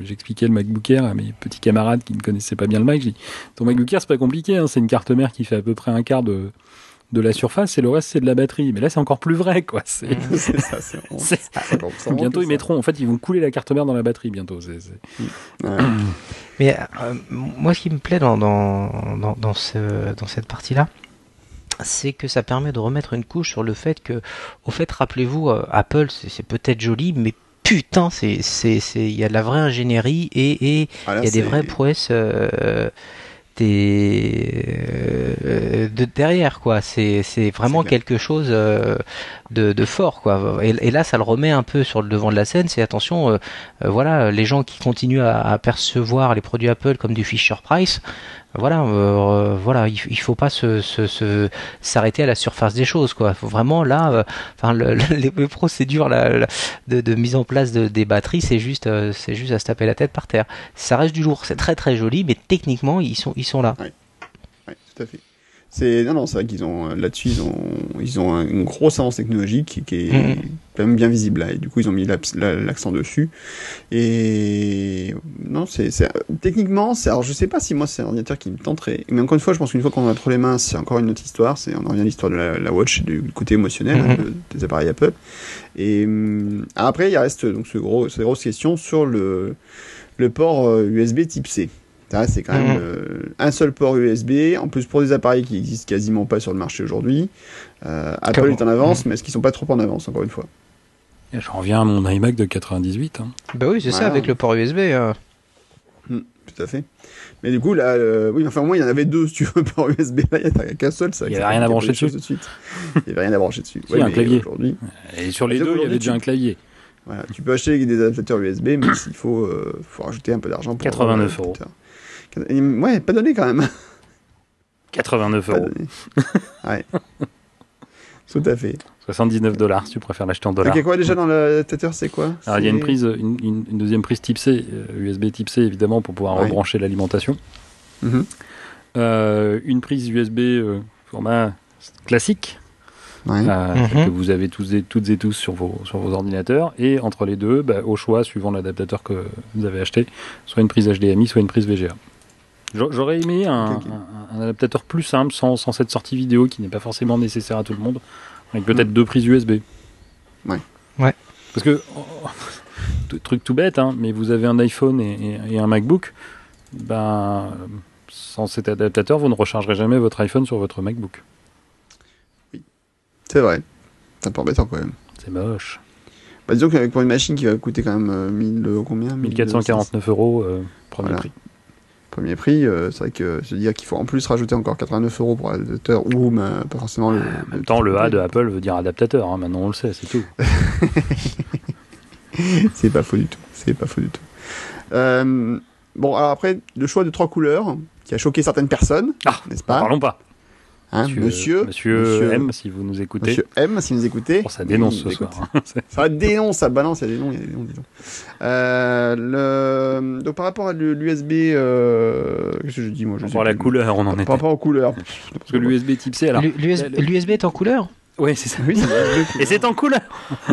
Speaker 2: j'expliquais le MacBook Air à mes petits camarades qui ne connaissaient pas bien le Mac, j'ai dit ton MacBook Air c'est pas compliqué, hein, c'est une carte mère qui fait à peu près un quart de de la surface et le reste c'est de la batterie. Mais là c'est encore plus vrai quoi. C'est bientôt ils mettront en fait ils vont couler la carte mère dans la batterie bientôt.
Speaker 3: Mais euh, moi ce qui me plaît dans dans, dans, ce, dans cette partie là c'est que ça permet de remettre une couche sur le fait que, au fait, rappelez-vous, euh, Apple, c'est peut-être joli, mais putain, c'est, c'est, c'est, il y a de la vraie ingénierie et, et ah, il y a des vraies prouesses euh, des, euh, de derrière, quoi. C'est, c'est vraiment quelque chose euh, de, fort, quoi. Et, là, ça le remet un peu sur le devant de la scène. C'est attention, euh, voilà, les gens qui continuent à, percevoir les produits Apple comme du Fisher Price, voilà, euh, voilà, il, faut pas se, s'arrêter à la surface des choses, quoi. Vraiment là, euh, enfin, le, les, procédures de, mise en place de, des batteries, c'est juste, euh, c'est juste à se taper la tête par terre. Ça reste du lourd, c'est très très joli, mais techniquement, ils sont, ils sont là.
Speaker 1: C'est non non, c'est vrai qu'ils ont là-dessus, ils ont, ils ont une grosse avance technologique qui, est, mm-hmm quand même bien visible là. Et du coup, ils ont mis l'accent dessus. Et non, c'est techniquement, c'est alors je sais pas si moi c'est un ordinateur qui me tenterait. Mais encore une fois, je pense qu'une fois qu'on a entre les mains, c'est encore une autre histoire. C'est on en revient à l'histoire de la, watch du côté émotionnel hein, mhm. des appareils Apple. Et hum, après, il reste donc ce gros, cette grosse question sur le le port USB euh, Type C. C'est quand même mhm. euh, un seul port USB. En plus, pour des appareils qui existent quasiment pas sur le marché aujourd'hui, euh, Apple est en avance, mhm. mais est-ce qu'ils sont pas trop en avance, encore une fois?
Speaker 2: Je reviens à mon iMac de 98. Hein.
Speaker 3: Bah oui, c'est ça, avec le port USB. Hein.
Speaker 1: Hmm, tout à fait. Mais du coup, là, oui, enfin, moi, il y en avait deux, si tu veux, port USB. Là, il n'y a qu'un seul.
Speaker 2: Ça, il n'y avait rien à brancher dessus.
Speaker 1: De suite. il n'y avait rien à brancher dessus.
Speaker 2: Oui, un clavier. Et sur les deux, il y avait déjà un clavier.
Speaker 1: Voilà, tu peux acheter des adaptateurs USB, mais il faut, euh, faut rajouter un peu d'argent pour.
Speaker 2: 89 euros.
Speaker 1: Ouais, pas donné quand même.
Speaker 2: 89 euros.
Speaker 1: ouais. Tout à fait.
Speaker 2: 79 dollars si tu préfères l'acheter en dollars.
Speaker 1: Il y a quoi déjà dans l'adaptateur C'est quoi
Speaker 2: Alors il y a une prise, une, une, deuxième prise Type C, USB euh, Type C évidemment pour pouvoir rebrancher l'alimentation. Mm-hmm. Euh, une prise USB euh, format classique que vous avez tous et, toutes et tous sur vos, sur vos ordinateurs. Et entre les deux, bah, au choix, suivant l'adaptateur que vous avez acheté, soit une prise HDMI, soit une prise VGA. J'aurais aimé un, adaptateur plus simple, sans, sans, cette sortie vidéo qui n'est pas forcément nécessaire à tout le monde, avec peut-être mm. deux prises USB.
Speaker 1: Ouais.
Speaker 3: Ouais.
Speaker 1: Parce
Speaker 2: que, oh, truc tout bête, hein, mais vous avez un iPhone et, et, un MacBook, ben, sans cet adaptateur, vous ne rechargerez jamais votre iPhone sur votre MacBook.
Speaker 1: Oui, c'est vrai. C'est un peu embêtant quand même.
Speaker 2: C'est moche.
Speaker 1: Bah, disons qu'avec pour une machine qui va coûter quand même 1000, euh, combien?
Speaker 2: 1449 euros, euh, premier prix
Speaker 1: premier prix, euh, c'est vrai que se dire qu'il faut en plus rajouter encore 89 euros pour l'adaptateur ou pas forcément le.
Speaker 2: En même temps, le A de Apple veut dire adaptateur, hein, maintenant on le sait, c'est tout.
Speaker 1: c'est pas faux du tout. C'est pas faux du tout. Euh, bon, alors après, le choix de trois couleurs qui a choqué certaines personnes,
Speaker 2: ah, n'est-ce pas? Parlons pas.
Speaker 1: Hein, monsieur,
Speaker 2: monsieur, M, si vous nous écoutez.
Speaker 1: Monsieur M, si vous écoutez.
Speaker 2: Oh, ça dénonce ce soir. Hein.
Speaker 1: ça dénonce, ça balance, il y a des noms, il y a des noms. Euh, le... Donc par rapport à l'USB, euh... qu'est-ce que je dis moi je
Speaker 2: Par rapport à la couleur, on en est.
Speaker 1: Par rapport aux couleurs.
Speaker 2: Parce que l'USB Type C, alors.
Speaker 3: L'USB est en couleur?
Speaker 2: Oui, c'est ça. Oui, et c'est en couleur.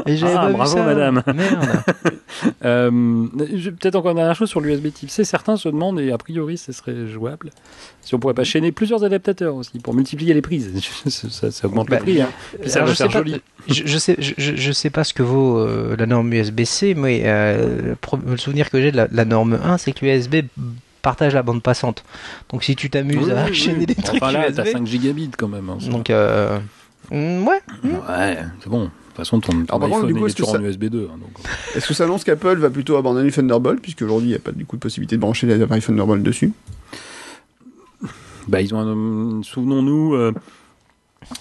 Speaker 3: Et ah,
Speaker 2: bravo,
Speaker 3: ça.
Speaker 2: madame.
Speaker 3: Merde.
Speaker 2: euh, Peut-être encore une dernière chose sur l'USB Type C. Certains se demandent, et a priori, ce serait jouable, si on pourrait pas chaîner plusieurs adaptateurs aussi pour multiplier les prises. ça, ça, augmente le bah, prix. Hein. ça va faire joli.
Speaker 3: Je, je, sais, je, je, sais pas ce que vaut euh, la norme USB-C, mais euh, le souvenir que j'ai de la, la norme 1, c'est que l'USB partage la bande passante. Donc si tu t'amuses à chaîner des trucs
Speaker 2: enfin, là,
Speaker 3: USB,
Speaker 2: t'as 5 gigabits quand même. Hein,
Speaker 3: donc euh,
Speaker 2: Mm,
Speaker 3: ouais.
Speaker 2: Ouais, c'est bon. De toute façon, ton, ton iPhone du coup, est, toujours en USB 2. Hein,
Speaker 1: euh. Est-ce que ça annonce qu'Apple va plutôt abandonner Thunderbolt, puisque aujourd'hui il n'y a pas du coup de possibilité de brancher les appareils Thunderbolt dessus
Speaker 2: Bah, ils ont, souvenons-nous euh,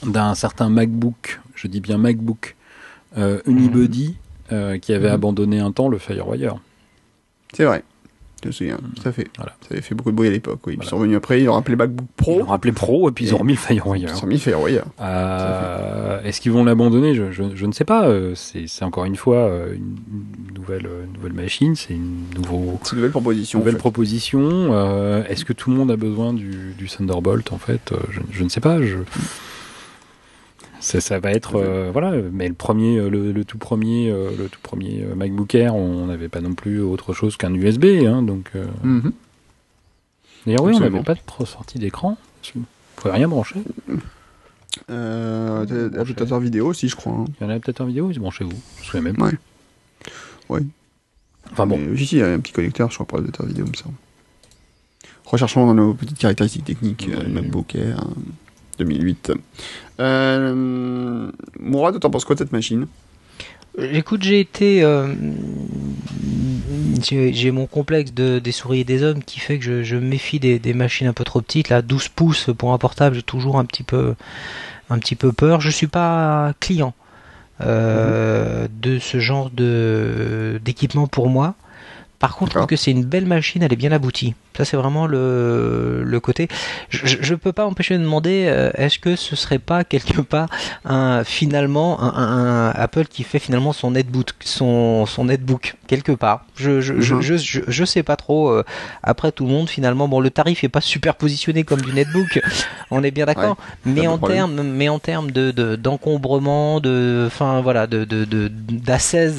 Speaker 2: d'un certain MacBook, je dis bien MacBook, euh, Unibody, qui avait mhm. abandonné un temps le FireWire.
Speaker 1: C'est vrai. Je me souviens, tout à fait. Voilà. Ça avait fait beaucoup de bruit à l'époque. Oui. Ils sont revenus après, ils ont rappelé MacBook Pro.
Speaker 2: Ils ont rappelé Pro et puis ils ont remis le FireWire.
Speaker 1: Ils ont remis le FireWire.
Speaker 2: Euh, Est-ce qu'ils vont l'abandonner? Je, je, je, ne sais pas. Euh, c'est encore une fois euh, une, nouvelle, nouvelle machine. C'est une, nouveau,
Speaker 1: une nouvelle proposition.
Speaker 2: Nouvelle proposition. Euh, Est-ce que tout le monde a besoin du, du Thunderbolt en fait? Je, je, ne sais pas. Je... Ça, ça, va être euh, voilà mais le premier euh, le, le tout premier euh, le tout premier MacBook Air on n'avait pas non plus autre chose qu'un USB hein, donc mm -hmm. d'ailleurs oui on n'avait pas de sortie d'écran on pouvait rien brancher.
Speaker 1: Euh, adaptateur vidéo aussi je crois hein.
Speaker 2: il y en a peut-être un vidéo ils branchez vous je sais même
Speaker 1: ouais. Ouais.
Speaker 2: Enfin bon.
Speaker 1: Mais, ici il y a un petit connecteur je crois pour l'adaptateur vidéo me semble. Recherchons dans nos petites caractéristiques techniques ouais. MacBook Air 2008 euh, Mourad, t'en penses quoi de cette machine?
Speaker 3: Écoute, j'ai été. Euh, j'ai mon complexe de, des souris et des hommes qui fait que je, méfie des, des, machines un peu trop petites. Là, 12 pouces pour un portable, j'ai toujours un petit peu, un petit peu peur. Je suis pas client euh, mmh. de ce genre de d'équipement pour moi Par contre, je trouve que c'est une belle machine, elle est bien aboutie. Ça, c'est vraiment le, le côté. Je, je peux pas empêcher de demander, euh, est-ce que ce serait pas quelque part un finalement un, un, Apple qui fait finalement son netbook, son, son netbook quelque part? Je je, je, mhm. je, je, je, sais pas trop. Euh, après tout le monde finalement, bon, le tarif est pas super positionné comme du netbook, on est bien d'accord. mais, en termes, mais en termes de d'encombrement, de, enfin voilà, de de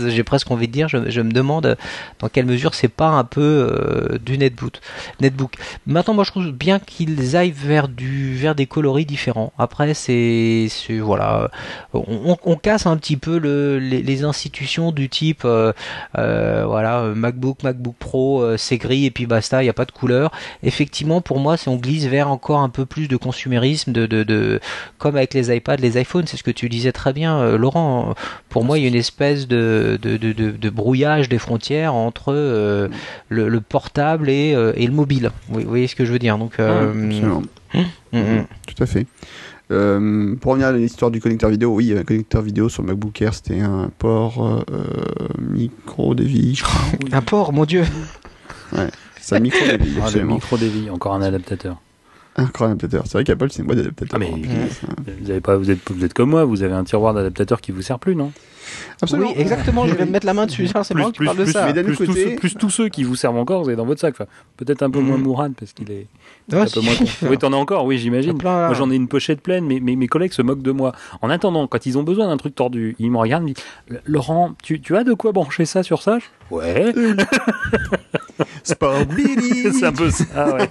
Speaker 3: j'ai presque envie de dire, je, je me demande dans quelle mesure c'est pas un peu euh, du netbook. Netbook. Maintenant, moi, je trouve bien qu'ils aillent vers du vers des coloris différents. Après, c'est voilà, on, casse un petit peu le, les, institutions du type euh, euh, voilà MacBook, MacBook Pro, c'est gris et puis basta, il n'y a pas de couleur. Effectivement, pour moi, on glisse vers encore un peu plus de consumérisme, de, de, comme avec les iPads, les iPhones, c'est ce que tu disais très bien, Laurent. Pour moi, il y a une espèce de de, de, brouillage des frontières entre le, le, portable et, et le mobile. Vous, voyez ce que je veux dire Donc, euh,
Speaker 1: hum, hum, hum. tout à fait. Euh, pour revenir à l'histoire du connecteur vidéo, oui, un connecteur vidéo sur MacBook Air, c'était un port euh, micro je crois.
Speaker 3: un port, mon dieu.
Speaker 1: Ouais, c'est un micro DVI.
Speaker 2: Ah, micro DVI, encore un adaptateur.
Speaker 1: Encore un adaptateur. C'est vrai qu'Apple, c'est une boîte d'adaptateurs.
Speaker 2: Ah, mais vous, avez pas, vous, êtes, vous êtes comme moi, vous avez un tiroir d'adaptateurs qui vous sert plus, non?
Speaker 3: Absolument. Oui, exactement, je vais me mettre la main dessus. C'est
Speaker 2: plus, plus, de ça. Plus, tous ceux, plus, tous ceux, qui vous servent encore, vous avez dans votre sac. Enfin, Peut-être un peu moins mm. Mourad parce qu'il est. un peu moins oui, t'en as encore, oui, j'imagine. Moi, j'en ai une pochette pleine, mais, mais, mes collègues se moquent de moi. En attendant, quand ils ont besoin d'un truc tordu, ils me regardent, ils me disent Laurent, tu, tu as de quoi brancher ça sur ça? Ouais.
Speaker 1: Sport
Speaker 2: C'est un peu ça, ouais.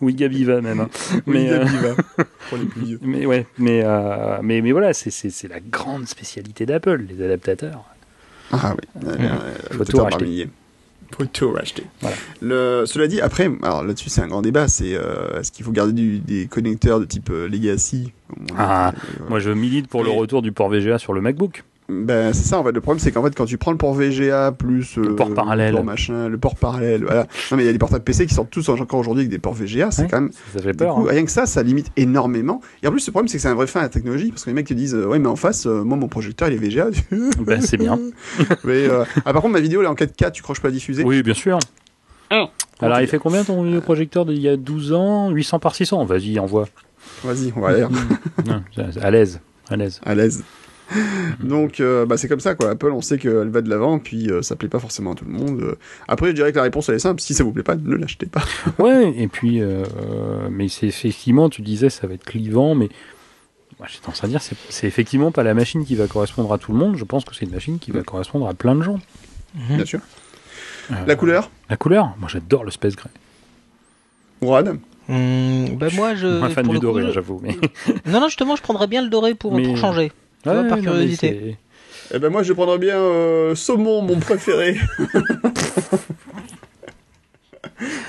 Speaker 2: oui, Gabiva même. Hein.
Speaker 1: Mais, euh... pour les plus vieux.
Speaker 2: Mais ouais, mais, euh... mais, mais voilà, c'est la grande spécialité d'Apple, les adaptateurs.
Speaker 1: Ah oui, euh, faut tout racheter. Faut tout racheter. Voilà. Le, cela dit, après, alors là-dessus c'est un grand débat, c'est euh, est-ce qu'il faut garder du, des connecteurs de type euh, Legacy?
Speaker 2: Ah, moi je milite pour le retour du port VGA sur le MacBook.
Speaker 1: Ben c'est ça en fait. Le problème c'est qu'en fait quand tu prends le port VGA plus
Speaker 2: le port parallèle,
Speaker 1: le port machin, le port parallèle, voilà. Non mais il y a des portables PC qui sortent tous encore aujourd'hui avec des ports VGA. C'est quand même.
Speaker 2: Ça fait peur.
Speaker 1: Coup, hein. Rien que ça, ça limite énormément. Et en plus le problème c'est que c'est un vrai fin à la technologie parce que les mecs te disent euh, ouais mais en face euh, moi mon projecteur il est VGA.
Speaker 2: ben c'est bien.
Speaker 1: mais euh, ah, par contre ma vidéo elle est en 4K, tu crois que je peux la diffuser
Speaker 2: Oui bien sûr. Oh. Alors il fait combien ton projecteur d'il y a 12 ans? 800 par 600 Vas-y envoie.
Speaker 1: Vas-y on va aller.
Speaker 2: à l'aise. À l'aise.
Speaker 1: À l'aise. Donc, euh, bah, c'est comme ça, quoi. Apple, on sait qu'elle va de l'avant, puis euh, ça plaît pas forcément à tout le monde. Après, je dirais que la réponse, elle est simple. Si ça vous plaît pas, ne l'achetez pas.
Speaker 2: ouais, et puis, euh, mais c'est effectivement, tu disais, ça va être clivant, mais j'ai tendance à dire, c'est effectivement pas la machine qui va correspondre à tout le monde. Je pense que c'est une machine qui va mm. correspondre à plein de gens.
Speaker 1: Bien sûr. la couleur
Speaker 2: La couleur Moi, j'adore le Space Gray.
Speaker 1: Mourad
Speaker 3: mmh, bah moi, je.
Speaker 2: Un fan du doré, j'avoue. Mais...
Speaker 3: non, non, justement, je prendrais bien le doré pour, pour changer par curiosité.
Speaker 1: Eh ben moi je prendrais bien euh, saumon, mon préféré.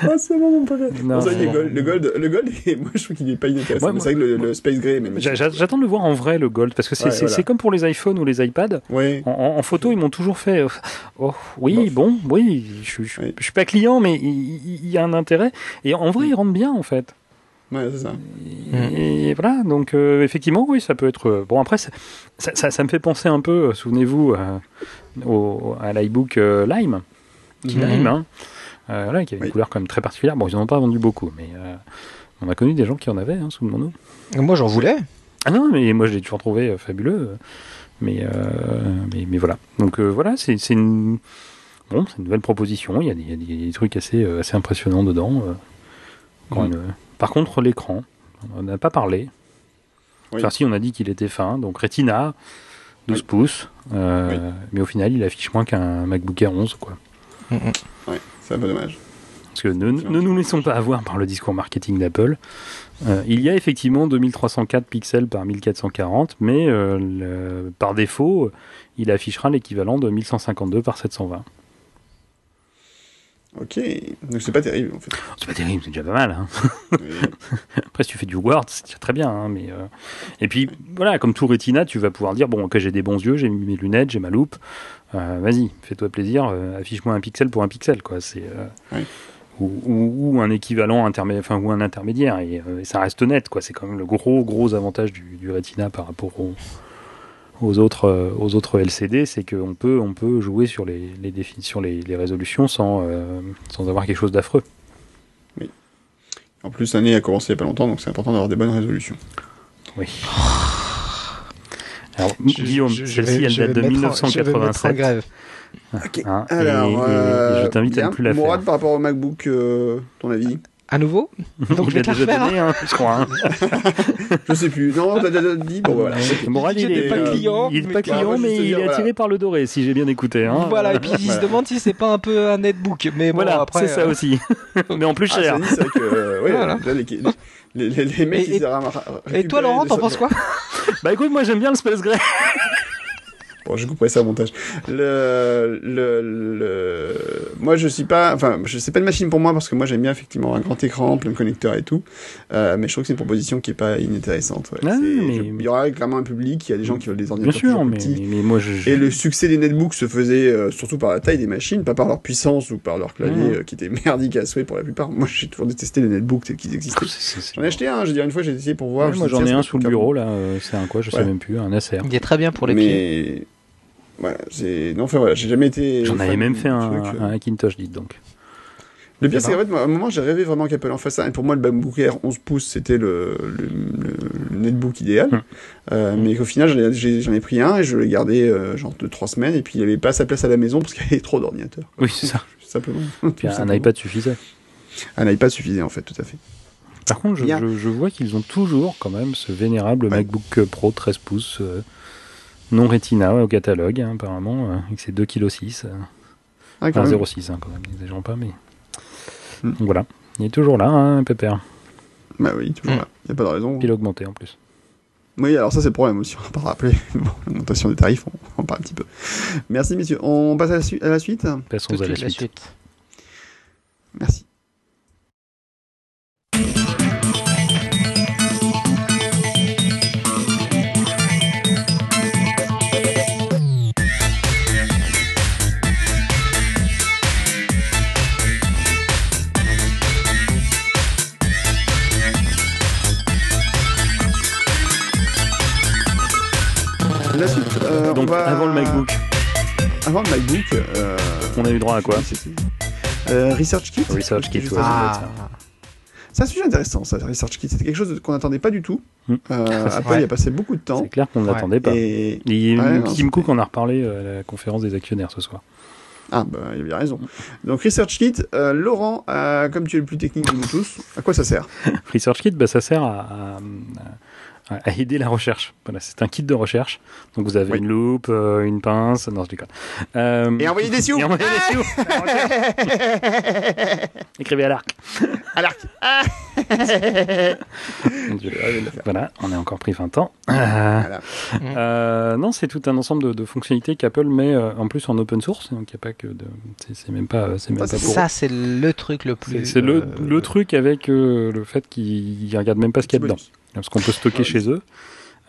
Speaker 1: ah, c'est mon préféré. Non, ça, le, gold, le, gold, le gold, moi je trouve qu'il n'est pas inintéressant. c'est vrai que le, Space Gray.
Speaker 2: J'attends de le voir en vrai le gold parce que c'est ouais, comme pour les iPhones ou les iPads. En, en, photo, ils m'ont toujours fait. Euh, oh, oui, bon, oui, je, je, je, suis pas client, mais il, il, y a un intérêt. Et en vrai, ils rentrent bien en fait.
Speaker 1: Ouais, c'est ça.
Speaker 2: Et, voilà, donc euh, effectivement, oui, ça peut être. Euh, bon, après, ça, ça, ça, me fait penser un peu, euh, souvenez-vous, au, à l'iBook Lime, qui mhm. Lime, hein, voilà, qui avait une couleur quand même très particulière. Bon, ils n'en ont pas vendu beaucoup, mais on a connu des gens qui en avaient hein, sous le nom.
Speaker 3: Moi, j'en voulais.
Speaker 2: Ah non, mais moi, je l'ai toujours trouvé fabuleux. Mais, mais, mais, voilà. Donc voilà, c'est une. Bon, c'est une nouvelle proposition. Il y a des, il y a des trucs assez, assez impressionnants dedans. Quand mhm. Par contre, l'écran, on n'a pas parlé. Enfin, si, on a dit qu'il était fin. Donc, Retina, 12 pouces. Euh, mais au final, il affiche moins qu'un MacBook Air 11. Quoi.
Speaker 1: Mm, mm. Ouais, c'est un peu dommage.
Speaker 2: Parce que ne, ne nous laissons pas avoir par le discours marketing d'Apple. Euh, il y a effectivement 2304 pixels par 1440, mais euh, le, par défaut, il affichera l'équivalent de 1152 par 720.
Speaker 1: Ok, donc c'est pas terrible en fait.
Speaker 2: C'est pas terrible, c'est déjà pas mal. Hein. Après, si tu fais du Word, c'est déjà très bien. Hein, mais, euh... Et puis, voilà, comme tout Retina, tu vas pouvoir dire bon, ok, j'ai des bons yeux, j'ai mes lunettes, j'ai ma loupe. Euh, Vas-y, fais-toi plaisir, euh, affiche-moi un pixel pour un pixel, quoi. C'est.
Speaker 1: Oui.
Speaker 2: Ou, ou, ou, un équivalent intermédiaire, enfin, ou un intermédiaire, et, et, ça reste net, quoi. C'est quand même le gros, gros avantage du, du Retina par rapport au, aux autres, aux autres LCD, c'est qu'on peut, on peut jouer sur les, les définitions, les, les résolutions sans, sans avoir quelque chose d'affreux.
Speaker 1: Oui. En plus, l'année a commencé il n'y a pas longtemps, donc c'est important d'avoir des bonnes résolutions.
Speaker 2: Oui. Alors, Guillaume, celle-ci, elle date de 1987.
Speaker 3: grève.
Speaker 1: Ok. Hein, Alors, et,
Speaker 2: et, je t'invite à ne plus la
Speaker 1: Mourad, par rapport au MacBook, euh, ton avis?
Speaker 3: À nouveau
Speaker 2: Donc je vais te la refaire. Donné, hein, je crois. Hein.
Speaker 1: je sais plus. Non, t'as déjà dit. Bon, voilà.
Speaker 2: Mourad, il est pas client. Il est pas client, mais il est attiré par le doré, si j'ai bien écouté. Hein.
Speaker 3: Voilà, et puis il se demande si c'est pas un peu un netbook. Mais bon,
Speaker 2: voilà,
Speaker 3: après.
Speaker 2: c'est ça aussi. mais en plus cher.
Speaker 1: Ah, c'est vrai que, ouais, voilà. les, les, les, les, mecs,
Speaker 3: et,
Speaker 1: ils
Speaker 3: et toi, Laurent, t'en penses quoi?
Speaker 2: Bah écoute, moi j'aime bien le Space Gray.
Speaker 1: Bon, je couperai ça au montage. Le, le, le, moi, je suis pas, enfin, je sais pas de machine pour moi parce que moi, j'aime bien effectivement un grand écran, plein de connecteurs et tout. Euh, mais je trouve que c'est une proposition qui est pas inintéressante. Ouais.
Speaker 2: Ah, mais...
Speaker 1: Il y aura clairement un public, il y a des gens qui veulent des ordinateurs
Speaker 2: bien sûr, mais,
Speaker 1: petits.
Speaker 2: Mais, moi, je,
Speaker 1: Et le succès des netbooks se faisait euh, surtout par la taille des machines, pas par leur puissance ou par leur clavier
Speaker 2: Mmh.
Speaker 1: euh, qui était merdique à souhait pour la plupart. Moi, j'ai toujours détesté les netbooks tels qu'ils existaient. J'en ai acheté un, je veux dire, une fois, j'ai essayé pour voir.
Speaker 2: Ouais, moi
Speaker 1: sais,
Speaker 2: j'en ai un sous le bureau là, c'est un quoi, je sais
Speaker 1: Ouais.
Speaker 2: même plus, un Acer.
Speaker 3: Il est très bien pour les pieds.
Speaker 1: Voilà, c'est non, enfin voilà, j'ai jamais été.
Speaker 2: J'en avais même fait un,
Speaker 1: truc, euh.
Speaker 2: un Hackintosh, dites donc.
Speaker 1: Le pire, c'est qu'en fait, à un moment, j'ai rêvé vraiment qu'Apple en fasse ça. Et pour moi, le MacBook Air 11 pouces, c'était le, le, le- le netbook idéal.
Speaker 2: Hum.
Speaker 1: Euh, mais qu'au final, j'en ai, pris un et je l'ai gardé euh, genre de trois semaines. Et puis, il avait pas sa place à la maison parce qu'il y avait trop d'ordinateurs.
Speaker 2: Oui, c'est ça.
Speaker 1: Simplement.
Speaker 2: Puis un
Speaker 1: simplement.
Speaker 2: iPad suffisait.
Speaker 1: Un iPad suffisait, en fait, tout à fait.
Speaker 2: Par contre, je,
Speaker 1: Bien.
Speaker 2: je, je vois qu'ils ont toujours quand même ce vénérable
Speaker 1: Ouais.
Speaker 2: MacBook Pro 13 pouces euh, non Retina au catalogue, hein, apparemment, euh, avec ses 2,6 kg. Euh,
Speaker 1: Ah, quand
Speaker 2: enfin,
Speaker 1: même.
Speaker 2: 0,6 hein, quand même, n'exagérons pas, mais.
Speaker 1: Hmm.
Speaker 2: Donc voilà. Il est toujours là, hein, Pépère.
Speaker 1: Bah oui, toujours
Speaker 3: Hum.
Speaker 1: là. Il n'y a pas de raison.
Speaker 2: Puis il a augmenté en plus.
Speaker 1: Oui, alors ça, c'est le problème aussi. On va pas rappeler. Bon, l'augmentation des tarifs, on, on en parle un petit peu. Merci, messieurs. On passe à la, su- à la suite
Speaker 2: Passons à la
Speaker 3: suite,
Speaker 2: suite.
Speaker 1: Merci. Va...
Speaker 2: avant le MacBook,
Speaker 1: Avant le MacBook, euh...
Speaker 2: on a eu droit à quoi
Speaker 1: euh, Research Kit
Speaker 2: Research Kit,
Speaker 3: Ah,
Speaker 1: C'est un sujet intéressant, ça, Research Kit. C'était quelque chose qu'on n'attendait pas du tout.
Speaker 2: Hmm.
Speaker 1: Euh, Apple
Speaker 3: Ouais.
Speaker 1: y a passé beaucoup de temps.
Speaker 2: C'est clair qu'on ne
Speaker 3: Ouais.
Speaker 2: l'attendait pas.
Speaker 1: Et...
Speaker 2: Et
Speaker 1: Ouais, non,
Speaker 2: Tim
Speaker 1: c'était-
Speaker 2: Cook en a reparlé euh, à la conférence des actionnaires ce soir.
Speaker 1: Ah, bah, il avait raison. Donc, Research Kit, euh, Laurent, euh, comme tu es le plus technique de nous tous, à quoi ça sert?
Speaker 2: Research Kit, bah, ça sert à, à- à aider la recherche. Voilà, c'est un kit de recherche. Donc vous avez
Speaker 1: Oui.
Speaker 2: une loupe, euh, une pince, non je déconne. Euh,
Speaker 1: Et envoyer des sioux
Speaker 2: et envoyer des sioux. Écrivez à l'arc.
Speaker 1: À l'arc. Ah, faire.
Speaker 2: Voilà, on est encore pris 20 ans. Euh,
Speaker 1: Voilà.
Speaker 2: euh, non, c'est tout un ensemble de, de fonctionnalités qu'Apple met euh, en plus en open source. Donc il n'y a pas que de. C'est même pas, c'est même
Speaker 1: Ça,
Speaker 2: pas
Speaker 1: c'est
Speaker 2: pour.
Speaker 3: ça, c'est le truc le plus.
Speaker 2: c'est le,
Speaker 3: euh,
Speaker 2: le truc avec euh, le fait qu'ils ne regardent même pas ce qu'il y a dedans.
Speaker 1: Bonus.
Speaker 2: Parce qu'on peut stocker
Speaker 1: Ouais.
Speaker 2: chez eux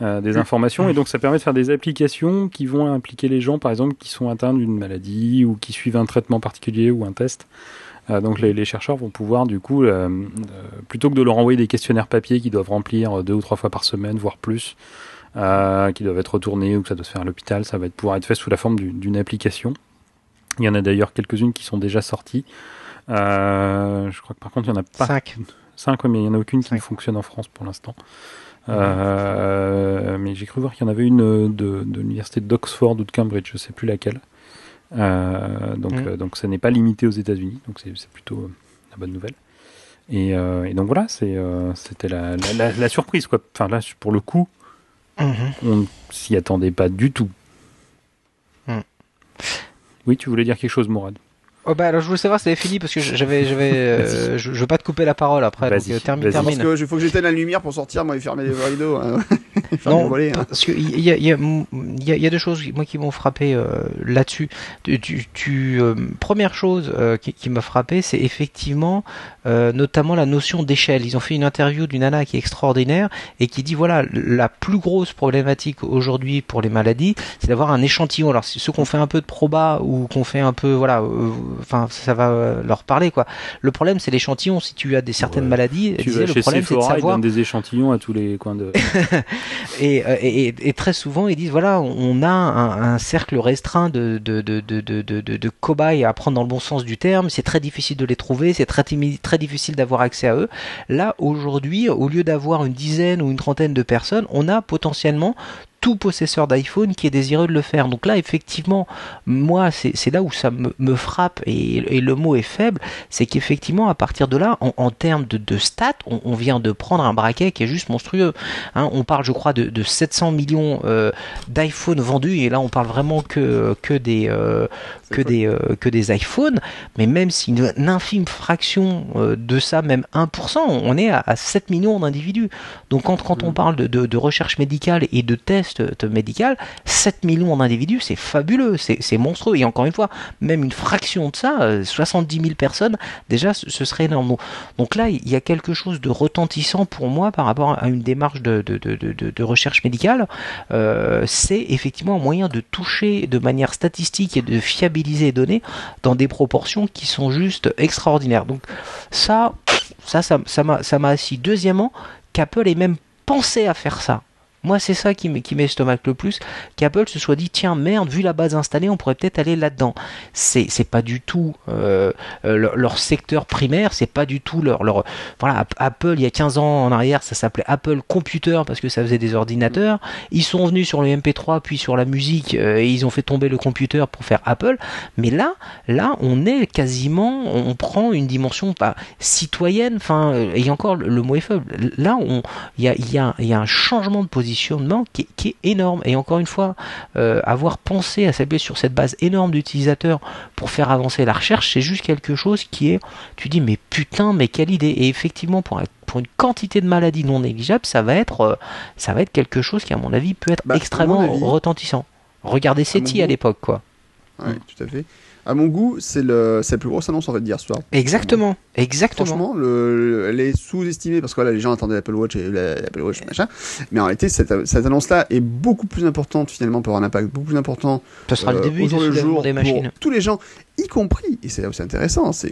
Speaker 2: euh, des informations et donc ça permet de faire des applications qui vont impliquer les gens, par exemple, qui sont atteints d'une maladie ou qui suivent un traitement particulier ou un test. Euh, donc les, les chercheurs vont pouvoir du coup, euh, euh, plutôt que de leur envoyer des questionnaires papier qu'ils doivent remplir deux ou trois fois par semaine, voire plus, euh, qui doivent être retournés ou que ça doit se faire à l'hôpital, ça va être, pouvoir être fait sous la forme du- d'une application. Il y en a d'ailleurs quelques-unes qui sont déjà sorties. Euh, je crois que par contre il n'y en a pas
Speaker 3: 5.
Speaker 2: 5, mais il n'y en a aucune qui fonctionne en France pour l'instant. Euh, mais j'ai cru voir qu'il y en avait une euh, de, de l'université d'Oxford ou de Cambridge, je ne sais plus laquelle. Euh, donc,
Speaker 3: Mhm.
Speaker 2: euh, donc ça n'est pas limité aux États-Unis, donc c'est plutôt la bonne nouvelle. Et, et donc voilà, c'était la, la, la- la surprise. Quoi. Enfin là, pour le coup,
Speaker 3: Mhm.
Speaker 2: on ne s'y attendait pas du tout.
Speaker 3: Mhm.
Speaker 2: Oui, tu voulais dire quelque chose, Morad
Speaker 3: Oh bah alors je voulais savoir si c'était fini parce que j'avais j'avais euh, je, je veux pas te couper la parole après donc euh, termine
Speaker 2: vas-y.
Speaker 1: Parce
Speaker 3: termine.
Speaker 1: que il faut que j'éteigne la lumière pour sortir, moi, et fermer les rideaux. Hein.
Speaker 3: Non,
Speaker 1: hein.
Speaker 3: parce que il y a, il y, a, y a- il y a deux choses moi qui m'ont frappé euh, là-dessus. Tu, tu, tu, euh, première chose euh, qui, qui m'a frappé, c'est effectivement euh, notamment la notion d'échelle. Ils ont fait une interview d'une nana qui est extraordinaire et qui dit voilà la plus grosse problématique aujourd'hui pour les maladies, c'est d'avoir un échantillon. Alors ceux qu'on fait un peu de proba ou qu'on fait un peu voilà, euh, enfin ça va euh, leur parler quoi. Le problème c'est l'échantillon. Si tu as des certaines
Speaker 2: Ouais.
Speaker 3: maladies,
Speaker 2: Tu
Speaker 3: disait,
Speaker 2: vas
Speaker 3: le problème c'est de
Speaker 2: ils
Speaker 3: savoir
Speaker 2: donnent des échantillons à tous les coins de...
Speaker 3: et, et, et, très souvent, ils disent voilà, on a un, un cercle restreint de, cobayes à prendre dans le bon sens du terme. C'est très difficile de les trouver, c'est très, très difficile d'avoir accès à eux. Là, aujourd'hui, au lieu d'avoir une dizaine ou une trentaine de personnes, on a potentiellement tout possesseur d'iPhone qui est désireux de le faire. Donc là, effectivement, moi, c'est là où ça me, frappe et, le mot est faible, c'est qu'effectivement, à partir de là, en, termes de, stats, on, vient de prendre un braquet qui est juste monstrueux. Hein. on parle, je crois, de, 700 millions euh, d'iPhone vendus, et là, on parle vraiment que, que des, euh, que, des, euh, que des iPhones, mais même si une, infime fraction de ça, même 1%, on est à, 7 millions d'individus. Donc quand, quand on mmh. parle de, de recherche médicale et de tests, médical, 7 millions d'individus, c'est fabuleux, c'est monstrueux. Et encore une fois, même une fraction de ça, 70 euh, 000 personnes, déjà, ce serait énorme. Donc là, il y a quelque chose de retentissant pour moi par rapport à une démarche de, recherche médicale. Euh, c'est effectivement un moyen de toucher de manière statistique et de fiabiliser les données dans des proportions qui sont juste extraordinaires. Donc ça, ça, ça m'a assis. Deuxièmement, qu'Apple ait même pensé à faire ça. Moi, c'est ça qui m'estomaque le plus, qu'Apple se soit dit, tiens, merde, vu la base installée, on pourrait peut-être aller là-dedans. C'est, pas du tout euh, euh, leur, secteur primaire, c'est pas du tout leur, leur... Voilà, Apple, il y a 15 ans en arrière, ça s'appelait Apple Computer parce que ça faisait des ordinateurs. Ils sont venus sur le MP3, puis sur la musique, euh, et ils ont fait tomber le computer pour faire Apple. Mais là, là, on est quasiment, on prend une dimension pas citoyenne, enfin, et encore, le, mot est faible. Là, il y a, y, a, y a un changement de position qui, est énorme. Et encore une fois, euh, avoir pensé à s'appuyer sur cette base énorme d'utilisateurs pour faire avancer la recherche, c'est juste quelque chose qui est, tu dis, mais putain, mais quelle idée. Et effectivement, pour, pour une quantité de maladies non négligeables, ça va être, euh, ça va être quelque chose qui, à mon avis, peut être bah, extrêmement retentissant. Regardez SETI à, à l'époque, quoi.
Speaker 1: Oui, tout à fait à mon goût, c'est le, la plus grosse annonce en fait d'hier soir.
Speaker 3: Exactement, exactement.
Speaker 1: Franchement, le, elle est sous-estimée parce que voilà, les gens attendaient l'Apple Watch et l'Apple Watch machin. Mais en réalité, cette, cette annonce-là est beaucoup plus importante finalement pour avoir un impact beaucoup plus important.
Speaker 3: Ça sera le euh, début jour le jour des machines.
Speaker 1: Pour tous les gens, y compris, et c'est aussi intéressant, c'est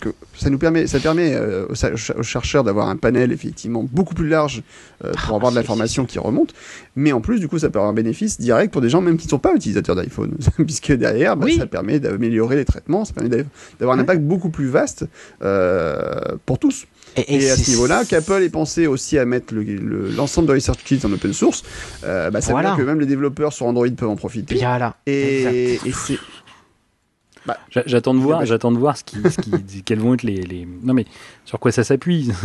Speaker 1: que ça nous permet, ça permet euh, aux, chercheurs d'avoir un panel effectivement beaucoup plus large euh, pour ah, avoir de l'information qui remonte. Mais en plus, du coup, ça peut avoir un bénéfice direct pour des gens même qui ne sont pas utilisateurs d'iPhone, puisque derrière, bah, ça permet d'améliorer les traitements, ça permet d'avoir un impact beaucoup plus vaste euh, pour tous. Et, à ce niveau-là, qu'Apple ait pensé aussi à mettre l'ensemble de Research Kits en open source, bah, ça veut dire que même les développeurs sur Android peuvent en profiter. Et, et c'est
Speaker 2: bah, j'attends de voir, j'attends de voir ce qui, ce qui, quels vont être les, les, non mais sur quoi ça s'appuie?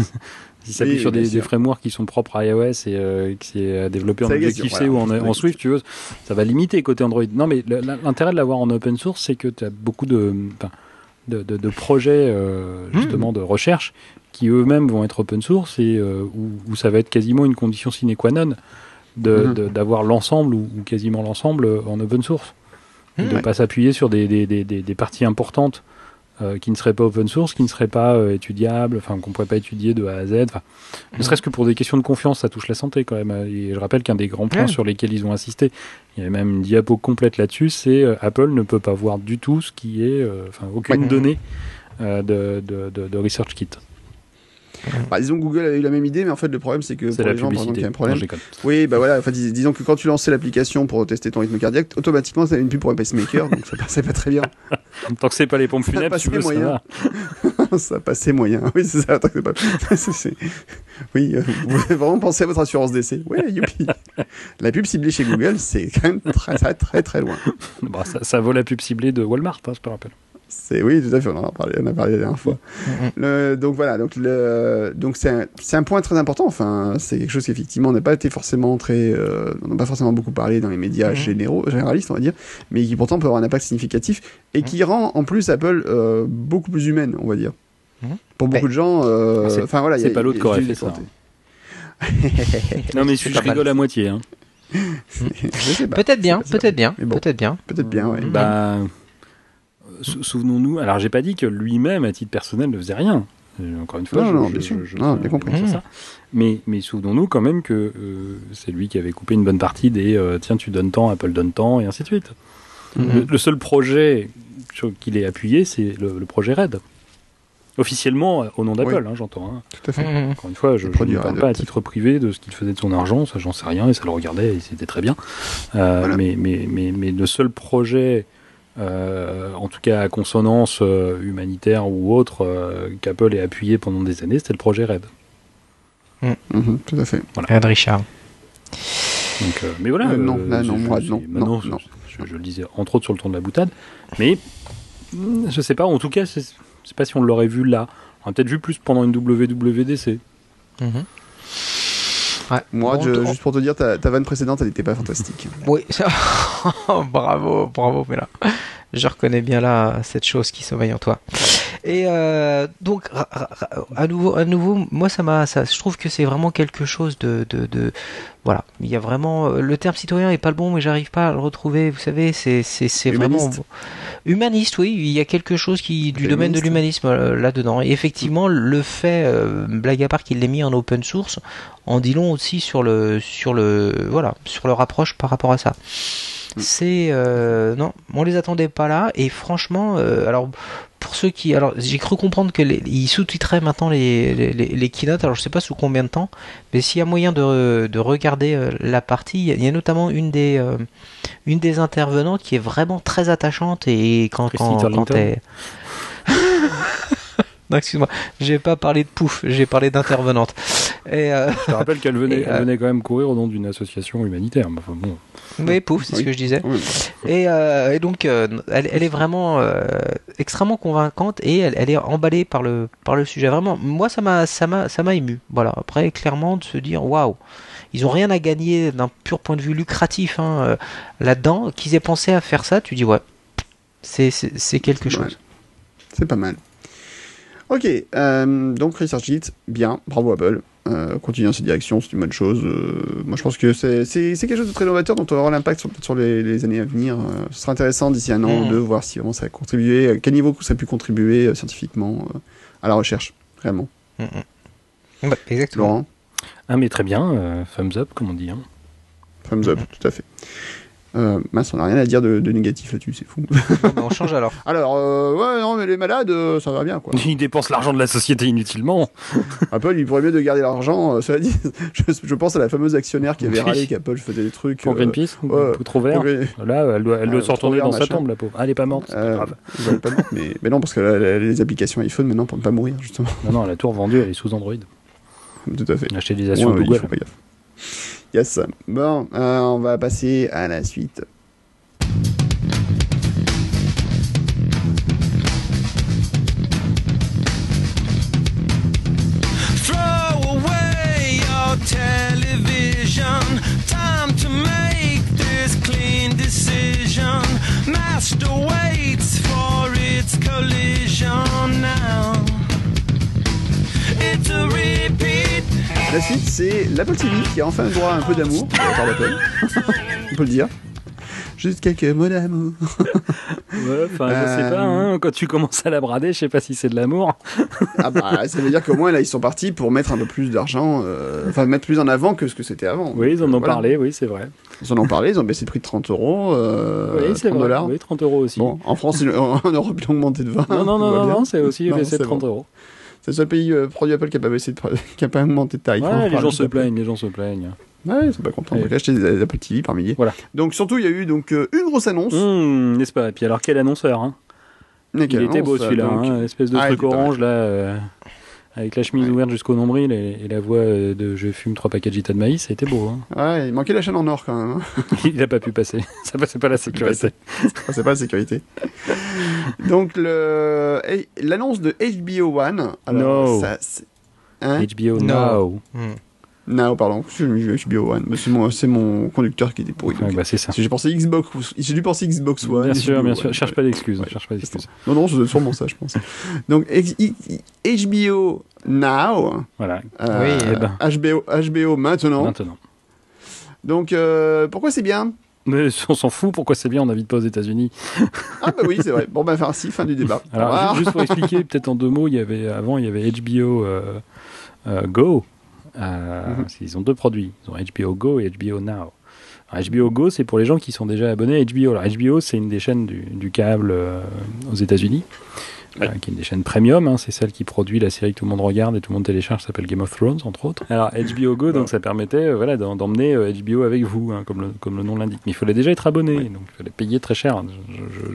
Speaker 2: Si ça s'appuie sur des, des, frameworks qui sont propres à iOS et euh, qui est développé en Objective-C ou en, Swift, tu veux, ça va limiter côté Android. Non, mais l'intérêt de l'avoir en open source, c'est que tu as beaucoup de, de, de, projets euh, hmm. justement de recherche qui eux-mêmes vont être open source et euh, où, ça va être quasiment une condition sine qua non hmm. d'avoir l'ensemble ou, quasiment l'ensemble en open source. Hmm. de ne pas s'appuyer sur des, des, des, des, parties importantes euh, qui ne serait pas open source, qui ne serait pas euh, étudiable, enfin qu'on pourrait pas étudier de A à Z. Ne mm. serait-ce que pour des questions de confiance, ça touche la santé quand même. Et je rappelle qu'un des grands points sur lesquels ils ont insisté, il y avait même une diapo complète là-dessus, c'est euh, Apple ne peut pas voir du tout ce qui est, enfin aucune donnée de, de, de, de Research Kit.
Speaker 1: Bah, disons que Google a eu la même idée, mais en fait, le problème, c'est que pour les gens, par exemple, il y a un problème. oui, bah voilà, enfin, disons que quand tu lançais l'application pour tester ton rythme cardiaque, automatiquement, ça avait une pub pour un pacemaker, donc ça passait pas très bien.
Speaker 2: tant que c'est pas les pompes funèbres, tu veux,
Speaker 1: moyen. ça ça passait moyen. Oui, c'est ça, tant que c'est pas. oui, euh, vous avez vraiment pensé à votre assurance d'essai. Oui, youpi. La pub ciblée chez Google, c'est quand même très, très, très, très loin.
Speaker 2: Bah, ça, ça vaut la pub ciblée de Walmart, hein, je te rappelle.
Speaker 1: C'est oui, tout à fait. On en a parlé, on a parlé la dernière fois. Le, donc voilà, donc le, donc c'est un, c'est un point très important. Enfin, c'est quelque chose qui effectivement n'a pas été forcément très, euh, on n'a pas forcément beaucoup parlé dans les médias généraux, généralistes, on va dire, mais qui pourtant peut avoir un impact significatif et qui rend en plus Apple euh, beaucoup plus humaine, on va dire. Pour beaucoup de gens, euh, enfin voilà,
Speaker 2: c'est pas l'autre qui aurait fait ça. non mais je rigole à moitié. Hein.
Speaker 3: peut-être bien, peut-être bien, peut-être bien,
Speaker 1: peut-être bien, ouais.
Speaker 2: Bah souvenons-nous, alors j'ai pas dit que lui-même, à titre personnel, ne faisait rien. Euh, encore une fois,
Speaker 1: non, je, non, bien compris.
Speaker 2: Ça. Mais, mais souvenons-nous quand même que euh, c'est lui qui avait coupé une bonne partie des euh, tiens, tu donnes temps, Apple donne temps, et ainsi de suite. Mhm. le, seul projet qu'il ait appuyé, c'est le, projet Red. Officiellement, au nom d'Apple, hein, j'entends. Hein.
Speaker 1: Tout à fait.
Speaker 3: Mhm.
Speaker 2: Encore une fois, je ne parle
Speaker 1: Red,
Speaker 2: pas à titre privé de ce qu'il faisait de son argent, ça j'en sais rien, et ça le regardait, et c'était très bien. Euh,
Speaker 1: Voilà.
Speaker 2: mais, mais, mais, mais le seul projet, euh, en tout cas à consonance euh, humanitaire ou autre, euh, qu'Apple ait appuyé pendant des années, c'était le projet Red.
Speaker 1: Mhm, tout à fait.
Speaker 3: Red Richard.
Speaker 2: Donc, euh, mais voilà.
Speaker 1: Euh, non, là, non, moi, non,
Speaker 2: maintenant,
Speaker 1: non.
Speaker 2: Je, je le disais entre autres sur le ton de la boutade, mais mm, je sais pas, en tout cas, je sais pas si on l'aurait vu là. On l'a peut-être vu plus pendant une WWDC.
Speaker 3: Mhm. Ouais.
Speaker 1: Moi,
Speaker 3: Bon,
Speaker 1: je-
Speaker 3: on-
Speaker 1: juste pour te dire, ta, ta vanne précédente, elle n'était pas fantastique.
Speaker 3: Oui, bravo, bravo, mais là, je reconnais bien là cette chose qui sommeille en toi. Et euh, donc, ra- ra- ra- à nouveau, à nouveau, moi, ça m'a, ça, je trouve que c'est vraiment quelque chose de, de, de- voilà. Il y a vraiment, le terme citoyen est pas le bon, mais j'arrive pas à le retrouver. Vous savez, c'est, c'est, c'est vraiment
Speaker 1: Humaniste.
Speaker 3: Oui, il y a quelque chose qui du domaine de l'humanisme euh, là-dedans. Et effectivement, le fait, euh, blague à part, qu'il l'ait mis en open source, en dit long aussi sur le, sur le, voilà, sur leur approche par rapport à ça. C'est euh, non, on les attendait pas là. Et franchement, euh, alors pour ceux qui, alors j'ai cru comprendre que les, ils sous-titraient maintenant les, les, les- les keynotes. Alors je sais pas sous combien de temps, mais s'il y a moyen de, de regarder euh, la partie, il y a- notamment une des euh, une des intervenantes qui est vraiment très attachante et quand
Speaker 2: Christy
Speaker 3: quand, quand elle- excuse-moi, j'ai pas parlé de pouf, j'ai parlé d'intervenante. Et euh,
Speaker 2: Je te rappelle qu'elle venait,
Speaker 3: euh,
Speaker 2: elle venait quand même courir au nom d'une association humanitaire. mais Enfin, bon,
Speaker 3: oui, pouf, c'est ce que je disais.
Speaker 1: Oui.
Speaker 3: Et, euh, et donc, euh, elle, elle est vraiment euh, extrêmement convaincante et elle, elle est emballée par le, par le sujet. Vraiment, moi, ça m'a, ça m'a, ça m'a ému. Voilà. Après, clairement, de se dire, waouh, ils ont rien à gagner d'un pur point de vue lucratif hein, là-dedans. Qu'ils aient pensé à faire ça, tu dis, ouais, c'est, c'est, c'est quelque
Speaker 1: C'est pas
Speaker 3: chose.
Speaker 1: mal. C'est pas mal. Ok, euh, donc ResearchGate, bien, bravo Apple. Euh, continue dans cette direction, c'est une bonne chose. Euh, moi, je pense que c'est quelque chose de très novateur dont on va avoir l'impact sur, les, les années à venir. Euh, ce sera intéressant d'ici un an ou
Speaker 3: Mhm.
Speaker 1: deux, voir si vraiment ça a contribué, à quel niveau ça a pu contribuer euh, scientifiquement euh, à la recherche, réellement.
Speaker 3: Ouais, exactement.
Speaker 1: Laurent,
Speaker 2: Ah, mais très bien, euh, thumbs up, comme on dit. hein.
Speaker 1: thumbs up, tout à fait. Euh, mince, on n'a rien à dire de, de négatif là-dessus, c'est fou.
Speaker 3: On change alors.
Speaker 1: Alors, euh, ouais, non, mais les malades, euh, ça va bien, quoi.
Speaker 2: Ils dépensent l'argent de la société inutilement.
Speaker 1: Apple, il pourrait mieux de garder l'argent. euh, cela dit, je, je pense à la fameuse actionnaire qui avait
Speaker 2: Oui.
Speaker 1: râlé qu'Apple faisait des trucs.
Speaker 2: Pour Greenpeace,
Speaker 1: ouais.
Speaker 2: ou trop vert.
Speaker 1: pour-
Speaker 2: Là, elle doit, elle doit
Speaker 1: Euh,
Speaker 2: se retourner dans
Speaker 1: vert,
Speaker 2: sa
Speaker 1: machin.
Speaker 2: tombe, la pauvre. Ah, elle est pas morte, c'est pas
Speaker 1: Euh,
Speaker 2: grave.
Speaker 1: ils veulent pas morte, mais, mais non, parce que là, les applications iPhone maintenant pour ne pas mourir, justement.
Speaker 2: Non, non, la tour vendue, elle est sous Android.
Speaker 1: Tout à fait.
Speaker 2: L'actualisation
Speaker 1: Ouais, ouais, il
Speaker 2: Google.
Speaker 1: faut pas gaffe. Yes. Bon, euh, on va passer à la suite. La suite, c'est l'Apple TV qui a enfin le droit à un peu d'amour on peut le dire. Juste quelques mots d'amour.
Speaker 2: Ouais, enfin, je
Speaker 1: Euh,
Speaker 2: sais pas, hein, quand tu commences à la brader, je sais pas si c'est de l'amour.
Speaker 1: Ah bah, ça veut dire qu'au moins là, ils sont partis pour mettre un peu plus d'argent, euh, enfin mettre plus en avant que ce que c'était avant.
Speaker 2: Oui, ils en ont
Speaker 1: euh, voilà.
Speaker 2: parlé, oui, c'est vrai.
Speaker 1: Ils en ont parlé, ils ont baissé le prix de 30 euros, euh,
Speaker 2: oui, c'est
Speaker 1: 30
Speaker 2: vrai.
Speaker 1: dollars.
Speaker 2: Oui, 30 euros aussi.
Speaker 1: Bon, en France, en Europe, ils l'ont augmenté de 20.
Speaker 2: non, non, non, non, c'est aussi baissé de
Speaker 1: c'est
Speaker 2: 30
Speaker 1: bon.
Speaker 2: euros.
Speaker 1: C'est le seul pays euh, produit Apple qui a pas baissé, de, qui a pas augmenté de tarif.
Speaker 2: Ouais,
Speaker 1: On
Speaker 2: les gens se plaignent, les gens se plaignent.
Speaker 1: Ouais, ils sont pas contents.
Speaker 2: Ouais.
Speaker 1: Donc acheter des Apple TV par milliers.
Speaker 2: Voilà.
Speaker 1: Donc surtout, il y a eu donc euh, une grosse annonce.
Speaker 2: Hum, N'est-ce pas? Et puis alors, quel annonceur hein? Il était beau celui-là, hein, espèce de
Speaker 1: Ah,
Speaker 2: truc orange là, euh, avec la chemise
Speaker 1: Ouais.
Speaker 2: ouverte jusqu'au nombril et, et la voix euh, de je fume trois paquets de gita de maïs, c'était beau. Hein.
Speaker 1: Ouais, il manquait la chaîne en or quand même. hein.
Speaker 2: Il a pas pu passer, ça passait pas la sécurité.
Speaker 1: Ah, c'est pas la sécurité. donc le l'annonce de HBO One. Alors,
Speaker 2: No.
Speaker 1: ça, c'est- hein?
Speaker 2: HBO
Speaker 3: No.
Speaker 2: Now.
Speaker 3: Hmm.
Speaker 1: Non, pardon, j'ai mis HBO One. mais C'est mon, c'est mon conducteur qui était pourri.
Speaker 2: Ouais, bah, c'est ça.
Speaker 1: J'ai pensé Xbox, j'ai dû penser Xbox One.
Speaker 2: Bien sûr, bien
Speaker 1: One.
Speaker 2: sûr. Cherche pas d'excuses.
Speaker 1: Ouais.
Speaker 2: Cherche pas d'excuses.
Speaker 1: Non, non, c'est sûrement ça, je pense. Donc, HBO Now.
Speaker 2: Voilà.
Speaker 1: euh,
Speaker 3: Oui,
Speaker 2: eh ben.
Speaker 1: HBO, HBO maintenant.
Speaker 2: Maintenant.
Speaker 1: Donc, euh, pourquoi c'est bien?
Speaker 2: Mais on s'en fout. Pourquoi c'est bien On n'habite pas aux États-Unis.
Speaker 1: Ah bah oui, c'est vrai. Bon, bah, enfin, si, fin du débat.
Speaker 2: Alors, juste pour expliquer, peut-être en deux mots, il y avait avant, il y avait HBO euh, euh, Go. Euh,
Speaker 1: Mhm.
Speaker 2: Ils ont deux produits. Ils ont HBO Go et HBO Now. Alors, HBO Go, c'est pour les gens qui sont déjà abonnés à HBO. Alors, HBO, c'est une des chaînes du, du câble euh, aux États-Unis. euh, qui est une des chaînes premium. hein, c'est celle qui produit la série que tout le monde regarde et tout le monde télécharge, s'appelle Game of Thrones, entre autres. Alors, HBO Go, donc ça permettait voilà, d'emmener HBO avec vous, hein, comme, le, comme le nom l'indique. Mais il fallait déjà être abonné, donc il fallait payer très cher.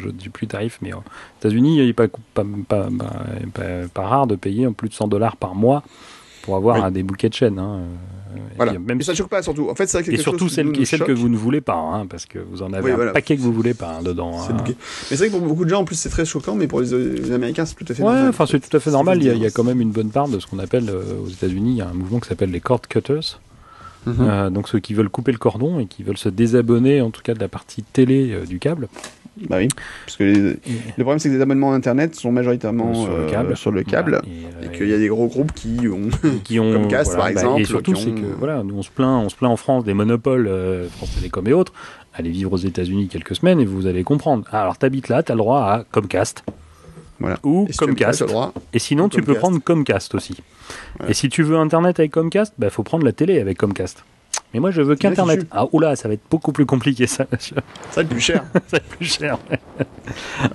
Speaker 2: Je ne dis plus tarif, mais aux États-Unis, il n'est pas, pas, pas, pas, pas- pas rare de payer en plus de 100 dollars par mois pour avoir
Speaker 1: Oui.
Speaker 2: un des bouquets de chaînes. hein. Et
Speaker 1: Voilà.
Speaker 2: même
Speaker 1: Mais ça
Speaker 2: si-
Speaker 1: choque pas surtout. En fait, c'est
Speaker 2: et surtout
Speaker 1: chose qui
Speaker 2: celles que vous ne voulez pas, hein, parce que vous en avez
Speaker 1: Oui,
Speaker 2: un
Speaker 1: voilà.
Speaker 2: paquet que vous voulez pas hein, dedans. Hein.
Speaker 1: Mais c'est vrai que pour beaucoup de gens, en plus, c'est très choquant, mais pour les, les Américains, c'est tout à fait
Speaker 2: Ouais,
Speaker 1: normal.
Speaker 2: enfin c'est tout à fait normal. Il y, a, il y a
Speaker 1: C'est-
Speaker 2: quand même une bonne part de ce qu'on appelle euh, aux États-Unis, il y a un mouvement qui s'appelle les cord cutters.
Speaker 1: Mhm.
Speaker 2: Euh, donc ceux qui veulent couper le cordon et qui veulent se désabonner, en tout cas de la partie télé euh, du câble.
Speaker 1: Bah oui. Parce que les- le problème, c'est que les abonnements Internet sont majoritairement
Speaker 2: sur le
Speaker 1: euh,
Speaker 2: câble.
Speaker 1: sur le câble.
Speaker 2: Voilà.
Speaker 1: Et
Speaker 2: Et,
Speaker 1: qu'il y a des gros groupes qui ont.
Speaker 2: qui ont
Speaker 1: Comcast,
Speaker 2: voilà,
Speaker 1: par
Speaker 2: bah,
Speaker 1: exemple,
Speaker 2: et surtout c'est que voilà, nous on se plaint, on se plaint en France des monopoles, France Télécom et autres. Allez vivre aux États-Unis quelques semaines et vous allez comprendre. Ah, alors t'habites là, t'as le droit à Comcast.
Speaker 1: Voilà.
Speaker 2: Ou
Speaker 1: Et si tu habites là,
Speaker 2: Comcast.
Speaker 1: droit.
Speaker 2: Et sinon, tu peux
Speaker 1: Comcast.
Speaker 2: prendre Comcast aussi. Et si tu veux Internet avec Comcast, bah faut prendre la télé avec Comcast. Mais moi, je veux qu'Internet. Ah, oula, ça va être beaucoup plus compliqué, ça. ça
Speaker 1: Ça va être plus cher.
Speaker 2: va être plus cher.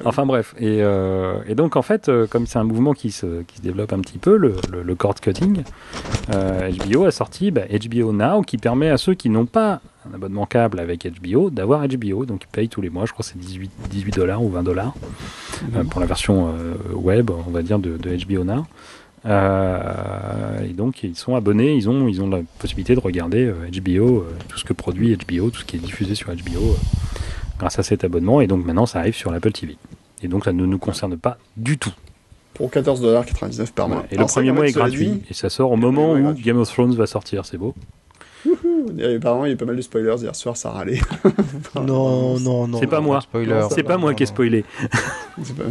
Speaker 2: enfin bref. Et, euh, et donc, en fait, euh, comme c'est un mouvement qui se, qui se développe un petit peu, le, le, le cord cutting, euh, HBO a sorti bah, HBO Now, qui permet à ceux qui n'ont pas un abonnement câble avec HBO d'avoir HBO. Donc, ils payent tous les mois, je crois que c'est 18, 18 dollars ou 20 dollars euh, pour la version euh, web, on va dire, de, de HBO Now. Euh, et donc ils sont abonnés, ils ont, ils ont la possibilité de regarder euh, HBO, euh, tout ce que produit HBO, tout ce qui est diffusé sur HBO euh, grâce à cet abonnement. Et donc maintenant ça arrive sur l'Apple TV. Et donc ça ne nous concerne pas du tout.
Speaker 1: Pour 14,99$ par mois.
Speaker 2: Et
Speaker 1: Alors,
Speaker 2: le
Speaker 1: ça,
Speaker 2: premier mois est gratuit.
Speaker 1: dit,
Speaker 2: Et ça sort au moment où. Game of Thrones va sortir, c'est beau.
Speaker 1: Et apparemment, il y a eu pas mal de spoilers hier soir, ça râlait.
Speaker 3: Non, non, non.
Speaker 2: C'est pas
Speaker 3: non,
Speaker 2: moi. C'est pas moi qui ai spoilé.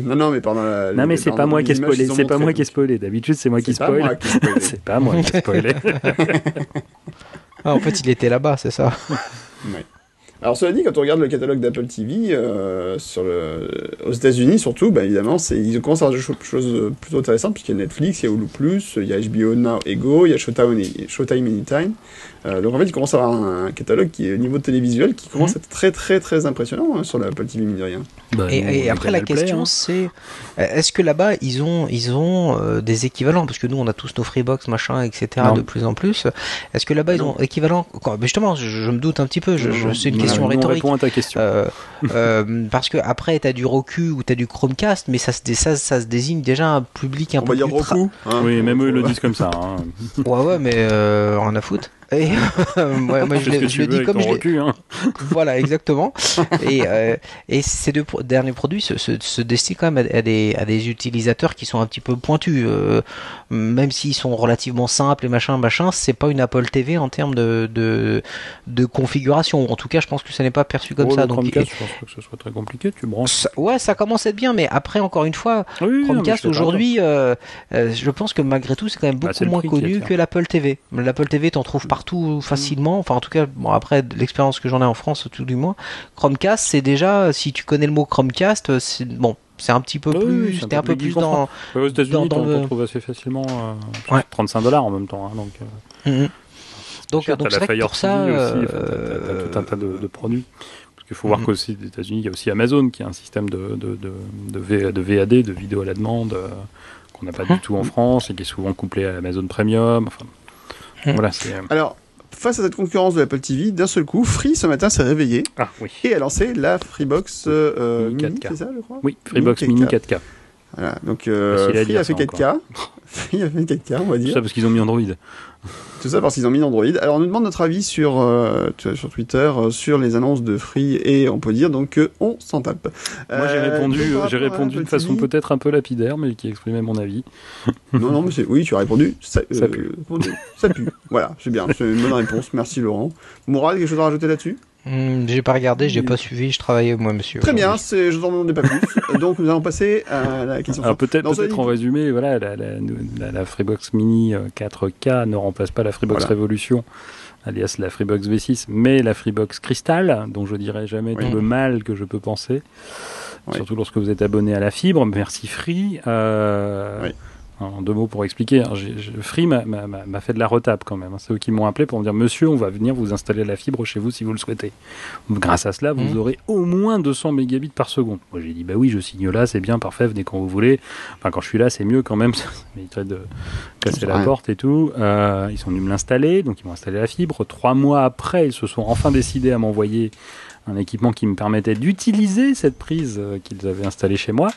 Speaker 1: Non, non, mais pendant la.
Speaker 2: Non mais c'est pas moi qui ai spoilé. C'est pas moi qui ai spoilé. D'habitude c'est moi qui spoil.
Speaker 1: moi qui ai spoilé.
Speaker 2: C'est pas moi qui ai spoilé.
Speaker 3: Ah, en fait, il était là-bas, c'est ça.
Speaker 1: Alors cela dit, quand on regarde le catalogue d'Apple TV euh, sur le... aux États-Unis surtout, bah, évidemment, c'est ils commencent à avoir des cho- choses plutôt intéressantes puisqu'il y a Netflix, il y a Hulu Plus, il y a HBO Now et Go, il y a Showtime, Showtime Anytime. Euh, donc en fait, ils commencent à avoir un, catalogue qui est au niveau télévisuel qui commence à être très très très impressionnant hein, sur l'Apple TV mine de rien.
Speaker 2: Bah,
Speaker 3: Et,
Speaker 2: on
Speaker 3: après la
Speaker 2: Play,
Speaker 3: question
Speaker 2: hein.
Speaker 3: c'est euh, est-ce que là-bas ils ont ils ont euh, des équivalents? Parce que nous on a tous nos Freebox machin etc
Speaker 2: Non.
Speaker 3: de plus en plus est-ce que là-bas ils
Speaker 1: Non.
Speaker 3: ont équivalent Quoi, mais justement je, je me doute un petit peu je,
Speaker 1: Non,
Speaker 3: je-
Speaker 1: non.
Speaker 3: c'est une question
Speaker 2: nous, on
Speaker 3: rhétorique
Speaker 2: répond à ta question.
Speaker 3: Euh, euh, parce que après t'as du Roku ou t'as du Chromecast mais ça se dé- ça, ça se désigne déjà un public un
Speaker 1: On
Speaker 3: peu
Speaker 1: va dire
Speaker 3: plus tra-
Speaker 1: Roku. hein.
Speaker 2: Oui, même eux ils le disent comme ça. hein.
Speaker 3: ouais ouais mais euh, rien à foutre et moi, moi, je, le dis comme je l'ai-
Speaker 2: recul, hein.
Speaker 3: voilà, exactement. et, euh, et ces deux pro- derniers produits se, se, se destinent quand même à, à des, à des utilisateurs qui sont un petit peu pointus. euh, même s'ils sont relativement simples et machin, machin, c'est pas une Apple TV en termes de, de, de configuration. En tout cas, je pense que ça n'est pas perçu comme
Speaker 2: Oh,
Speaker 3: ça. Donc, et-
Speaker 2: je pense pas que ce soit très compliqué. Tu branches.
Speaker 3: ça- ouais, ça commence à être bien, mais après, encore une fois,
Speaker 2: Oui,
Speaker 3: Chromecast aujourd'hui, euh, euh, je pense que malgré tout, c'est quand même
Speaker 2: Bah,
Speaker 3: beaucoup moins
Speaker 2: prix
Speaker 3: connu que l'Apple TV. L'Apple TV, t'en trouves partout facilement. Enfin, en tout cas, bon, après l'expérience que j'en ai en France, tout du moins, Chromecast, c'est déjà, si tu connais le mot Chromecast, c'est bon, c'est un petit peu
Speaker 2: oui,
Speaker 3: plus,
Speaker 2: c'est un peu plus
Speaker 3: dans.
Speaker 2: Ouais, aux États-Unis, t'en
Speaker 3: le-
Speaker 2: t'en trouves assez facilement. euh,
Speaker 3: Ouais.
Speaker 2: 35 dollars en même temps. hein, donc, euh.
Speaker 3: Donc,
Speaker 2: cher.
Speaker 3: donc
Speaker 2: T'as
Speaker 3: c'est vrai que pour ça,
Speaker 2: aussi. enfin,
Speaker 3: euh,
Speaker 2: tout un tas de, de produits. Parce qu'il faut voir
Speaker 3: Mhm.
Speaker 2: qu'aussi aux États-Unis, il y a aussi Amazon qui a un système de, de, VAD, de vidéo à la demande, euh, qu'on n'a pas du tout en France et qui est souvent couplé à Amazon Premium. Enfin. Voilà, c'est. euh,
Speaker 1: Alors, face à cette concurrence de l'Apple TV, d'un seul coup, Free ce matin s'est réveillé
Speaker 2: Ah oui.
Speaker 1: et a lancé la Freebox euh,
Speaker 2: Mini
Speaker 1: Mini,
Speaker 2: 4K.
Speaker 1: c'est ça, je crois?
Speaker 2: Oui, Freebox
Speaker 1: Mini
Speaker 2: Mini
Speaker 1: 4K.
Speaker 2: 4K.
Speaker 1: Voilà, donc euh, Free a fait
Speaker 2: ça,
Speaker 1: 4K. Free a fait 4K, on va
Speaker 2: Tout
Speaker 1: dire.
Speaker 2: ça parce qu'ils ont mis Android.
Speaker 1: Tout ça parce qu'ils ont mis Android. Alors on nous demande notre avis sur euh, tu vois, sur Twitter euh, sur les annonces de Free et on peut dire donc que on s'en tape.
Speaker 2: Moi, j'ai
Speaker 1: Euh,
Speaker 2: répondu, j'ai répondu de façon peut-être un peu lapidaire, mais qui exprimait mon avis.
Speaker 1: Non non mais oui tu as répondu ça,
Speaker 2: Ça pue.
Speaker 1: ça pue. voilà c'est bien c'est une bonne réponse merci Laurent. Mourad quelque chose à rajouter là-dessus?
Speaker 3: Hmm, j'ai pas regardé, j'ai pas suivi, je travaillais moi, monsieur.
Speaker 1: Très bien je vous en demandais pas plus donc nous allons passer à la question.
Speaker 2: Alors peut-être peut-être en résumé, voilà, la, la, la- la Freebox Mini euh, 4K ne remplace pas la Freebox
Speaker 1: Voilà.
Speaker 2: Révolution, alias la Freebox V6, mais la Freebox Crystal, dont je dirais jamais
Speaker 1: Oui.
Speaker 2: tout le mal que je peux penser,
Speaker 1: Oui.
Speaker 2: surtout lorsque vous êtes abonné à la fibre. Merci Free. Euh,
Speaker 1: Oui.
Speaker 2: En deux mots pour expliquer. J'ai- j'ai- Free m'a- m'a m'a fait de la retape quand même. hein. C'est eux qui m'ont appelé pour me dire Monsieur, on va venir vous installer la fibre chez vous si vous le souhaitez. Grâce à cela, vous
Speaker 3: Mhm.
Speaker 2: aurez au moins 200 mégabits par seconde. Moi, j'ai dit Bah oui, je signe là, c'est bien, parfait, venez quand vous voulez. Enfin, quand je suis là, c'est mieux quand même. Ça m'éviterait de casser la porte et tout. Euh, ils sont venus me l'installer, donc ils m'ont installé la fibre. Trois mois après, ils se sont enfin décidés à m'envoyer un équipement qui me permettait d'utiliser cette prise euh, qu'ils avaient installée chez moi.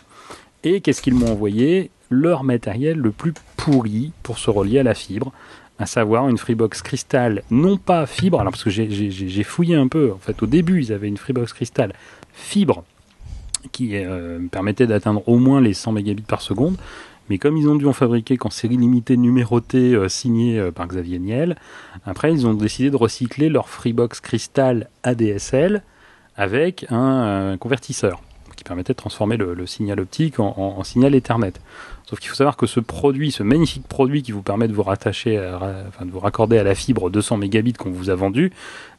Speaker 2: Et qu'est-ce qu'ils m'ont envoyé? Leur matériel le plus pourri pour se relier à la fibre, à savoir une Freebox Crystal, non pas fibre, alors parce que j'ai- fouillé un peu, en fait au début ils avaient une Freebox Crystal fibre qui euh, me permettait d'atteindre au moins les 100 mégabits par seconde, mais comme ils ont dû en fabriquer qu'en série limitée numérotée euh, signée euh, par Xavier Niel, après ils ont décidé de recycler leur Freebox Crystal ADSL avec un, convertisseur qui permettait de transformer le, signal optique en signal Ethernet. Sauf qu'il faut savoir que ce produit, ce magnifique produit qui vous permet de vous rattacher, à- enfin de vous raccorder à la fibre 200 mégabits qu'on vous a vendu,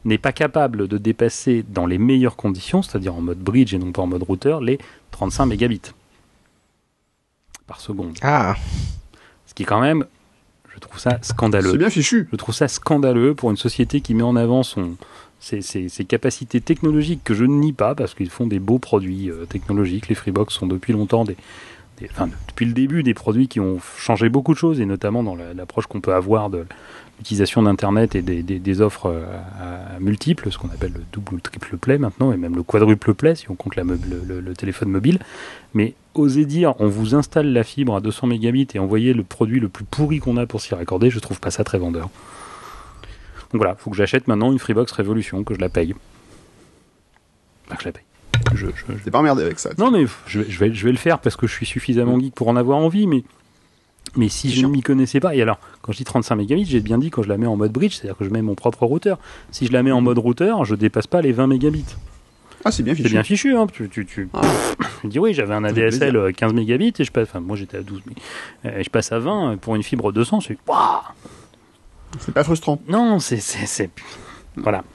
Speaker 2: n'est pas capable de dépasser dans les meilleures conditions, c'est-à-dire en mode bridge et non pas en mode routeur, les 35 mégabits par seconde.
Speaker 3: Ah,
Speaker 2: Ce qui est quand même, je trouve ça scandaleux.
Speaker 1: C'est bien fichu.
Speaker 2: Je trouve ça scandaleux pour une société qui met en avant son, ses, ses- ses capacités technologiques que je ne nie pas parce qu'ils font des beaux produits euh, technologiques. Les Freebox sont depuis longtemps des, depuis le début des produits qui ont changé beaucoup de choses et notamment dans la- l'approche qu'on peut avoir de l'utilisation d'Internet et des, offres euh, multiples, ce qu'on appelle le double ou le triple play maintenant et même le quadruple play si on compte le, téléphone mobile. Mais oser dire on vous installe la fibre à 200 mégabits et envoyer le produit le plus pourri qu'on a pour s'y raccorder, je trouve pas ça très vendeur. Donc voilà, faut que j'achète maintenant une Freebox Révolution, que je la paye. Enfin, que je la paye. Je, je- je-
Speaker 1: pas emmerdé avec ça.
Speaker 2: Non, mais je, vais- je vais, je vais le faire parce que je suis suffisamment geek pour en avoir envie, mais, mais si je ne m'y connaissais pas, et alors, quand je dis 35 mégabits, j'ai bien dit quand je la mets en mode bridge, c'est-à-dire que je mets mon propre routeur. Si je la mets en mode routeur, je dépasse pas les 20 mégabits.
Speaker 1: Ah, c'est bien
Speaker 2: C'est
Speaker 1: fichu.
Speaker 2: bien fichu, hein. Tu, tu, tu,
Speaker 1: Ah.
Speaker 2: tu dis oui, j'avais un ADSL
Speaker 1: plaisir.
Speaker 2: euh, 15 mégabits et je passe, enfin, moi j'étais à 12, mais euh, je passe à 20 euh, pour une fibre 200, c'est
Speaker 1: C'est pas frustrant.
Speaker 2: Non, c'est, c'est, c'est, voilà.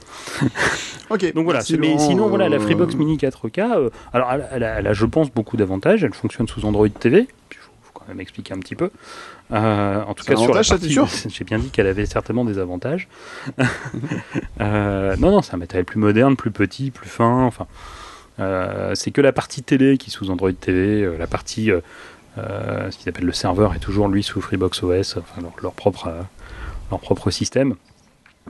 Speaker 1: Ok.
Speaker 2: Donc voilà, mais sinon, voilà, la
Speaker 1: euh,
Speaker 2: Freebox Mini 4K, euh, alors elle, a- elle a, elle a, je pense, beaucoup d'avantages. Elle fonctionne sous Android TV. Il faut, faut quand même expliquer un petit peu. Euh, en tout cas, sur la partie, j'ai bien dit qu'elle avait certainement des avantages. Euh, non, non, c'est un matériel plus moderne, plus petit, plus fin. Enfin, euh, c'est que la partie télé qui est sous Android TV, la partie, ce qu'ils appellent le serveur, est toujours lui sous Freebox OS, enfin leur, leur propre, leur propre système.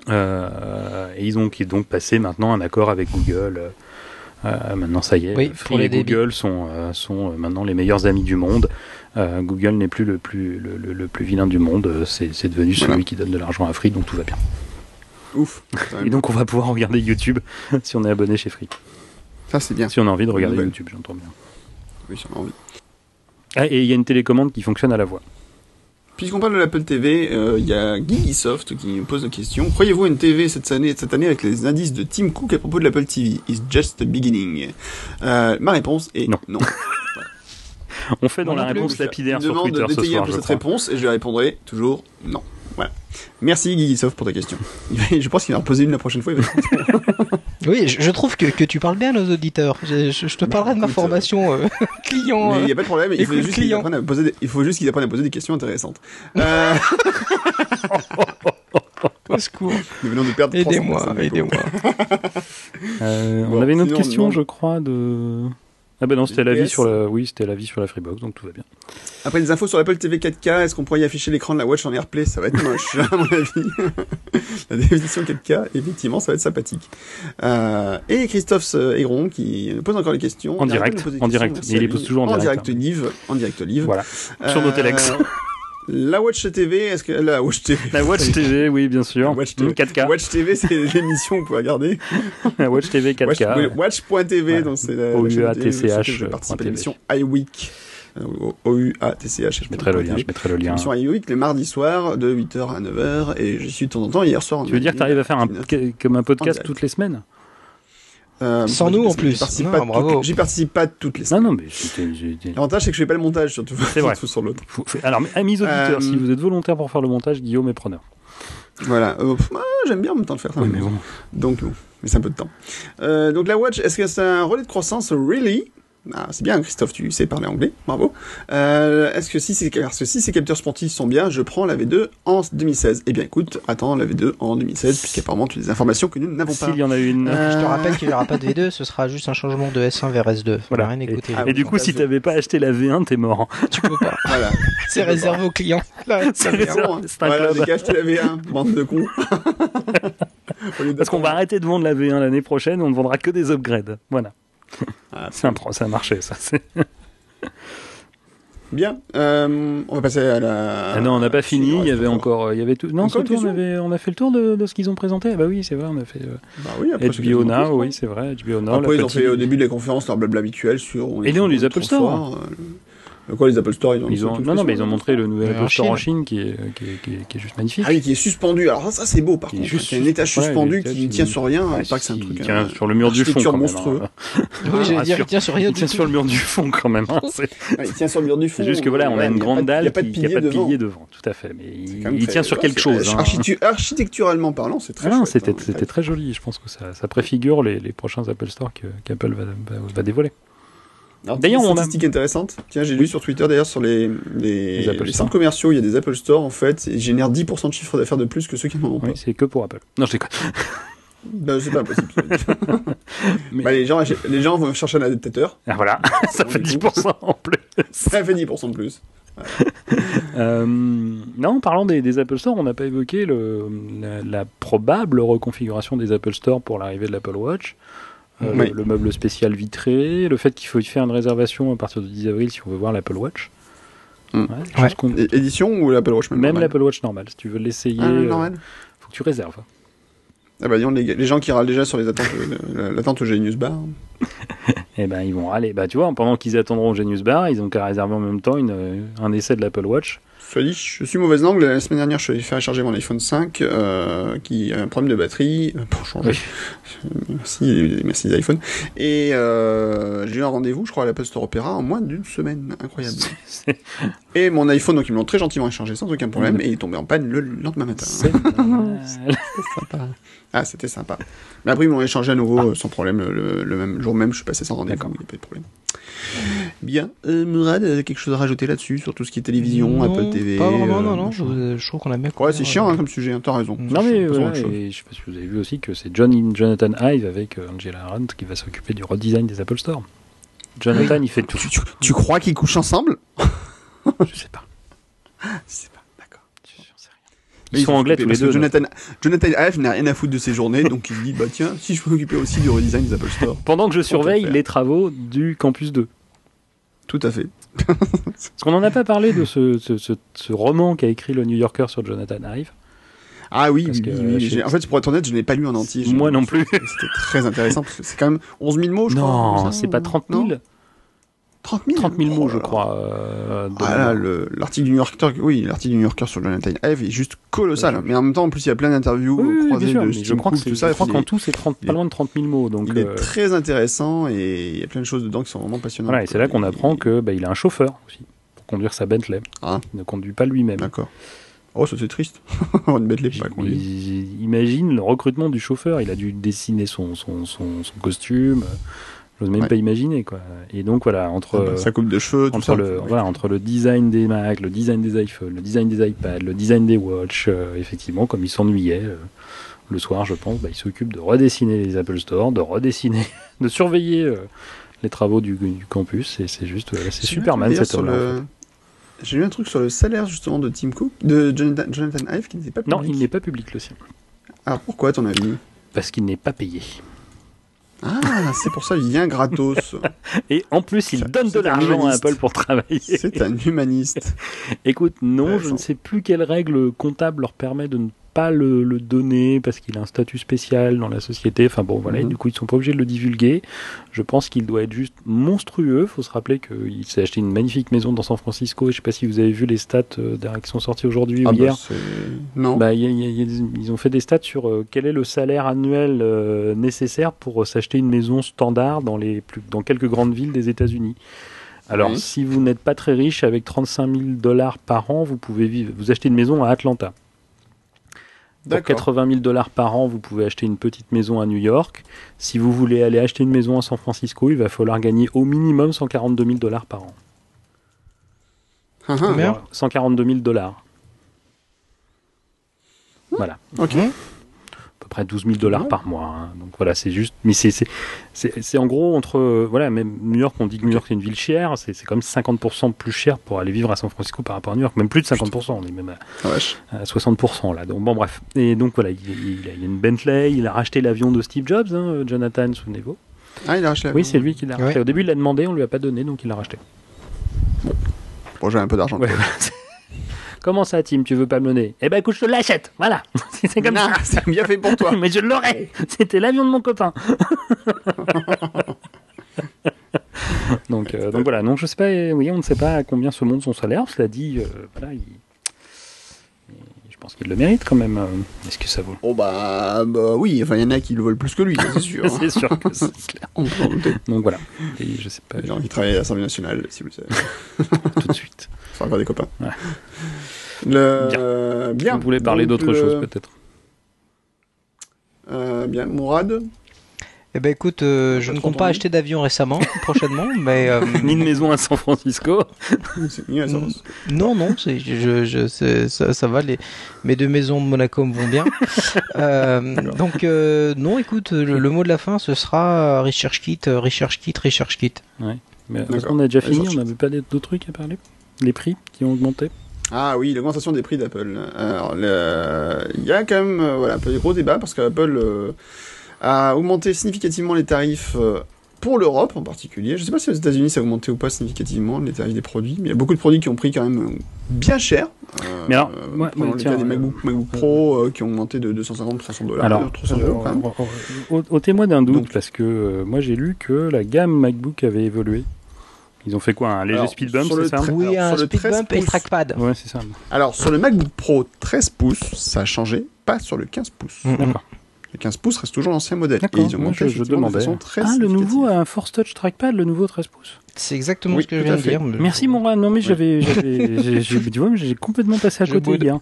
Speaker 2: Euh, et ils ont qui donc passé maintenant un accord avec Google. euh, maintenant, ça y est,
Speaker 3: Oui,
Speaker 2: Free et
Speaker 3: débits.
Speaker 2: Google sont, euh, sont euh, maintenant les meilleurs amis du monde. Euh, Google n'est plus le plus, le, le- le plus vilain du monde. C'est c'est devenu celui
Speaker 1: Voilà.
Speaker 2: qui donne de l'argent à Free, donc tout va bien.
Speaker 1: Ouf.
Speaker 2: Et donc, on va pouvoir regarder YouTube si on est abonné chez Free.
Speaker 1: Ça, c'est bien.
Speaker 2: Si on a envie de regarder. YouTube, j'entends bien.
Speaker 1: Oui, j'en ai envie.
Speaker 2: Ah, et il y a une télécommande qui fonctionne à la voix.
Speaker 1: Puisqu'on parle de l'Apple TV, euh, il y a Gigisoft qui nous pose la question. Croyez-vous à une TV cette année, cette année avec les indices de Tim Cook à propos de l'Apple TV Is just beginning. Euh, ma réponse est
Speaker 2: Non.
Speaker 1: non.
Speaker 2: On fait dans la réponse lapidaire sur
Speaker 1: demande
Speaker 2: Twitter ce
Speaker 1: d'étayer un
Speaker 2: soir,
Speaker 1: peu
Speaker 2: je
Speaker 1: cette
Speaker 2: crois.
Speaker 1: réponse et je lui répondrai toujours non. Voilà. Merci Gigisoft pour ta question. je pense qu'il va en poser une la prochaine fois. il va-
Speaker 3: oui, je, je trouve que, que tu parles bien à nos auditeurs. Je, je- je te parlerai de ma
Speaker 1: Écoute,
Speaker 3: formation euh, client.
Speaker 1: Il
Speaker 3: euh.
Speaker 1: n'y a pas de problème, il faut juste qu'ils apprennent à poser des, apprennent à poser questions intéressantes. Euh,
Speaker 3: Au secours.
Speaker 1: nous venons de perdre 300
Speaker 3: Aidez-moi, aidez-moi.
Speaker 2: Euh,
Speaker 1: Bon,
Speaker 2: on avait une autre
Speaker 1: sinon,
Speaker 2: question,
Speaker 1: non.
Speaker 2: je crois, de. Ah ben non, c'était la vie sur la, oui, c'était la vie sur la Freebox, donc tout va bien.
Speaker 1: Après des infos sur l'Apple TV 4K, est-ce qu'on pourrait y afficher l'écran de la Watch en AirPlay? Ça va être moche, à mon avis. la définition 4K, effectivement, ça va être sympathique. Euh, et Christophe Héron qui nous pose encore les questions.
Speaker 2: En direct,
Speaker 1: des
Speaker 2: en
Speaker 1: questions,
Speaker 2: direct. il les pose toujours en direct, hein.
Speaker 1: live, en direct live.
Speaker 2: Voilà. Sur nos Telex.
Speaker 1: La Watch TV, est-ce que la Watch TV
Speaker 2: La Watch TV, oui, bien sûr.
Speaker 1: Watch
Speaker 2: Mmh,
Speaker 1: TV.
Speaker 2: 4K.
Speaker 1: Watch TV, c'est l'émission vous pouvez regarder.
Speaker 2: La Watch TV 4K.
Speaker 1: Watch- Watch.tv,
Speaker 2: Voilà.
Speaker 1: donc c'est la,
Speaker 2: OUA,
Speaker 1: la chaîne télé sur laquelle
Speaker 2: TCH,
Speaker 1: je participe à l'émission iWeek. Euh, OUA, TCH.
Speaker 2: Je mettrai le lien, je mettrai le lien.
Speaker 1: L'émission iWeek les mardis soirs de 8h à 9h et j'y suis de temps en temps. Hier soir,
Speaker 2: Tu veux
Speaker 1: a
Speaker 2: dire que tu arrives à faire un,
Speaker 1: 19.
Speaker 2: comme un podcast toutes les semaines?
Speaker 1: Euh,
Speaker 3: Sans nous, en plus.
Speaker 1: J'y participe,
Speaker 3: Non,
Speaker 1: participe pas toutes les
Speaker 2: Non,
Speaker 1: semaines.
Speaker 2: non, mais c'était- j'étais-
Speaker 1: L'avantage, c'est que je fais pas le montage, surtout,
Speaker 2: C'est vrai.
Speaker 1: surtout sur l'autre.
Speaker 2: Alors, amis auditeurs,
Speaker 1: Euh,
Speaker 2: si vous êtes volontaire pour faire le montage, Guillaume est preneur.
Speaker 1: Voilà. Euh, ah, J'aime bien en même temps le faire. ça
Speaker 2: Oui, mais bon.
Speaker 1: Donc, bon, mais c'est un peu de temps. Euh, donc la Watch, est-ce que c'est un relais de croissance Really? Ah, c'est bien, Christophe, tu sais parler anglais, bravo. Euh, est-ce que si ces, parce que si ces capteurs sportifs sont bien, je prends la V2 en 2016 Eh bien, écoute, attends la V2 en 2016, puisqu'apparemment tu as des informations que nous n'avons pas.
Speaker 2: S'il y en a une.
Speaker 3: Je te rappelle qu'il n'y aura pas de V2, ce sera juste un changement de S1 vers S2.
Speaker 2: Voilà.
Speaker 3: rien
Speaker 2: Et-
Speaker 3: écouter.
Speaker 1: Ah
Speaker 2: Et du coup, si t'avais pas acheté la V1, t'es mort.
Speaker 3: tu peux pas.
Speaker 1: Voilà.
Speaker 3: C'est réservé aux clients.
Speaker 2: C'est un
Speaker 1: voilà, j'ai qu'à acheter la V1, bande de cons.
Speaker 2: Parce qu'on va arrêter de vendre la V1 l'année prochaine, on ne vendra que des upgrades. Voilà.
Speaker 1: Ah,
Speaker 2: C'est un, pro- c'est un marché, ça. c'est-
Speaker 1: Bien. Euh, on va passer à la.
Speaker 2: Ah non, on n'a pas fini. Il y avait
Speaker 1: encore.
Speaker 2: encore, il y avait tout. Non,
Speaker 1: Encore
Speaker 2: on avait, on a fait le tour de, de ce qu'ils ont présenté. Ah bah oui, c'est vrai, on a fait euh,
Speaker 1: Bah oui, après, c'est
Speaker 2: HBO Now, oui, c'est vrai, HBO Now.
Speaker 1: Après, ils ont fait au début de la conférence leur blabla habituel sur.
Speaker 2: Et non, les Apple
Speaker 1: trop
Speaker 2: Store.
Speaker 1: forts, euh, Quoi, les Apple Store Ils ont,
Speaker 2: Ils ont,
Speaker 1: tout
Speaker 2: non, non, mais ils ont montré le nouvel Apple Store en
Speaker 3: Chine.
Speaker 2: Qui est, qui est, qui est, qui est juste magnifique.
Speaker 1: Ah oui, qui est suspendu. Alors ça, ça, c'est beau par contre. C'est un étage suspendu qui ne tient sur rien. Il paraît que c'est un truc.
Speaker 2: il
Speaker 1: euh,
Speaker 2: tient sur le mur du fond. quand même,
Speaker 1: monstrueux.
Speaker 2: hein.
Speaker 3: Oui, j'allais dire, il tient sur rien
Speaker 2: Il tient sur le mur du fond quand même. hein,
Speaker 1: il tient sur le mur du fond.
Speaker 2: C'est juste que voilà, on a une grande
Speaker 1: pas de-
Speaker 2: dalle
Speaker 1: Il n'y a pas de pilier
Speaker 2: pas
Speaker 1: devant.
Speaker 2: tout à fait. Mais il, tient sur quelque chose. hein.
Speaker 1: Architecturalement parlant, c'est très
Speaker 2: Ah non,
Speaker 1: chouette,
Speaker 2: c'était
Speaker 1: hein.
Speaker 2: c'était très joli. Je pense que ça, préfigure les, prochains Apple Store que- qu'Apple va dévoiler. D'ailleurs, on a-
Speaker 1: statistique intéressante. Tiens, j'ai lu sur Twitter d'ailleurs sur les, les,
Speaker 2: Les Apple
Speaker 1: les centres commerciaux, il y a des Apple Store en fait, et ils génèrent 10% de chiffre d'affaires de plus que ceux qui n'en ont pas.
Speaker 2: Oui, c'est que pour Apple. Non, je déconne.
Speaker 1: Ben, c'est pas impossible.
Speaker 2: Mais-
Speaker 1: Bah, les, gens, les gens vont chercher un adaptateur,
Speaker 2: Ah, voilà, ça fait
Speaker 1: du coup.
Speaker 2: 10% en plus.
Speaker 1: ça fait 10% de plus.
Speaker 2: Euh, non, parlant des, des Apple Store, on n'a pas évoqué le, la, la probable reconfiguration des Apple Store pour l'arrivée de l'Apple Watch. Euh,
Speaker 1: Oui.
Speaker 2: le, le meuble spécial vitré, le fait qu'il faut y faire une réservation à partir du 10 avril si on veut voir l'Apple Watch.
Speaker 1: Mm.
Speaker 2: Ouais,
Speaker 3: Ouais.
Speaker 1: édition ou l'Apple Watch même
Speaker 2: Même l'Apple Watch normal, si tu veux l'essayer,
Speaker 1: Ah,
Speaker 2: euh,
Speaker 1: normal.
Speaker 2: faut que tu réserves.
Speaker 1: Ah bah, disons, les, les gens qui râlent déjà sur les attentes, euh, l'attente au Genius Bar.
Speaker 2: Et ben ils vont aller. Bah tu vois, pendant qu'ils attendront au Genius Bar, ils ont qu'à réserver en même temps une, un essai de l'Apple Watch.
Speaker 1: Soit dit, je suis mauvaise langue. La semaine dernière, je suis allé faire charger mon iPhone 5 euh, qui a un problème de batterie euh, pour changer. Merci, merci les iPhones. Et euh, j'ai eu un rendez-vous, je crois, à l'Apple Store Opera en moins d'une semaine. Incroyable. Et mon iPhone, donc ils me l'ont très gentiment échangé sans aucun problème, et il est tombé en panne le lendemain matin.
Speaker 2: c'est
Speaker 1: sympa. Ah, c'était sympa. Mais après, ils m'ont échangé à nouveau euh, sans problème. Le, le même jour même, je suis passé sans rendez-vous, il n'y a pas de problème. Bien. Euh, Murad, euh, quelque chose à rajouter là-dessus, sur tout ce qui est télévision,
Speaker 3: Non,
Speaker 1: Apple TV
Speaker 3: Pas vraiment,
Speaker 1: euh,
Speaker 3: non, non. Je, je trouve qu'on a bien.
Speaker 1: Ouais, c'est chiant
Speaker 3: euh,
Speaker 1: hein, comme sujet, hein, t'as raison.
Speaker 2: Non mais et je sais pas si vous avez vu aussi que c'est John, Jonathan Ive avec euh, Angela Arendt qui va s'occuper du redesign des Apple Store. Jonathan, il fait tout.
Speaker 1: Tu, tu- tu crois qu'ils couchent ensemble?
Speaker 2: Je sais pas.
Speaker 1: Je sais pas, d'accord.
Speaker 2: J'en sais Ils sont anglais tous les deux.
Speaker 1: Jonathan, Jonathan Ive n'a rien à foutre de ses journées, donc il se dit, bah tiens, si je peux m'occuper aussi du redesign des Apple Store.
Speaker 2: Pendant que je surveille les travaux du campus 2.
Speaker 1: Tout à fait.
Speaker 2: Parce qu'on n'en a pas parlé de ce, ce, ce- ce roman qu'a écrit le New Yorker sur Jonathan Ive.
Speaker 1: Ah oui,
Speaker 2: que,
Speaker 1: j'ai- En fait, pour être honnête, je n'ai pas lu en entier.
Speaker 2: Moi non plus.
Speaker 1: C'était très intéressant, parce que c'est quand même 11 000 mots, je crois.
Speaker 2: Non,
Speaker 1: comme ça,
Speaker 2: c'est pas
Speaker 1: ou-
Speaker 2: 30 000.
Speaker 1: non 30 000
Speaker 2: 30 000
Speaker 1: Oh
Speaker 2: mots, je crois. euh,
Speaker 1: Ah l'article du New Yorker, oui, l'article du New Yorker sur Jonathan Ive est juste colossal. Mais en même temps, en plus, il y a plein d'interviews
Speaker 2: Oui,
Speaker 1: croisées
Speaker 2: sûr,
Speaker 1: de
Speaker 2: mais je
Speaker 1: Steve
Speaker 2: crois
Speaker 1: Cook,
Speaker 2: c'est-
Speaker 1: tout ça.
Speaker 2: je crois qu'en tout, c'est 30
Speaker 1: il
Speaker 2: pas loin de 30 000 mots. Donc,
Speaker 1: il est
Speaker 2: euh,
Speaker 1: très intéressant et il y a plein de choses dedans qui sont vraiment passionnantes.
Speaker 2: voilà, et c'est là qu'on apprend que bah, il a un chauffeur aussi pour conduire sa Bentley.
Speaker 1: Ah.
Speaker 2: Il ne conduit pas lui-même.
Speaker 1: D'accord. Oh, ça c'est triste. Une bête pas conduire.
Speaker 2: Il- Imagine le recrutement du chauffeur. Il a dû dessiner son, son, son, son costume. J'ose même
Speaker 1: Ouais.
Speaker 2: pas imaginer quoi. Et donc voilà entre
Speaker 1: Ah bah, Sa coupe de cheveux, tout
Speaker 2: entre
Speaker 1: ça.
Speaker 2: le
Speaker 1: Ouais.
Speaker 2: voilà entre le design des Mac, le design des iPhones, le design des iPads, le design des Watch, euh, effectivement comme il s'ennuyait euh, le soir, je pense, bah, il s'occupe de redessiner les Apple Store, de redessiner, de surveiller euh, les travaux du, du campus. Et c'est juste voilà, c'est Superman cette
Speaker 1: le- J'ai lu un truc sur le salaire justement de Tim Cook, de Jonathan, Jonathan Ive qui n'était pas public.
Speaker 2: Non, il n'est pas public le sien
Speaker 1: Alors pourquoi à ton avis?
Speaker 2: Parce qu'il n'est pas payé.
Speaker 1: Ah, c'est pour ça il vient gratos.
Speaker 2: Et en plus, il donne de l'argent à. Apple pour travailler.
Speaker 1: C'est un humaniste.
Speaker 2: Écoute, non, je ne sais plus quelle règle comptable leur permet de ne pas le, le donner parce qu'il a un statut spécial dans la société. Enfin bon, voilà, et
Speaker 1: Mhm.
Speaker 2: du coup, ils sont pas obligés de le divulguer. Je pense qu'il doit être juste monstrueux. faut se rappeler qu'il s'est acheté une magnifique maison dans San Francisco. Je sais pas si vous avez vu les stats euh, qui sont sortis aujourd'hui ou
Speaker 1: Ah bah,
Speaker 2: hier.
Speaker 1: non.
Speaker 2: Bah, il y a- il y a- il y a des- ils ont fait des stats sur euh, quel est le salaire annuel euh, nécessaire pour euh, s'acheter une maison standard dans, les plus, dans quelques grandes villes des États-Unis. Alors,
Speaker 1: Oui.
Speaker 2: si vous n'êtes pas très riche, avec 35 000 dollars par an, vous pouvez vivre, vous achetez une maison à Atlanta. Pour
Speaker 1: D'accord.
Speaker 2: 80 000 dollars par an, vous pouvez acheter une petite maison à New York. Si vous voulez aller acheter une maison à San Francisco, il va falloir gagner au minimum 142 000 dollars par an.
Speaker 1: Ah, ah.
Speaker 3: Combien?
Speaker 2: Voilà, 142 000 dollars. Voilà.
Speaker 1: Ok.
Speaker 2: Près 12 000 dollars par mois. hein. Donc voilà, c'est juste. Mais c'est c'est c'est c'est en gros entre voilà même New York, on dit que New York c'est une ville chère, c'est c'est quand même 50% plus cher pour aller vivre à San Francisco par rapport à New York, même plus de 50%, on est même à,
Speaker 1: Ah,
Speaker 2: à 60% là. Donc bon bref. Et donc voilà, il, il a, il a une Bentley, il a racheté l'avion de Steve Jobs, hein, Jonathan, souvenez-vous.
Speaker 1: Ah, il a racheté.
Speaker 2: Oui, c'est lui qui l'a racheté.
Speaker 3: Ouais.
Speaker 2: Au début, il l'a demandé, on lui a pas donné, donc il l'a racheté.
Speaker 1: Bon, j'ai un peu d'argent.
Speaker 2: Ouais. Comment ça, Tim, tu veux pas me donner? Eh ben écoute, je te l'achète. Voilà. c'est comme
Speaker 1: Non,
Speaker 2: ça.
Speaker 1: c'est bien fait pour toi.
Speaker 2: Mais je l'aurais. C'était l'avion de mon copain. donc, euh, donc voilà. Donc je sais pas. euh, Oui, on ne sait pas à combien se monte son salaire. Cela dit, euh, voilà, il- il- je pense qu'il le mérite quand même. Est-ce que ça vaut
Speaker 1: Oh bah, bah oui, enfin il y en a qui le veulent plus que lui, c'est sûr.
Speaker 2: C'est sûr que c'est clair. Donc voilà. Et je sais pas
Speaker 1: qui travaillent à l'Assemblée nationale, si vous le savez.
Speaker 2: tout de suite.
Speaker 1: Faut avoir des copains.
Speaker 2: Ouais.
Speaker 1: Le... Bien.
Speaker 2: Vous voulez parler d'autre
Speaker 1: le-
Speaker 2: chose peut-être
Speaker 1: Euh, bien, Mourad
Speaker 3: Eh ben écoute, euh, je ne compte pas acheter d'avion récemment, prochainement, mais euh,
Speaker 2: Ni de maison à San Francisco.
Speaker 3: Non, non, c'est, je, je, c'est- ça, ça va. Les, mes deux maisons de Monaco me vont bien. Euh, donc euh, non, écoute, le, le mot de la fin, ce sera research kit, research kit, research kit.
Speaker 2: Mais
Speaker 1: D'accord.
Speaker 2: est-ce qu'on a déjà fini. On n'avait pas d'autres trucs à parler? Les prix qui ont augmenté?
Speaker 1: Ah oui, l'augmentation des prix d'Apple. Alors, il y a quand même euh, voilà, un peu de gros débats parce qu'Apple euh, a augmenté significativement les tarifs euh, pour l'Europe en particulier. Je ne sais pas si aux États-Unis ça a augmenté ou pas significativement les tarifs des produits, mais il y a beaucoup de produits qui ont pris quand même euh, bien cher.
Speaker 2: Mais alors, moi,
Speaker 1: le
Speaker 2: tiens,
Speaker 1: cas des MacBook, MacBook Pro qui ont augmenté de 250-300 dollars.
Speaker 2: Alors,
Speaker 1: 300 euros quand même.
Speaker 2: au, au témoin d'un doute,
Speaker 1: Donc-
Speaker 2: parce que moi j'ai lu que la gamme MacBook avait évolué. Ils ont fait quoi Un léger
Speaker 1: Alors,
Speaker 2: speed bump,
Speaker 1: sur le
Speaker 2: c'est ça
Speaker 3: Oui,
Speaker 1: Alors,
Speaker 3: un
Speaker 1: sur le
Speaker 3: speed
Speaker 1: 13
Speaker 3: bump et
Speaker 1: pouces.
Speaker 3: trackpad.
Speaker 2: Ouais, c'est ça.
Speaker 1: Alors sur le MacBook Pro 13 pouces, ça a changé, pas sur le 15 pouces.
Speaker 3: Mm.
Speaker 2: D'accord.
Speaker 1: Le 15 pouces reste toujours l'ancien modèle. Et
Speaker 2: D'accord.
Speaker 1: ils ont augmenté
Speaker 2: je, je
Speaker 1: de
Speaker 2: demandais.
Speaker 1: façon très
Speaker 2: Ah, le nouveau a un Force Touch trackpad, le nouveau 13 pouces.
Speaker 3: C'est exactement
Speaker 1: Oui,
Speaker 3: ce que je viens de dire. mais-
Speaker 2: Merci Mourad. Non mais j'avais, tu vois, j'ai complètement passé à
Speaker 3: Je
Speaker 2: côté
Speaker 3: boude.
Speaker 2: hier.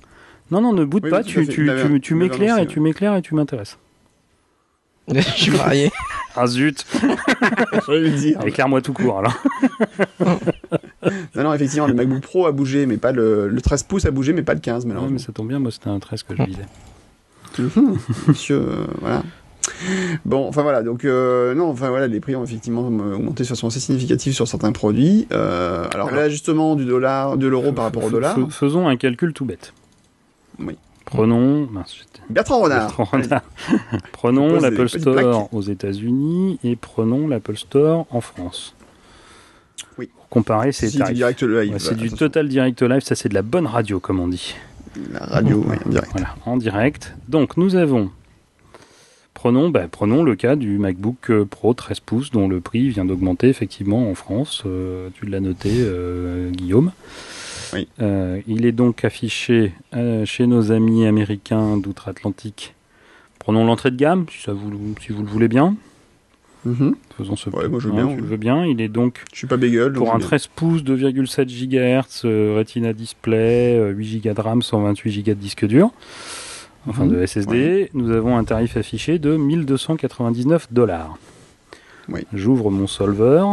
Speaker 2: Non, non, ne boude
Speaker 1: Oui,
Speaker 2: pas. Tu, tu, tu, m'éclaires et tu m'éclaires et tu m'intéresses.
Speaker 3: je suis marié.
Speaker 2: Ah zut. Éclaire-moi tout court alors.
Speaker 1: Non, non, effectivement, le MacBook Pro a bougé, mais pas le, le 13 pouces a bougé, mais pas le 15,
Speaker 2: Ouais,
Speaker 1: malheureusement.
Speaker 2: mais ça tombe bien, moi c'était un 13 que je visais.
Speaker 1: Mhm. Monsieur, euh, voilà. Bon, enfin voilà, donc euh, non, enfin voilà, les prix ont effectivement euh, augmenté de façon assez significative sur certains produits. Euh, alors,
Speaker 2: Alors.
Speaker 1: l'ajustement du dollar, de l'euro par rapport au dollar.
Speaker 2: fais- Faisons un calcul tout bête.
Speaker 1: Oui.
Speaker 2: Prenons,
Speaker 1: Bertrand Renard.
Speaker 2: Bertrand Renard. prenons l'Apple Store aux États-Unis et prenons l'Apple Store en France.
Speaker 1: Oui.
Speaker 2: Pour comparer ces
Speaker 1: C'est du direct live.
Speaker 2: Ouais, c'est du total direct live, ça c'est de la bonne radio comme on dit.
Speaker 1: La radio, oui, en direct.
Speaker 2: Voilà, en direct. Donc nous avons, prenons, bah, prenons le cas du MacBook euh, Pro 13 pouces dont le prix vient d'augmenter effectivement en France. Euh, tu l'as noté, euh, Guillaume.
Speaker 1: Oui.
Speaker 2: Euh, il est donc affiché euh, chez nos amis américains d'outre-Atlantique. Prenons l'entrée de gamme, si, ça vous, si vous le voulez bien.
Speaker 1: Mhm.
Speaker 2: Faisons ce
Speaker 1: Ouais, moi, je veux
Speaker 2: hein,
Speaker 1: bien,
Speaker 2: tu le
Speaker 1: ouais.
Speaker 2: veux bien. Il est donc
Speaker 1: Je suis pas donc
Speaker 2: pour un
Speaker 1: j'aime bien.
Speaker 2: 13 pouces, 2,7 GHz, euh, Retina display, euh, 8 Go de RAM, 128 Go de disque dur, enfin
Speaker 1: Mhm.
Speaker 2: de SSD. Nous avons un tarif affiché de 1299 dollars.
Speaker 1: Oui.
Speaker 2: J'ouvre mon solver.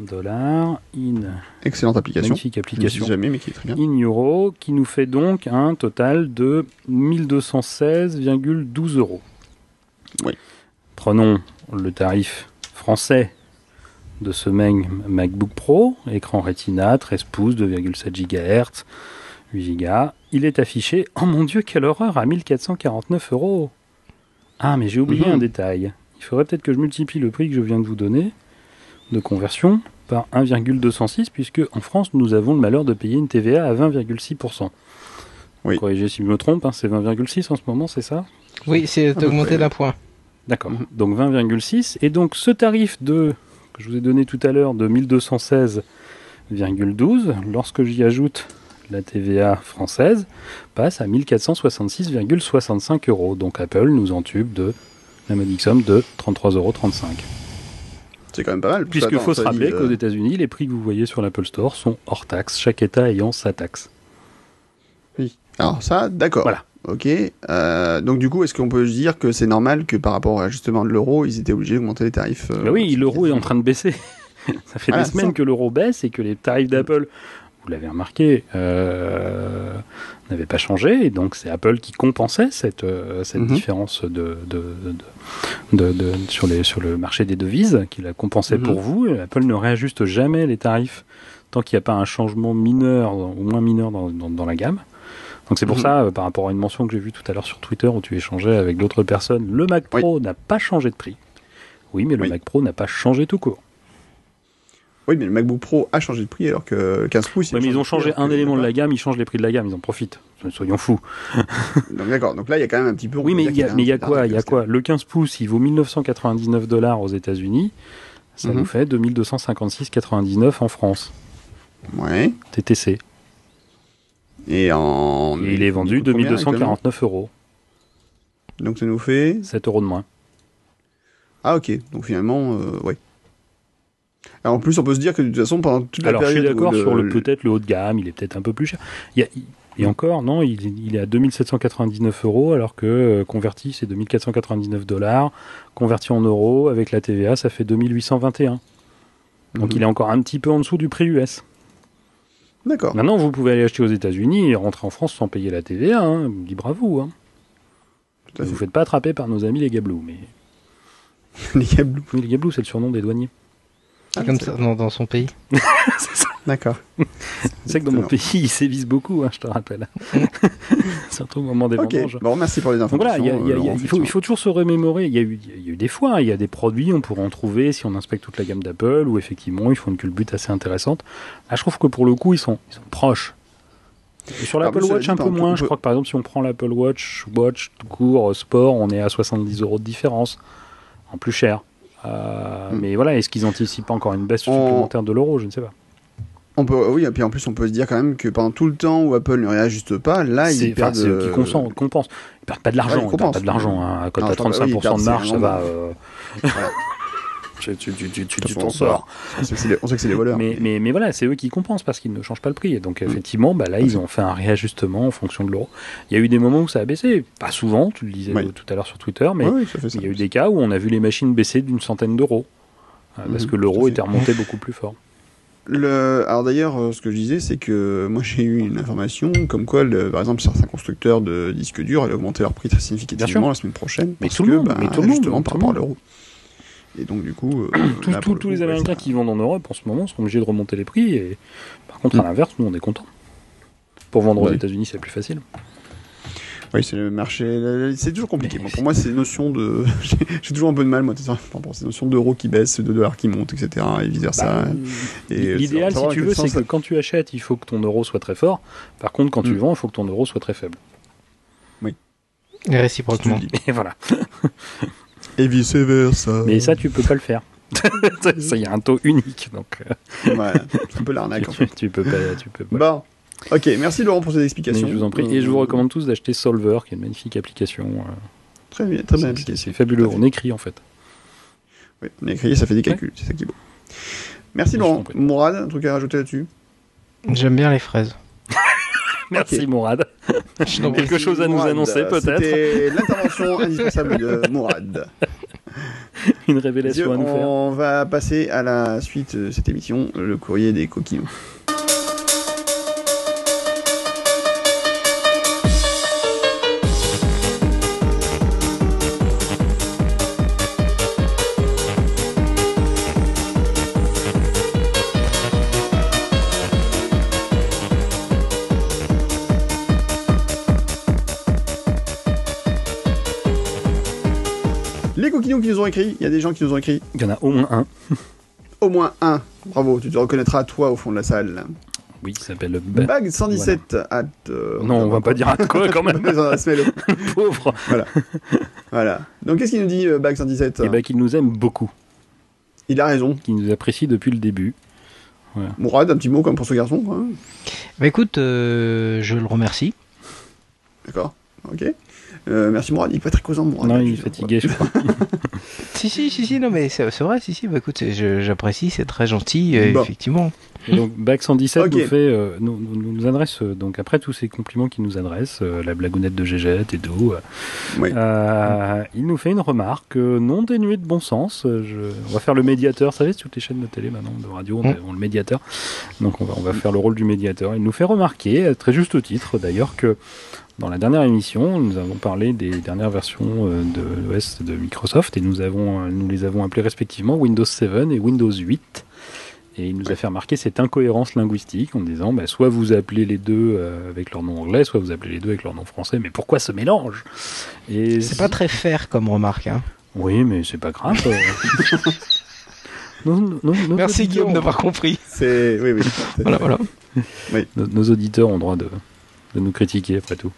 Speaker 2: Dollar in
Speaker 1: Excellente application.
Speaker 2: magnifique application
Speaker 1: l'utilise jamais, mais qui est très bien.
Speaker 2: in euro qui nous fait donc un total de 1216,12 euros.
Speaker 1: Oui.
Speaker 2: Prenons le tarif français de ce même MacBook Pro, écran Retina, 13 pouces, 2,7 GHz, 8 Go. Il est affiché, oh mon dieu, quelle horreur, à 1449 euros. Ah, mais j'ai oublié
Speaker 1: Mhm.
Speaker 2: un détail. Il faudrait peut-être que je multiplie le prix que je viens de vous donner de conversion par 1,206 puisque en France nous avons le malheur de payer une TVA à 20,6%.
Speaker 1: Oui.
Speaker 2: Corrigez si je me trompe, hein, c'est 20,6 en ce moment, c'est ça?
Speaker 3: Oui, c'est
Speaker 1: peu
Speaker 3: augmenté
Speaker 1: près,
Speaker 3: d'un point.
Speaker 2: D'accord.
Speaker 1: Mhm.
Speaker 2: Donc 20,6 et donc ce tarif de que je vous ai donné tout à l'heure de 1216,12 lorsque j'y ajoute la TVA française passe à 1466,65 euros. Donc Apple nous entube de la modique somme de 33,35 euros.
Speaker 1: C'est quand même pas mal.
Speaker 2: Puisqu'il
Speaker 1: Attends,
Speaker 2: faut se rappeler
Speaker 1: dit, euh,
Speaker 2: qu'aux États-Unis, les prix que vous voyez sur l'Apple Store sont hors taxe, chaque État ayant sa taxe.
Speaker 1: Oui. Alors ça, d'accord.
Speaker 2: Voilà.
Speaker 1: Ok. Euh, donc du coup, est-ce qu'on peut se dire que c'est normal que par rapport à justement l'euro, ils étaient obligés d'augmenter les tarifs euh,
Speaker 2: oui, l'euro est en train de baisser. ça fait
Speaker 1: Voilà,
Speaker 2: des semaines
Speaker 1: ça.
Speaker 2: que l'euro baisse et que les tarifs d'Apple, vous l'avez remarqué, euh, n'avaient pas changé. Et donc c'est Apple qui compensait cette, euh,
Speaker 1: Mhm.
Speaker 2: différence de, de, de- de- de- sur, les, sur le marché des devises, qui la compensait
Speaker 1: Mhm.
Speaker 2: pour vous. Et Apple ne réajuste jamais les tarifs tant qu'il n'y a pas un changement mineur, au moins mineur dans, dans- dans la gamme. Donc c'est pour
Speaker 1: Mhm.
Speaker 2: ça, euh, par rapport à une mention que j'ai vue tout à l'heure sur Twitter où tu échangeais avec d'autres personnes, le Mac
Speaker 1: Oui.
Speaker 2: Pro n'a pas changé de prix. Oui, mais le
Speaker 1: Oui.
Speaker 2: Mac Pro n'a pas changé tout court.
Speaker 1: Oui, mais le MacBook Pro a changé de prix alors que le 15 pouces.
Speaker 2: Ouais, mais ils ont changé
Speaker 1: prix,
Speaker 2: un élément de la gamme, ils changent les prix de la gamme, ils en profitent. Soyons fous.
Speaker 1: Donc d'accord. Donc là, il y a quand même un petit peu.
Speaker 2: Oui, mais il y a, mais y quoi Il y a quoi Le 15 pouces, il vaut 1999 dollars aux États-Unis. Ça
Speaker 1: Mhm.
Speaker 2: nous fait 2256,99 en France.
Speaker 1: Ouais.
Speaker 2: TTC.
Speaker 1: Et en.
Speaker 2: Et il est vendu
Speaker 1: coûte combien,
Speaker 2: 2249 euros.
Speaker 1: Donc ça nous fait.
Speaker 2: 7 euros de moins.
Speaker 1: Ah ok. Donc finalement, euh, ouais. Alors, en plus, on peut se dire que de toute façon, pendant toute la
Speaker 2: Alors, je
Speaker 1: période.
Speaker 2: suis d'accord sur le peut-être le haut de gamme, il est peut-être un peu plus cher. Il y a- et encore, non, il, il est à 2799 euros, alors que euh, converti, c'est 2499 dollars. Converti en euros, avec la TVA, ça fait 2821. Donc,
Speaker 1: Mhm.
Speaker 2: il est encore un petit peu en dessous du prix US.
Speaker 1: D'accord.
Speaker 2: Maintenant, vous pouvez aller acheter aux États-Unis et rentrer en France sans payer la TVA. Hein. Libre à vous. Hein.
Speaker 1: À
Speaker 2: Vous
Speaker 1: fait.
Speaker 2: vous faites pas attraper par nos amis les gablous. Mais
Speaker 1: Les
Speaker 2: oui, les gablous, c'est le surnom des douaniers.
Speaker 1: Ah,
Speaker 3: Comme
Speaker 1: c'est-
Speaker 3: ça dans, dans son pays.
Speaker 1: D'accord.
Speaker 2: C'est que dans mon pays, ils sévissent beaucoup, hein, je te rappelle. Surtout au moment des
Speaker 1: Ok.
Speaker 2: vendanges.
Speaker 1: Bon, merci pour les
Speaker 2: Donc voilà,
Speaker 1: informations.
Speaker 2: il y a- il y a-
Speaker 1: euh,
Speaker 2: il y a-
Speaker 1: Laurent,
Speaker 2: il faut, il faut toujours se remémorer. Il y, a eu, il y a eu des fois, il y a des produits, on pourrait en trouver si on inspecte toute la gamme d'Apple, où effectivement ils font une culbute assez intéressante. Là, je trouve que pour le coup, ils sont, ils sont proches. Et sur l'Apple Watch, un peu moins. Je crois que par exemple, si on prend l'Apple Watch, Watch tout court, euh, sport, on est à 70 euros de différence, en plus cher. Euh,
Speaker 1: Hmm.
Speaker 2: Mais voilà, est-ce qu'ils anticipent pas encore une baisse
Speaker 1: On-
Speaker 2: supplémentaire de l'euro? Je ne sais pas.
Speaker 1: On peut, oui, et puis en plus, on peut se dire quand même que pendant tout le temps où Apple ne réajuste pas, là, ils perdent.
Speaker 2: c'est eux qui
Speaker 1: euh,
Speaker 2: consen- compensent. Ils perdent pas de
Speaker 1: Ouais,
Speaker 2: l'argent.
Speaker 1: ils
Speaker 2: ils perdent pas de l'argent. Hein. Quand tu as
Speaker 1: attends, bah oui, ils
Speaker 2: 35%
Speaker 1: perdent,
Speaker 2: de marge, ça va. euh,
Speaker 1: Voilà.
Speaker 2: tu tu- t'en sors.
Speaker 1: On sait que c'est les, voleurs.
Speaker 2: Mais, mais, mais voilà, c'est eux qui compensent parce qu'ils ne changent pas le prix. Et donc,
Speaker 1: Mm.
Speaker 2: effectivement, bah, là, ils ont fait un réajustement en fonction de l'euro. Il y a eu des moments où ça a baissé. Pas souvent, tu le disais tout à l'heure sur Twitter, mais
Speaker 1: Ouais, oui,
Speaker 2: il y a eu des cas où on a vu les machines baisser d'une centaine d'euros. Euh, Parce
Speaker 1: Mhm,
Speaker 2: que l'euro était remonté beaucoup plus fort.
Speaker 1: Le... Alors d'ailleurs, euh, ce que je disais, c'est que moi j'ai eu une information comme quoi, le- par exemple, certains constructeurs de disques durs allaient augmenter leur prix très significalement la semaine prochaine.
Speaker 2: Mais
Speaker 1: parce
Speaker 2: tout le
Speaker 1: que, bah,
Speaker 2: mais tout le monde,
Speaker 1: justement, par rapport à l'euro. Et donc du coup, euh,
Speaker 2: Tous,
Speaker 1: là,
Speaker 2: tous-
Speaker 1: pour le
Speaker 2: tous
Speaker 1: coup,
Speaker 2: les Américains qui vendent en Europe en ce moment sont obligés de remonter les prix. Et par contre, à
Speaker 1: Mm.
Speaker 2: l'inverse, nous, on est contents. Pour vendre aux
Speaker 1: Ouais.
Speaker 2: États-Unis, c'est plus facile.
Speaker 1: Oui, c'est le marché. C'est toujours compliqué. Pour moi, c'est notions de. j'ai toujours un peu de mal, moi, rapport à ces notions d'euros qui baissent, de dollars qui montent, etc. Et vice versa.
Speaker 2: Bah,
Speaker 1: Et
Speaker 2: L'idéal, si tu veux, c'est que quand tu achètes, il faut que ton euro soit très fort. Par contre, quand tu
Speaker 1: Mm.
Speaker 2: vends, il faut que ton euro soit très faible.
Speaker 3: Et
Speaker 1: tu
Speaker 3: réciproquement.
Speaker 2: Et voilà.
Speaker 1: Et vice versa.
Speaker 2: Mais ça, tu peux pas le faire. Ça, il y a un taux unique, donc euh,
Speaker 1: c'est un peu l'arnaque en
Speaker 2: tu,
Speaker 1: fait.
Speaker 2: tu peux pas. Tu peux pas.
Speaker 1: Bon. Ok, merci Laurent pour ces
Speaker 2: Mais
Speaker 1: explications.
Speaker 2: je vous en prie. Et je vous
Speaker 1: Euh,
Speaker 2: recommande tous d'acheter Solver, qui est une magnifique application. euh,
Speaker 1: Très bien, très bien.
Speaker 2: c'est- fabuleux. On écrit en fait.
Speaker 1: Oui, on écrit, ça fait des calculs, c'est ça qui est beau. Merci Laurent. Mourad, un truc à rajouter là-dessus?
Speaker 3: J'aime bien les fraises.
Speaker 2: Merci Mourad. Quelque chose à nous
Speaker 1: Mourad,
Speaker 2: annoncer peut-être.
Speaker 1: C'était l'intervention indispensable de Mourad.
Speaker 2: Une révélation à nous faire.
Speaker 1: On va passer à la suite de cette émission, le courrier des coquillons. Qui nous ont écrit, il y a des gens qui nous ont écrit
Speaker 2: Il y en a au moins un.
Speaker 1: au moins un. Bravo, tu te reconnaîtras toi au fond de la salle.
Speaker 2: Oui, qui s'appelle le ba-
Speaker 1: Bag 117 at. euh,
Speaker 2: Non, on va pas dire à quoi quand même. Pauvre.
Speaker 1: Voilà. Donc qu'est-ce qu'il nous dit, euh, Bag 117
Speaker 2: Et ben qu'il nous aime beaucoup,
Speaker 1: Il a raison.
Speaker 2: qu'il nous apprécie depuis le début.
Speaker 1: Mourad, un petit mot comme pour ce garçon. quoi.
Speaker 3: Bah écoute, euh, je le remercie.
Speaker 1: D'accord. Ok. Euh, merci Mourad. Il est pas très causant, Mourad.
Speaker 2: non,
Speaker 1: là,
Speaker 2: il est fatigué, je crois.
Speaker 3: Si, si, si, si, non, mais c'est vrai, si, si, bah écoute, j'apprécie, c'est très gentil, euh,
Speaker 1: Bon.
Speaker 3: effectivement.
Speaker 2: Et donc Bac 117
Speaker 1: Ok.
Speaker 2: nous fait, euh, nous, nous, nous adresse euh, donc après tous ces compliments qu'il nous adresse, euh, la blagounette de Gégette et d'eau,
Speaker 1: Oui.
Speaker 2: euh, il nous fait une remarque euh, non dénuée de bon sens. Je, on va faire le médiateur, vous savez, sur toutes les chaînes de télé maintenant, de radio, on a le médiateur. Donc on va, on va faire le rôle du médiateur. Il nous fait remarquer, à très juste titre d'ailleurs, que dans la dernière émission, nous avons parlé des dernières versions euh, de l'OS de Microsoft et nous, avons, euh, nous les avons appelées respectivement Windows 7 et Windows 8. Et il nous a fait remarquer cette incohérence linguistique en disant bah, soit vous appelez les deux euh, avec leur nom anglais, soit vous appelez les deux avec leur nom français. Mais pourquoi ce mélange? Et
Speaker 3: C'est pas très fair comme remarque. Hein.
Speaker 2: Oui, mais c'est pas grave.
Speaker 3: Merci Guillaume d'avoir compris.
Speaker 1: C'est oui oui.
Speaker 3: Voilà, voilà.
Speaker 2: Nos, nos auditeurs ont droit de, de nous critiquer après tout.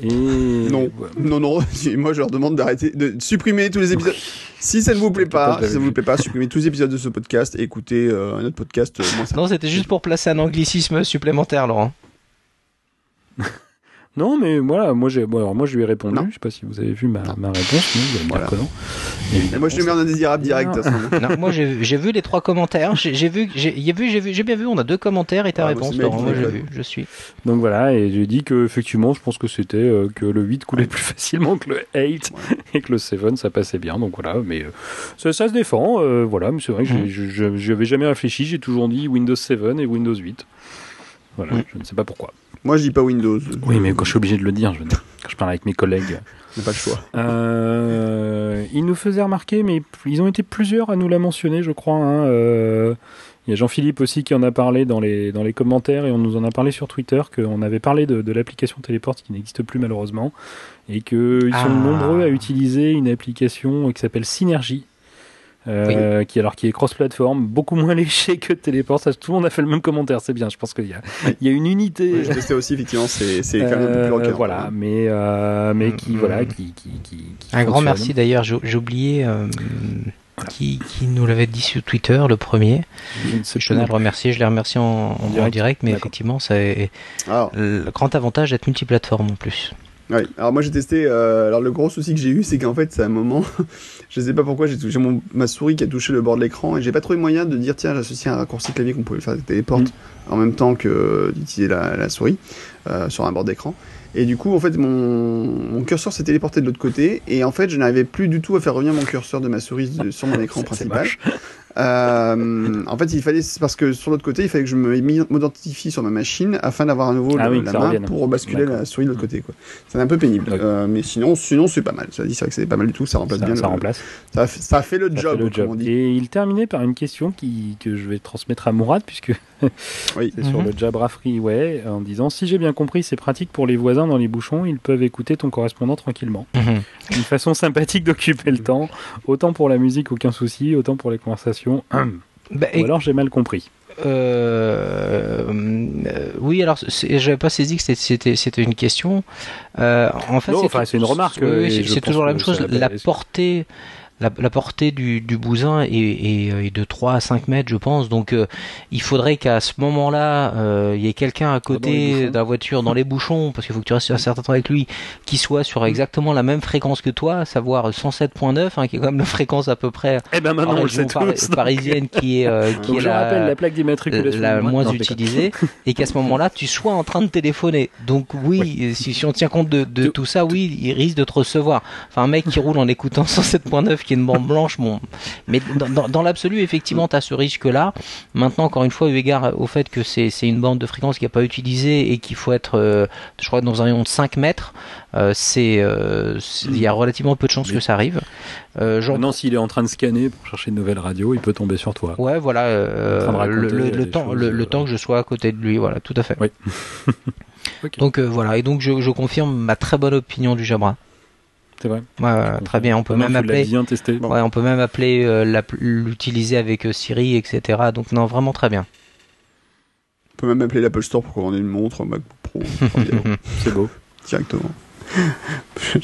Speaker 2: Et
Speaker 1: Non,
Speaker 2: Ouais.
Speaker 1: non, non. Moi, je leur demande d'arrêter, de supprimer tous les épisodes. Si ça ne vous plaît pas, si ça ne vous plaît pas, supprimez tous les épisodes de ce podcast et écoutez euh, un autre podcast euh, moins.
Speaker 3: Non, c'était juste pour placer un anglicisme supplémentaire, Laurent.
Speaker 2: Non, mais voilà, moi, j'ai, bon, alors, moi je lui ai répondu.
Speaker 1: Non.
Speaker 2: Je sais pas si vous avez vu ma, ma réponse. Vous
Speaker 1: Voilà.
Speaker 2: que non.
Speaker 1: Moi, je te mets en indésirable direct.
Speaker 3: Non, moi j'ai j'ai vu les trois commentaires. J'ai j'ai vu, j'ai j'ai vu, j'ai vu, j'ai bien vu. On a deux commentaires et ta
Speaker 1: Ah,
Speaker 3: réponse, Laurent. Moi j'ai vu, je suis.
Speaker 2: Donc voilà, et j'ai dit que effectivement, je pense que c'était euh, que le 8 coulait plus facilement que le 8 et que le 7 ça passait bien. Donc voilà, mais euh, ça, ça se défend. euh, voilà, mais c'est vrai que j'ai- je je n'avais jamais réfléchi. J'ai toujours dit Windows 7 et Windows 8. Voilà,
Speaker 3: Mhm.
Speaker 2: je ne sais pas pourquoi.
Speaker 1: Moi, je dis pas Windows.
Speaker 2: Oui, mais quand je suis obligé de le dire, je veux dire, quand je parle avec mes collègues.
Speaker 1: N'a pas le choix.
Speaker 2: Euh, ils nous faisaient remarquer, mais ils ont été plusieurs à nous la mentionner, je crois. hein, euh, Il y a Jean-Philippe aussi qui en a parlé dans les, dans les commentaires et on nous en a parlé sur Twitter qu'on avait parlé de, de l'application Téléport qui n'existe plus malheureusement et qu'ils
Speaker 3: Ah.
Speaker 2: sont nombreux à utiliser une application qui s'appelle Synergie. Euh, qui alors qui est cross-platform, beaucoup moins léché que Téléport. Ça, tout le monde a fait le même commentaire, c'est bien. Je pense qu'il y a, il y a une unité.
Speaker 1: Oui, je testais aussi, effectivement, c'est c'est quand même un peu plus
Speaker 2: Euh,
Speaker 1: rocker.
Speaker 2: voilà, mais euh, mais qui
Speaker 3: Mm,
Speaker 2: voilà,
Speaker 3: mm.
Speaker 2: qui qui qui, qui
Speaker 3: Un grand merci d'ailleurs. J'ai oublié euh, qui, qui nous l'avait dit sur Twitter, le premier.
Speaker 2: Je
Speaker 3: tenais à le remercier. Je l'ai remercié en, en direct.
Speaker 2: direct
Speaker 3: mais effectivement, c'est
Speaker 1: Alors,
Speaker 3: le grand avantage d'être multiplateforme en plus.
Speaker 1: Ouais. Alors, moi, j'ai testé. euh, alors, le gros souci que j'ai eu, c'est qu'en fait, c'est un moment. je sais pas pourquoi, j'ai touché mon, ma souris qui a touché le bord de l'écran et j'ai pas trouvé moyen de dire, tiens, j'associe un raccourci clavier qu'on pouvait faire avec téléport
Speaker 2: Mm.
Speaker 1: en même temps que d'utiliser la, la souris euh, sur un bord d'écran. Et du coup, en fait, mon, mon curseur s'est téléporté de l'autre côté et en fait, je n'arrivais plus du tout à faire revenir mon curseur de ma souris de- sur mon écran principal. Euh, en fait, il fallait parce que sur l'autre côté, il fallait que je m'identifie sur ma machine afin d'avoir à nouveau
Speaker 2: Ah
Speaker 1: le-
Speaker 2: oui, que
Speaker 1: la main
Speaker 2: revienne.
Speaker 1: pour basculer la souris de l'autre côté. C'est un peu pénible. Euh, mais sinon, sinon c'est pas mal. Ça dit, c'est vrai que c'est pas mal du tout. Ça remplace
Speaker 2: Ça,
Speaker 1: bien.
Speaker 2: ça
Speaker 1: le-
Speaker 2: remplace.
Speaker 1: Ça, fait, ça a fait le
Speaker 2: Ça
Speaker 1: job,
Speaker 2: fait le
Speaker 1: comme on
Speaker 2: job.
Speaker 1: dit.
Speaker 2: Et il terminait par une question qui, que je vais transmettre à Mourad, puisque
Speaker 1: Oui.
Speaker 2: c'est sur
Speaker 3: Mhm.
Speaker 2: le Jabra Freeway, en disant Si j'ai bien compris, c'est pratique pour les voisins dans les bouchons, ils peuvent écouter ton correspondant tranquillement. Une façon sympathique d'occuper le temps, autant pour la musique, aucun souci, autant pour les conversations.
Speaker 3: Bah,
Speaker 2: Ou alors j'ai mal compris.
Speaker 3: Euh, euh, oui, alors c'est- j'avais pas saisi que c'était- une question. Euh, en fait, c'est
Speaker 2: enfin,
Speaker 3: tout-
Speaker 2: c'est une remarque,
Speaker 3: oui, c'est
Speaker 2: je
Speaker 3: toujours la même chose. La portée, la, la portée du, du bousin est, est- est de 3 à 5 mètres, je pense. Donc, euh, il faudrait qu'à ce moment-là, euh, il y ait quelqu'un à côté de la voiture, dans les bouchons, parce qu'il faut que tu restes un certain temps avec lui, qui soit sur exactement la même fréquence que toi, à savoir 107.9, hein, qui est quand même la fréquence à peu près
Speaker 2: Eh ben
Speaker 3: en
Speaker 2: maintenant, on le
Speaker 3: région
Speaker 2: sait
Speaker 3: par-
Speaker 2: tous. donc-
Speaker 3: parisienne qui est, euh, qui
Speaker 2: Donc
Speaker 3: est
Speaker 2: je
Speaker 3: la,
Speaker 2: rappelle la plaque d'immatriculation.
Speaker 3: la moins
Speaker 2: Non,
Speaker 3: utilisée et qu'à ce moment-là tu sois en train de téléphoner. Donc oui, si, si on tient compte de,
Speaker 2: tout
Speaker 3: ça, oui, il risque de te recevoir. Enfin, un mec qui roule en écoutant 107.9 qui une bande blanche, bon. Mais dans, dans, dans l'absolu, effectivement, tu as ce risque-là. Maintenant, encore une fois, eu égard au fait que c'est une bande de fréquence qui n'est pas utilisée et qu'il faut être, euh, je crois, dans un rayon de 5 mètres, euh, c'est euh, c'est- il y a relativement peu de chances que ça arrive. J'en
Speaker 2: Maintenant, s'il est en train de scanner pour chercher une nouvelle radio, il peut tomber sur toi.
Speaker 3: Ouais, voilà, le, temps,
Speaker 2: choses,
Speaker 3: le, le temps que je sois à côté de lui, voilà, tout à fait.
Speaker 2: Oui.
Speaker 3: Donc euh, voilà, et donc je, je confirme ma très bonne opinion du Jabra.
Speaker 2: C'est vrai.
Speaker 3: Ouais, très bien, on peut même appeler,
Speaker 2: bien testé.
Speaker 3: ouais, on peut même appeler euh, l'utiliser avec euh, Siri, etc. Donc non, vraiment très bien.
Speaker 1: On peut même appeler l'Apple Store pour commander une montre, un MacBook Pro,
Speaker 2: C'est beau.
Speaker 1: directement.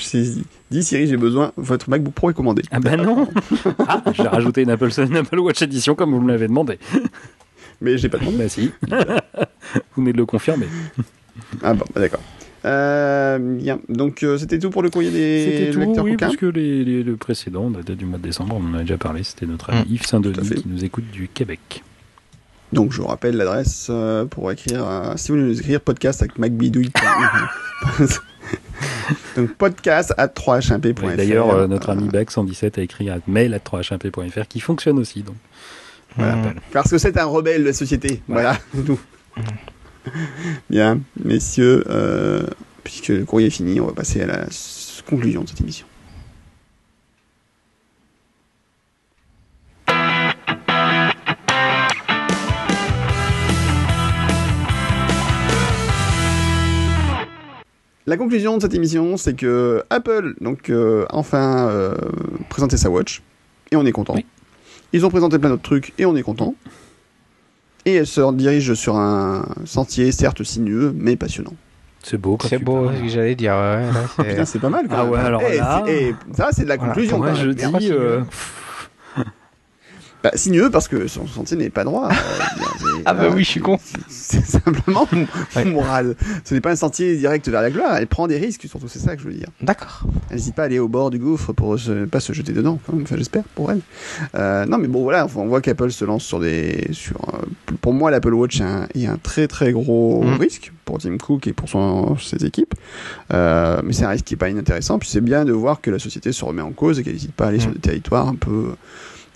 Speaker 1: Dis Siri, j'ai besoin, votre MacBook Pro est commandé.
Speaker 2: Ah bah non Ah, j'ai rajouté une Apple, une Apple Watch Edition comme vous me l'avez demandé.
Speaker 1: Mais j'ai pas demandé.
Speaker 2: Bah si. vous venez de le confirmer.
Speaker 1: Ah bon, bah, d'accord. Euh, bien. Donc euh, c'était tout pour le courrier des
Speaker 2: C'était tout, oui, parce que les, les- le précédent, datait du mois de décembre, on en a déjà parlé, c'était notre ami
Speaker 1: Mmh,
Speaker 2: Yves Saint-Denis
Speaker 1: à
Speaker 2: qui nous écoute du Québec.
Speaker 1: Donc je vous rappelle l'adresse euh, pour écrire, euh, si vous voulez nous écrire podcast avec macbidouille. Donc podcast à 3hmp.fr.
Speaker 2: Ouais, D'ailleurs, euh, notre ami Bac117 a écrit un mail à 3hmp.fr qui fonctionne aussi. Donc.
Speaker 1: Voilà. Parce que c'est un rebelle de la société. Voilà, c'est tout. Bien, messieurs, euh, puisque le courrier est fini, on va passer à la conclusion de cette émission. La conclusion de cette émission, c'est que Apple, donc, euh, a enfin euh, présenté sa watch, et on est content.
Speaker 2: Oui.
Speaker 1: Ils ont présenté plein d'autres trucs, et on est content. Et elle se dirige sur un sentier, certes sinueux, mais passionnant.
Speaker 2: C'est beau.
Speaker 3: C'est beau,
Speaker 2: parles.
Speaker 3: ce que j'allais dire. ouais, là, c'est-
Speaker 1: Putain, c'est pas mal quand
Speaker 2: Ah
Speaker 1: même.
Speaker 2: ouais, alors
Speaker 1: Eh,
Speaker 2: là-
Speaker 1: eh, ça, c'est de la
Speaker 3: Voilà,
Speaker 1: conclusion.
Speaker 2: Moi,
Speaker 1: quand
Speaker 2: je dis. euh,
Speaker 1: Bah, sinueux parce que son sentier n'est pas droit. euh,
Speaker 3: Ah bah oui, je suis con.
Speaker 1: C'est simplement
Speaker 3: Ouais.
Speaker 1: moral. Ce n'est pas un sentier direct vers la gloire. Elle prend des risques, surtout, c'est ça que je veux dire.
Speaker 3: D'accord.
Speaker 1: Elle n'hésite pas à aller au bord du gouffre pour se, pas se jeter dedans, quand même. Enfin, j'espère pour elle. Euh, non, mais bon, voilà, on voit qu'Apple se lance sur des, sur, euh, pour moi, l'Apple Watch est un, est un très très gros
Speaker 3: Mm.
Speaker 1: risque pour Tim Cook et pour son, ses équipes. Euh, mais c'est un risque qui est pas inintéressant. Puis c'est bien de voir que la société se remet en cause et qu'elle n'hésite pas à aller
Speaker 3: Mm.
Speaker 1: sur des territoires un peu,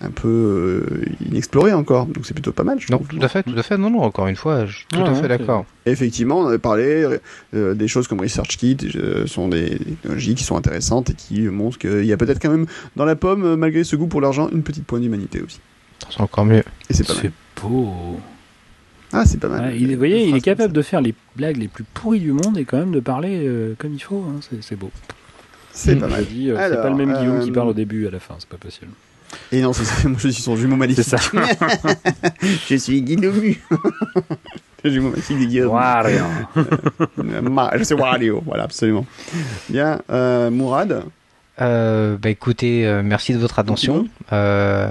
Speaker 1: un peu euh, inexplorés encore. Donc c'est plutôt pas mal, je
Speaker 3: Non,
Speaker 1: trouve.
Speaker 3: tout à fait, tout à fait. Non, non, encore une fois, je suis tout à fait d'accord.
Speaker 1: Effectivement, on avait parlé euh, des choses comme ResearchKit, euh, sont des technologies qui sont intéressantes et qui montrent qu'il y a peut-être quand même dans la pomme, euh, malgré ce goût pour l'argent, une petite pointe d'humanité aussi.
Speaker 3: C'est encore mieux.
Speaker 1: Et c'est pas mal.
Speaker 2: C'est beau.
Speaker 1: Ah, c'est pas mal.
Speaker 2: Il, est- vous voyez, il est capable de faire les blagues les plus pourries du monde et quand même de parler euh, comme il faut. hein. C'est- beau.
Speaker 1: C'est pas mal.
Speaker 2: Euh, c'est pas le même Guillaume
Speaker 1: euh,
Speaker 2: qui parle au début et à la fin, c'est pas possible.
Speaker 1: Et non, c'est ça, moi je suis son jumeau maléfique.
Speaker 2: C'est ça.
Speaker 1: je suis Guillaume. le jumeau maléfique de Guillaume.
Speaker 2: Wario.
Speaker 1: Je suis Wario, voilà, absolument. Bien, euh, Mourad.
Speaker 3: Euh, bah écoutez, euh, merci de votre attention. Euh,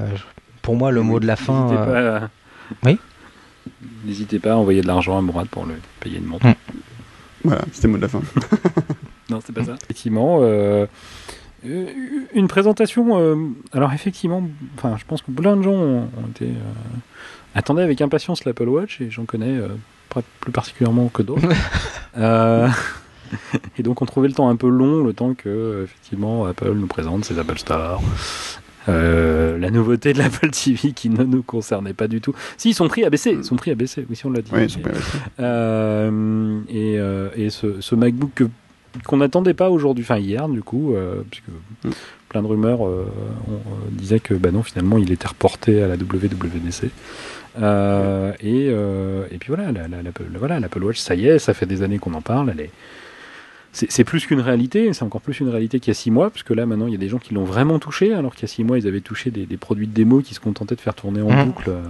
Speaker 3: pour moi, le mot de la fin.
Speaker 2: N'hésitez pas, à-
Speaker 3: Oui
Speaker 2: N'hésitez pas à envoyer de l'argent à Mourad pour le payer une montre.
Speaker 3: Mm.
Speaker 1: Voilà, c'était le mot de la fin.
Speaker 2: Non, c'est pas ça. Effectivement, euh, une présentation. euh, alors effectivement, enfin, je pense que plein de gens ont, ont été euh, attendaient avec impatience l'Apple Watch et j'en connais euh, pas plus particulièrement que d'autres. Euh, et donc on trouvait le temps un peu long, le temps que euh, effectivement Apple nous présente ses Apple Store. euh, la nouveauté de l'Apple TV qui ne nous concernait pas du tout. Si, pris à baisser, ils sont pris à baisser, oui, si on l'a dit.
Speaker 1: Oui,
Speaker 2: Euh, euh, et ce, ce MacBook que- qu'on n'attendait pas aujourd'hui, enfin hier du coup, euh, puisque
Speaker 1: Mm.
Speaker 2: plein de rumeurs euh, on, euh, disaient que bah non, finalement il était reporté à la WWDC. Euh, et, euh, et puis voilà, la- la- l'Apple voilà, l'Apple Watch, ça y est, ça fait des années qu'on en parle, elle est. C'est plus qu'une réalité, c'est encore plus une réalité qu'il y a six mois, puisque là maintenant il y a des gens qui l'ont vraiment touché, alors qu'il y a six mois ils avaient touché des, des produits de démo qui se contentaient de faire tourner en
Speaker 3: Mhm.
Speaker 2: boucle. euh.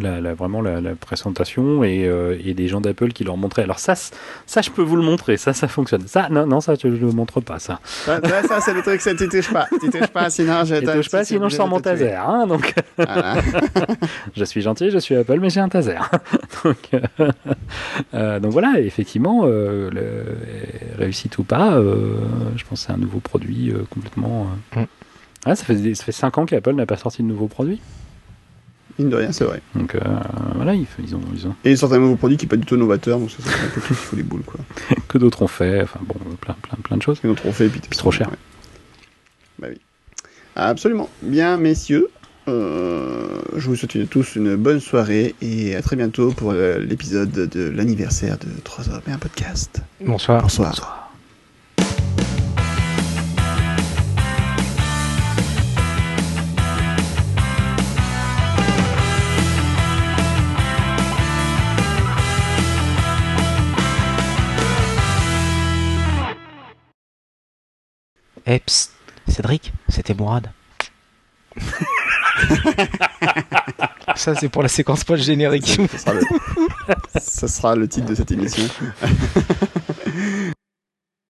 Speaker 2: La, la- vraiment la, la présentation et, euh, et des gens d'Apple qui leur montraient. Alors ça, ça je peux vous le montrer, ça, ça fonctionne. Ça, non, non, ça je ne le montre pas, ça.
Speaker 1: Ça, c'est le truc, ça, tu touches pas. Tu touches pas, sinon je
Speaker 2: Je touche pas, sinon je sors mon taser. Hein, donc,
Speaker 1: Voilà.
Speaker 2: je suis gentil, je suis Apple, mais j'ai un taser. donc, euh, euh, donc voilà, effectivement, euh, le- réussite ou pas, euh, je pense que c'est un nouveau produit euh, complètement. euh,
Speaker 3: Mm.
Speaker 2: ouais, ça fait ça fait 5 ans qu'Apple n'a pas sorti de nouveau produit.
Speaker 1: Mine de rien, c'est vrai.
Speaker 2: Donc euh, voilà, ils, ils ont, ils ont
Speaker 1: Et ils sortent un nouveau produit qui n'est pas du tout novateur, donc ça, c'est un peu tout qui fout les boules, quoi.
Speaker 2: que d'autres ont fait. Enfin bon, plein, plein, plein de choses.
Speaker 1: Ils ont trop fait, et puis
Speaker 2: C'est trop cher.
Speaker 1: Ouais. Bah oui. Absolument. Bien, messieurs. euh, je vous souhaite tous une bonne soirée et à très bientôt pour euh, l'épisode de l'anniversaire de 3 heures et un podcast.
Speaker 3: Bonsoir.
Speaker 1: Bonsoir.
Speaker 3: Eh, psst, Cédric, c'était Mourad. Ça, c'est pour la séquence post générique.
Speaker 1: Ça sera, le... ça sera le titre de cette émission.